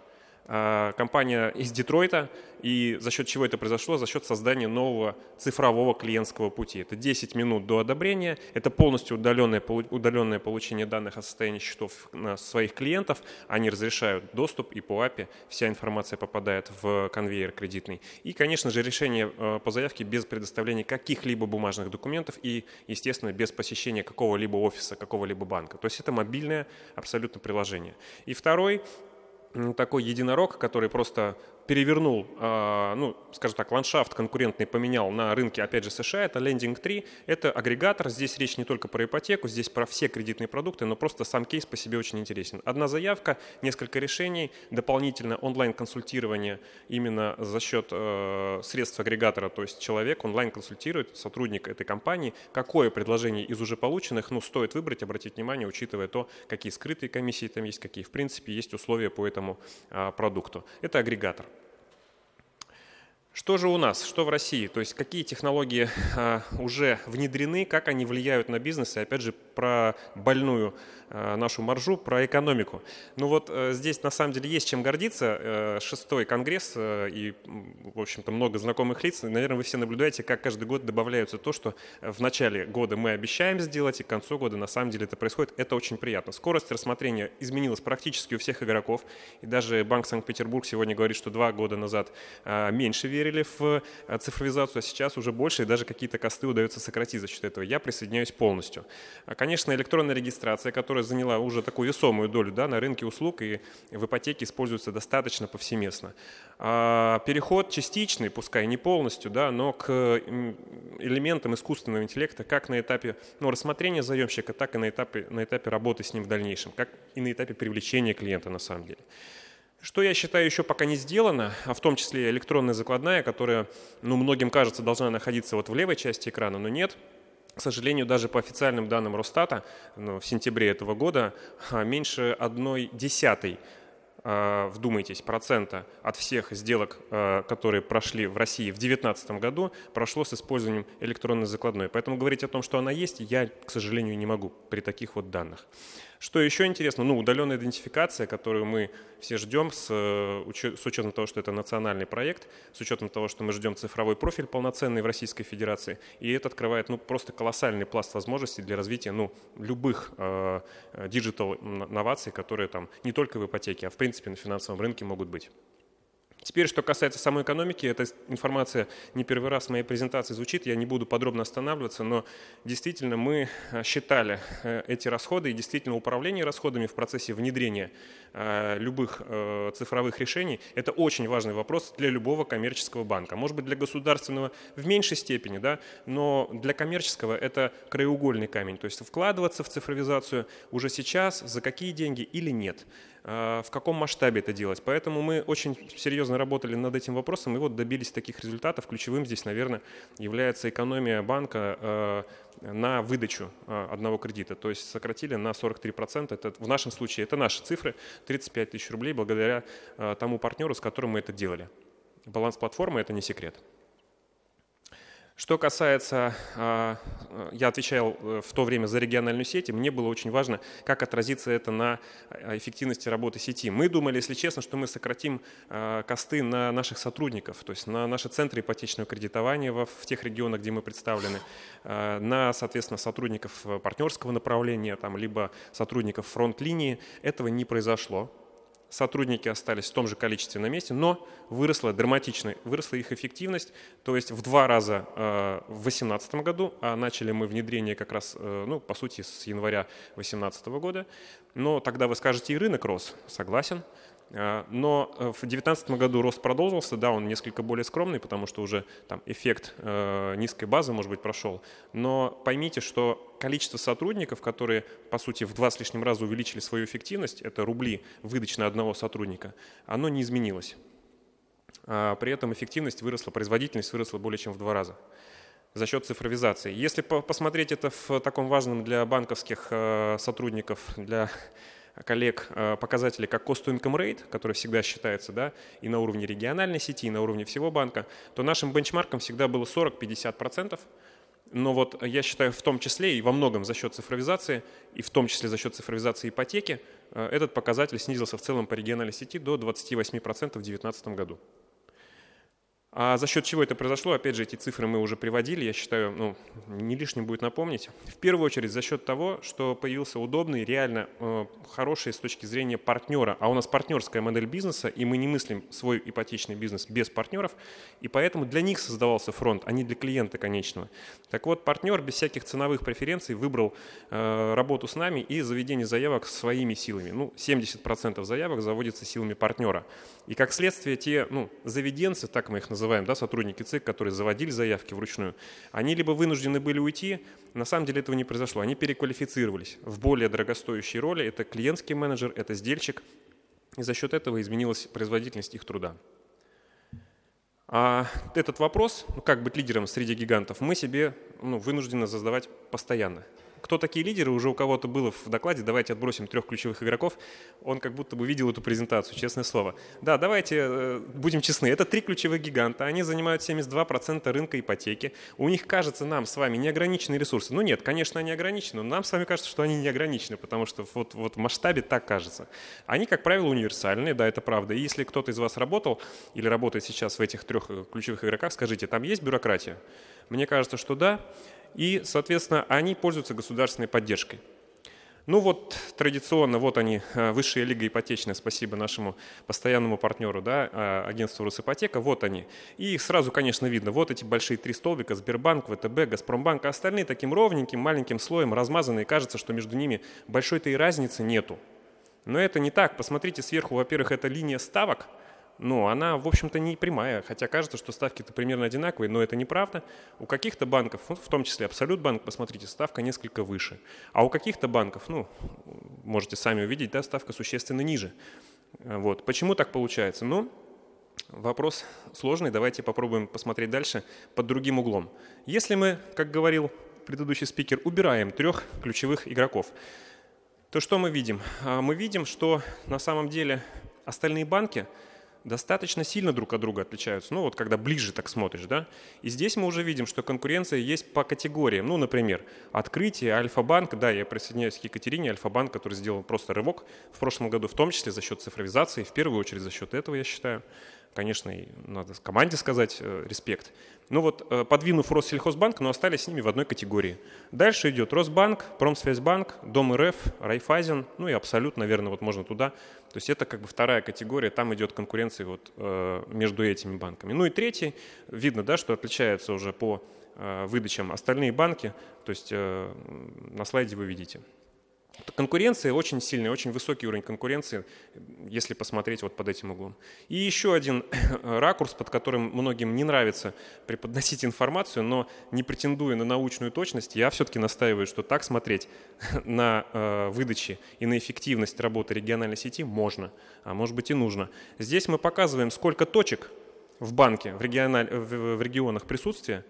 А, компания из Детройта, и за счет чего это произошло? За счет создания нового цифрового клиентского пути. Это 10 минут до одобрения, это полностью удаленное, удаленное получение данных о состоянии счетов своих клиентов. Они разрешают доступ и по API вся информация попадает в конвейер кредитный. И, конечно же, решение э, по заявке без предоставления каких-либо бумажных документов и, естественно, без посещения какого-либо офиса, какого-либо банка. То есть это мобильное абсолютно приложение. И второй такой единорог, который просто перевернул, а, ну, скажем так, ландшафт конкурентный поменял на рынке, опять же, США, это Lending 3, это агрегатор, здесь речь не только про ипотеку, здесь про все кредитные продукты, но просто сам кейс по себе очень интересен. Одна заявка, несколько решений, дополнительно онлайн-консультирование именно за счет э, средств агрегатора, то есть человек онлайн консультирует, сотрудник этой компании, какое предложение из уже полученных, ну, стоит выбрать, обратить внимание, учитывая то, какие скрытые комиссии там есть, какие, в принципе, есть условия по этому э, продукту. Это агрегатор. Что же у нас, что в России? То есть какие технологии а, уже внедрены, как они влияют на бизнес? И опять же про больную нашу маржу, про экономику. Ну вот э, здесь на самом деле есть чем гордиться. Э, шестой конгресс и, в общем-то, много знакомых лиц. Наверное, вы все наблюдаете, как каждый год добавляются то, что в начале года мы обещаем сделать, и к концу года на самом деле это происходит. Это очень приятно. Скорость рассмотрения изменилась практически у всех игроков. И даже Банк Санкт-Петербург сегодня говорит, что два года назад меньше верили в цифровизацию, а сейчас уже больше, и даже какие-то косты удается сократить за счет этого. Я присоединяюсь полностью. Конечно, электронная регистрация, которая которая заняла уже такую весомую долю да, на рынке услуг и в ипотеке используется достаточно повсеместно. А переход частичный, пускай не полностью, да, но к элементам искусственного интеллекта как на этапе ну, рассмотрения заемщика, так и на этапе, на этапе работы с ним в дальнейшем, как и на этапе привлечения клиента на самом деле. Что я считаю еще пока не сделано, а в том числе электронная закладная, которая ну, многим кажется должна находиться вот в левой части экрана, но нет – к сожалению, даже по официальным данным Росстата ну, в сентябре этого года а, меньше одной десятой а, вдумайтесь, процента от всех сделок, а, которые прошли в России в 2019 году, прошло с использованием электронной закладной. Поэтому говорить о том, что она есть, я, к сожалению, не могу при таких вот данных. Что еще интересно? Ну, удаленная идентификация, которую мы все ждем с, э, с учетом того, что это национальный проект, с учетом того, что мы ждем цифровой профиль полноценный в Российской Федерации. И это открывает ну, просто колоссальный пласт возможностей для развития ну, любых э, диджитал-новаций, которые там не только в ипотеке, а в принципе на финансовом рынке могут быть. Теперь, что касается самой экономики, эта информация не первый раз в моей презентации звучит, я не буду подробно останавливаться, но действительно мы э, считали э, эти расходы и действительно управление расходами в процессе внедрения э, любых цифровых решений – это очень важный вопрос для любого коммерческого банка. Может быть, для государственного в меньшей степени, да, но для коммерческого это краеугольный камень, то есть вкладываться в цифровизацию уже сейчас, за какие деньги или нет – в каком масштабе это делать. Поэтому мы очень серьезно работали над этим вопросом и вот добились таких результатов. Ключевым здесь, наверное, является экономия банка а, на выдачу а, одного кредита. То есть сократили на 43%. Это, в нашем случае это наши цифры, 35 тысяч рублей благодаря тому партнеру, с которым мы это делали. Баланс платформы – это не секрет. Что касается, а, я отвечал э, в то время за региональную сеть, и мне было очень важно, как отразится это на а, эффективности работы сети. Мы думали, если честно, что мы сократим а, косты на наших сотрудников, то есть на наши центры ипотечного кредитования в тех регионах, где мы представлены, на, соответственно, сотрудников партнерского направления, там, либо сотрудников фронт-линии. Этого не произошло сотрудники остались в том же количестве на месте, но выросла драматично, выросла их эффективность, то есть в два раза э, в 2018 году, а начали мы внедрение как раз, э, ну, по сути, с января 2018 года. Но тогда вы скажете, и рынок рос, согласен, но э, в 2019 году рост продолжился, да, он несколько более скромный, потому что уже там эффект э, низкой базы, может быть, прошел. Но поймите, что количество сотрудников, которые, по сути, в два с лишним раза увеличили свою эффективность, это рубли выдачи на одного сотрудника, оно не изменилось. А при этом эффективность выросла, производительность выросла более чем в два раза за счет цифровизации. Если посмотреть это в таком важном для банковских э, сотрудников, для коллег э, показатели как cost-to-income rate, который всегда считается да, и на уровне региональной сети, и на уровне всего банка, то нашим бенчмарком всегда было 40-50%. Но вот я считаю, в том числе и во многом за счет цифровизации, и в том числе за счет цифровизации ипотеки, э, этот показатель снизился в целом по региональной сети до 28% в 2019 году. А за счет чего это произошло? Опять же, эти цифры мы уже приводили, я считаю, ну, не лишним будет напомнить. В первую очередь за счет того, что появился удобный, реально э, хороший с точки зрения партнера. А у нас партнерская модель бизнеса, и мы не мыслим свой ипотечный бизнес без партнеров, и поэтому для них создавался фронт, а не для клиента конечного. Так вот, партнер без всяких ценовых преференций выбрал э, работу с нами и заведение заявок своими силами. Ну, 70% заявок заводится силами партнера. И как следствие те ну, заведенцы, так мы их называем, да, сотрудники ЦИК, которые заводили заявки вручную, они либо вынуждены были уйти, на самом деле этого не произошло, они переквалифицировались в более дорогостоящие роли, это клиентский менеджер, это сдельщик, и за счет этого изменилась производительность их труда. А этот вопрос, ну, как быть лидером среди гигантов, мы себе ну, вынуждены задавать постоянно кто такие лидеры, уже у кого-то было в докладе, давайте отбросим трех ключевых игроков, он как будто бы видел эту презентацию, честное слово. Да, давайте э, будем честны, это три ключевых гиганта, они занимают 72% рынка ипотеки, у них кажется нам с вами неограниченные ресурсы. Ну нет, конечно, они ограничены, но нам с вами кажется, что они не ограничены, потому что вот, вот в масштабе так кажется. Они, как правило, универсальные, да, это правда. И если кто-то из вас работал или работает сейчас в этих трех э, ключевых игроках, скажите, там есть бюрократия? Мне кажется, что да и, соответственно, они пользуются государственной поддержкой. Ну вот традиционно, вот они, э, высшая лига ипотечная, спасибо нашему постоянному партнеру, да, э, агентству Росипотека, вот они. И их сразу, конечно, видно, вот эти большие три столбика, Сбербанк, ВТБ, Газпромбанк, а остальные таким ровненьким, маленьким слоем размазаны, и кажется, что между ними большой-то и разницы нету. Но это не так. Посмотрите сверху, во-первых, это линия ставок – но она, в общем-то, не прямая, хотя кажется, что ставки-то примерно одинаковые, но это неправда. У каких-то банков, в том числе Абсолют банк, посмотрите, ставка несколько выше. А у каких-то банков, ну, можете сами увидеть, да, ставка существенно ниже. Вот. Почему так получается? Ну, вопрос сложный, давайте попробуем посмотреть дальше под другим углом. Если мы, как говорил предыдущий спикер, убираем трех ключевых игроков, то что мы видим? А, мы видим, что на самом деле остальные банки – достаточно сильно друг от друга отличаются. Ну вот когда ближе так смотришь, да. И здесь мы уже видим, что конкуренция есть по категориям. Ну, например, открытие, Альфа-банк. Да, я присоединяюсь к Екатерине. Альфа-банк, который сделал просто рывок в прошлом году, в том числе за счет цифровизации, в первую очередь за счет этого, я считаю. Конечно, надо команде сказать э, респект. Ну вот, э, подвинув Россельхозбанк, но остались с ними в одной категории. Дальше идет Росбанк, Промсвязьбанк, Дом РФ, Райфайзен, ну и Абсолют, наверное, вот можно туда. То есть это как бы вторая категория, там идет конкуренция вот э, между этими банками. Ну и третий, видно, да, что отличается уже по выдачам остальные банки, то есть на слайде вы видите. Конкуренция очень сильная, очень высокий уровень конкуренции, если посмотреть вот под этим углом. И еще один ракурс, под которым многим не нравится преподносить информацию, но не претендуя на научную точность, я все-таки настаиваю, что так смотреть на э, выдачи и на эффективность работы региональной сети можно, а может быть и нужно. Здесь мы показываем, сколько точек в банке, в, региональ, в, в регионах присутствия,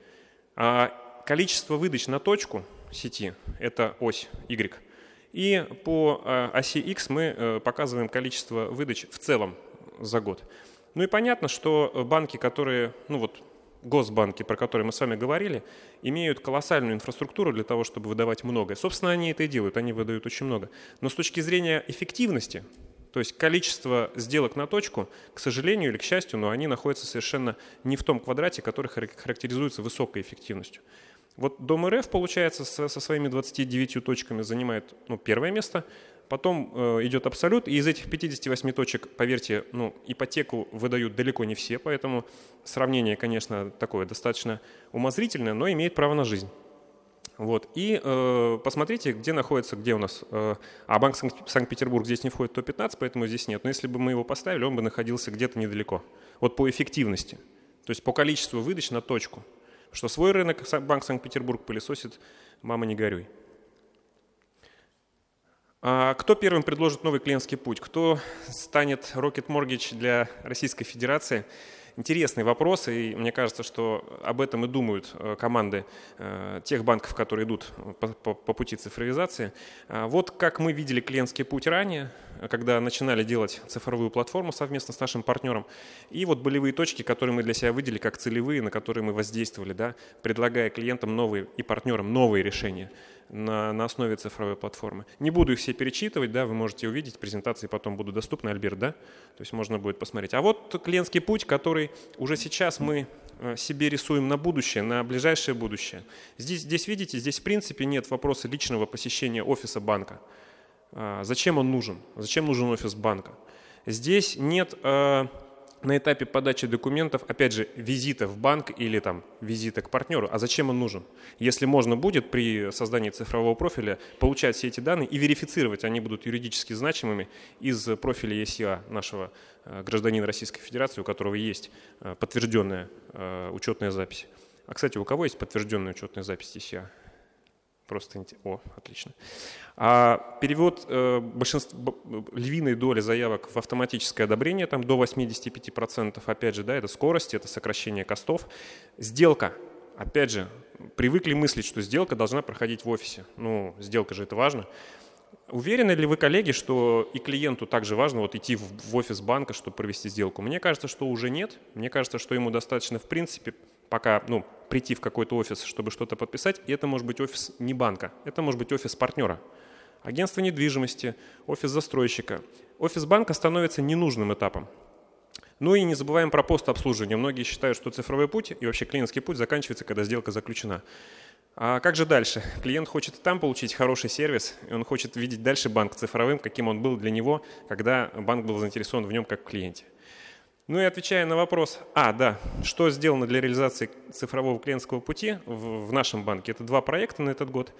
а количество выдач на точку сети – это ось Y – и по э, оси X мы э, показываем количество выдач в целом за год. Ну и понятно, что банки, которые, ну вот госбанки, про которые мы с вами говорили, имеют колоссальную инфраструктуру для того, чтобы выдавать многое. Собственно, они это и делают, они выдают очень много. Но с точки зрения эффективности, то есть количество сделок на точку, к сожалению или к счастью, но они находятся совершенно не в том квадрате, который характеризуется высокой эффективностью. Вот Дом РФ, получается, со, со своими 29 точками занимает ну, первое место, потом э, идет Абсолют, и из этих 58 точек, поверьте, ну, ипотеку выдают далеко не все, поэтому сравнение, конечно, такое достаточно умозрительное, но имеет право на жизнь. Вот. И э, посмотрите, где находится, где у нас... Э, а Банк Санкт-Петербург здесь не входит в топ-15, поэтому здесь нет. Но если бы мы его поставили, он бы находился где-то недалеко. Вот по эффективности. То есть по количеству выдач на точку. Что свой рынок Банк Санкт-Петербург пылесосит, мама не горюй. А кто первым предложит новый клиентский путь? Кто станет Rocket Mortgage для Российской Федерации? Интересный вопрос, и мне кажется, что об этом и думают э, команды э, тех банков, которые идут по, по, по пути цифровизации. А вот как мы видели клиентский путь ранее, когда начинали делать цифровую платформу совместно с нашим партнером, и вот болевые точки, которые мы для себя выделили как целевые, на которые мы воздействовали, да, предлагая клиентам новые и партнерам новые решения на, на основе цифровой платформы. Не буду их все перечитывать, да, вы можете увидеть, презентации потом будут доступны, Альберт, да, то есть можно будет посмотреть. А вот клиентский путь, который уже сейчас мы э, себе рисуем на будущее, на ближайшее будущее. Здесь, здесь видите, здесь в принципе нет вопроса личного посещения офиса банка. А, зачем он нужен? Зачем нужен офис банка? Здесь нет э, на этапе подачи документов, опять же, визита в банк или там визита к партнеру, а зачем он нужен? Если можно будет при создании цифрового профиля получать все эти данные и верифицировать, они будут юридически значимыми из профиля ЕСИА нашего э, гражданина Российской Федерации, у которого есть э, подтвержденная э, учетная запись. А, кстати, у кого есть подтвержденная учетная запись ЕСИА? Просто о, отлично. А перевод э, львиной доли заявок в автоматическое одобрение, там до 85%, опять же, да, это скорость, это сокращение костов. Сделка, опять же, привыкли мыслить, что сделка должна проходить в офисе. Ну, сделка же это важно. Уверены ли вы, коллеги, что и клиенту также важно вот идти в офис банка, чтобы провести сделку? Мне кажется, что уже нет. Мне кажется, что ему достаточно, в принципе, пока ну, прийти в какой-то офис, чтобы что-то подписать, и это может быть офис не банка, это может быть офис партнера, агентство недвижимости, офис застройщика. Офис банка становится ненужным этапом. Ну и не забываем про постобслуживание. Многие считают, что цифровой путь и вообще клиентский путь заканчивается, когда сделка заключена. А как же дальше? Клиент хочет там получить хороший сервис, и он хочет видеть дальше банк цифровым, каким он был для него, когда банк был заинтересован в нем как в клиенте. Ну и отвечая на вопрос, а, да, что сделано для реализации цифрового клиентского пути в, в нашем банке, это два проекта на этот год.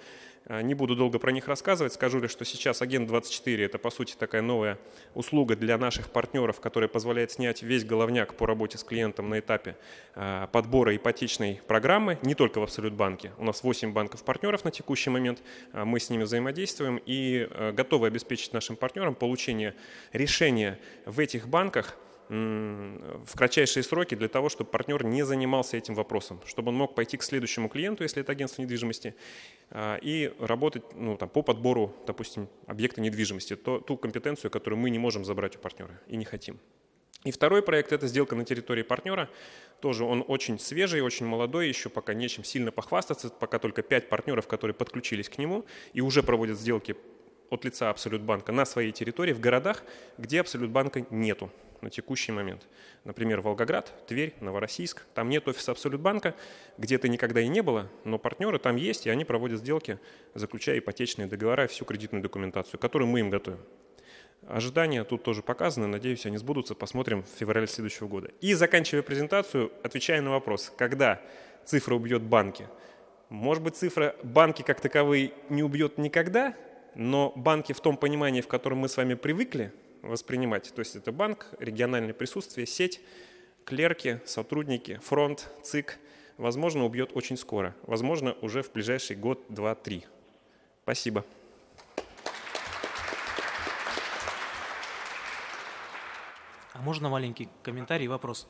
А, не буду долго про них рассказывать, скажу лишь, что сейчас Агент 24 это по сути такая новая услуга для наших партнеров, которая позволяет снять весь головняк по работе с клиентом на этапе а, подбора ипотечной программы, не только в Абсолют банке. У нас 8 банков-партнеров на текущий момент, а, мы с ними взаимодействуем и готовы обеспечить нашим партнерам получение решения в этих банках – в кратчайшие сроки для того, чтобы партнер не занимался этим вопросом, чтобы он мог пойти к следующему клиенту, если это агентство недвижимости, а, и работать ну, там, по подбору, допустим, объекта недвижимости, то, ту компетенцию, которую мы не можем забрать у партнера и не хотим. И второй проект – это сделка на территории партнера. Тоже он очень свежий, очень молодой, еще пока нечем сильно похвастаться, пока только пять партнеров, которые подключились к нему и уже проводят сделки от лица Абсолют банка на своей территории в городах, где Абсолют банка нету на текущий момент. Например, Волгоград, Тверь, Новороссийск. Там нет офиса Абсолютбанка, где-то никогда и не было, но партнеры там есть, и они проводят сделки, заключая ипотечные договора и всю кредитную документацию, которую мы им готовим. Ожидания тут тоже показаны, надеюсь, они сбудутся, посмотрим в феврале следующего года. И заканчивая презентацию, отвечая на вопрос, когда цифра убьет банки. Может быть, цифра банки как таковые не убьет никогда, но банки в том понимании, в котором мы с вами привыкли – воспринимать. То есть это банк, региональное присутствие, сеть, клерки, сотрудники, фронт, ЦИК, возможно, убьет очень скоро. Возможно, уже в ближайший год, два, три. Спасибо. А можно маленький комментарий и вопрос?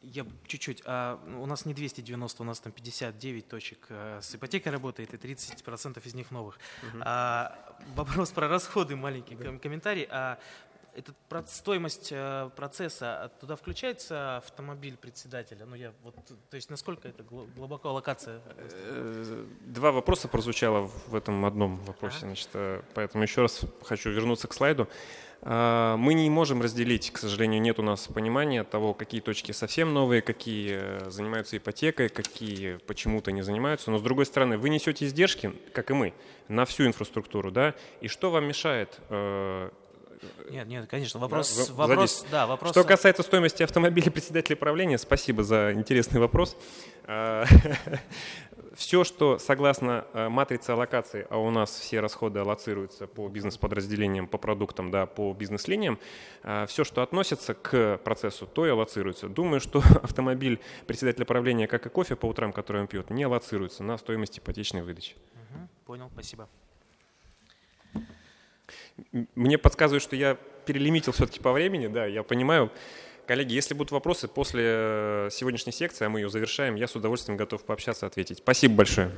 Я чуть-чуть. А у нас не 290, у нас там 59 точек а, с ипотекой работает, и 30% из них новых. Угу. А, вопрос про расходы, маленький да. комментарий. А это стоимость э, процесса, а туда включается автомобиль председателя? Ну, я вот, то есть насколько это глубоко локация? Э, два вопроса прозвучало в этом одном вопросе, значит, поэтому еще раз хочу вернуться к слайду. А, мы не можем разделить, к сожалению, нет у нас понимания того, какие точки совсем новые, какие э, занимаются ипотекой, какие почему-то не занимаются. Но с другой стороны, вы несете издержки, как и мы, на всю инфраструктуру, да, и что вам мешает э, нет, нет, конечно. Вопрос, да, вопрос, да, вопрос. Что касается стоимости автомобиля председателя правления, спасибо за интересный вопрос. Все, что согласно э, матрице аллокации, а у нас все расходы аллоцируются по бизнес-подразделениям, по продуктам, да, по бизнес-линиям, э, все, что относится к процессу, то и аллоцируется. Думаю, что автомобиль председателя правления, как и кофе по утрам, который он пьет, не аллоцируется на стоимость ипотечной выдачи. Угу, понял, спасибо. Мне подсказывают, что я перелимитил все-таки по времени, да, я понимаю. Коллеги, если будут вопросы после э, сегодняшней секции, а мы ее завершаем, я с удовольствием готов пообщаться, ответить. Спасибо большое.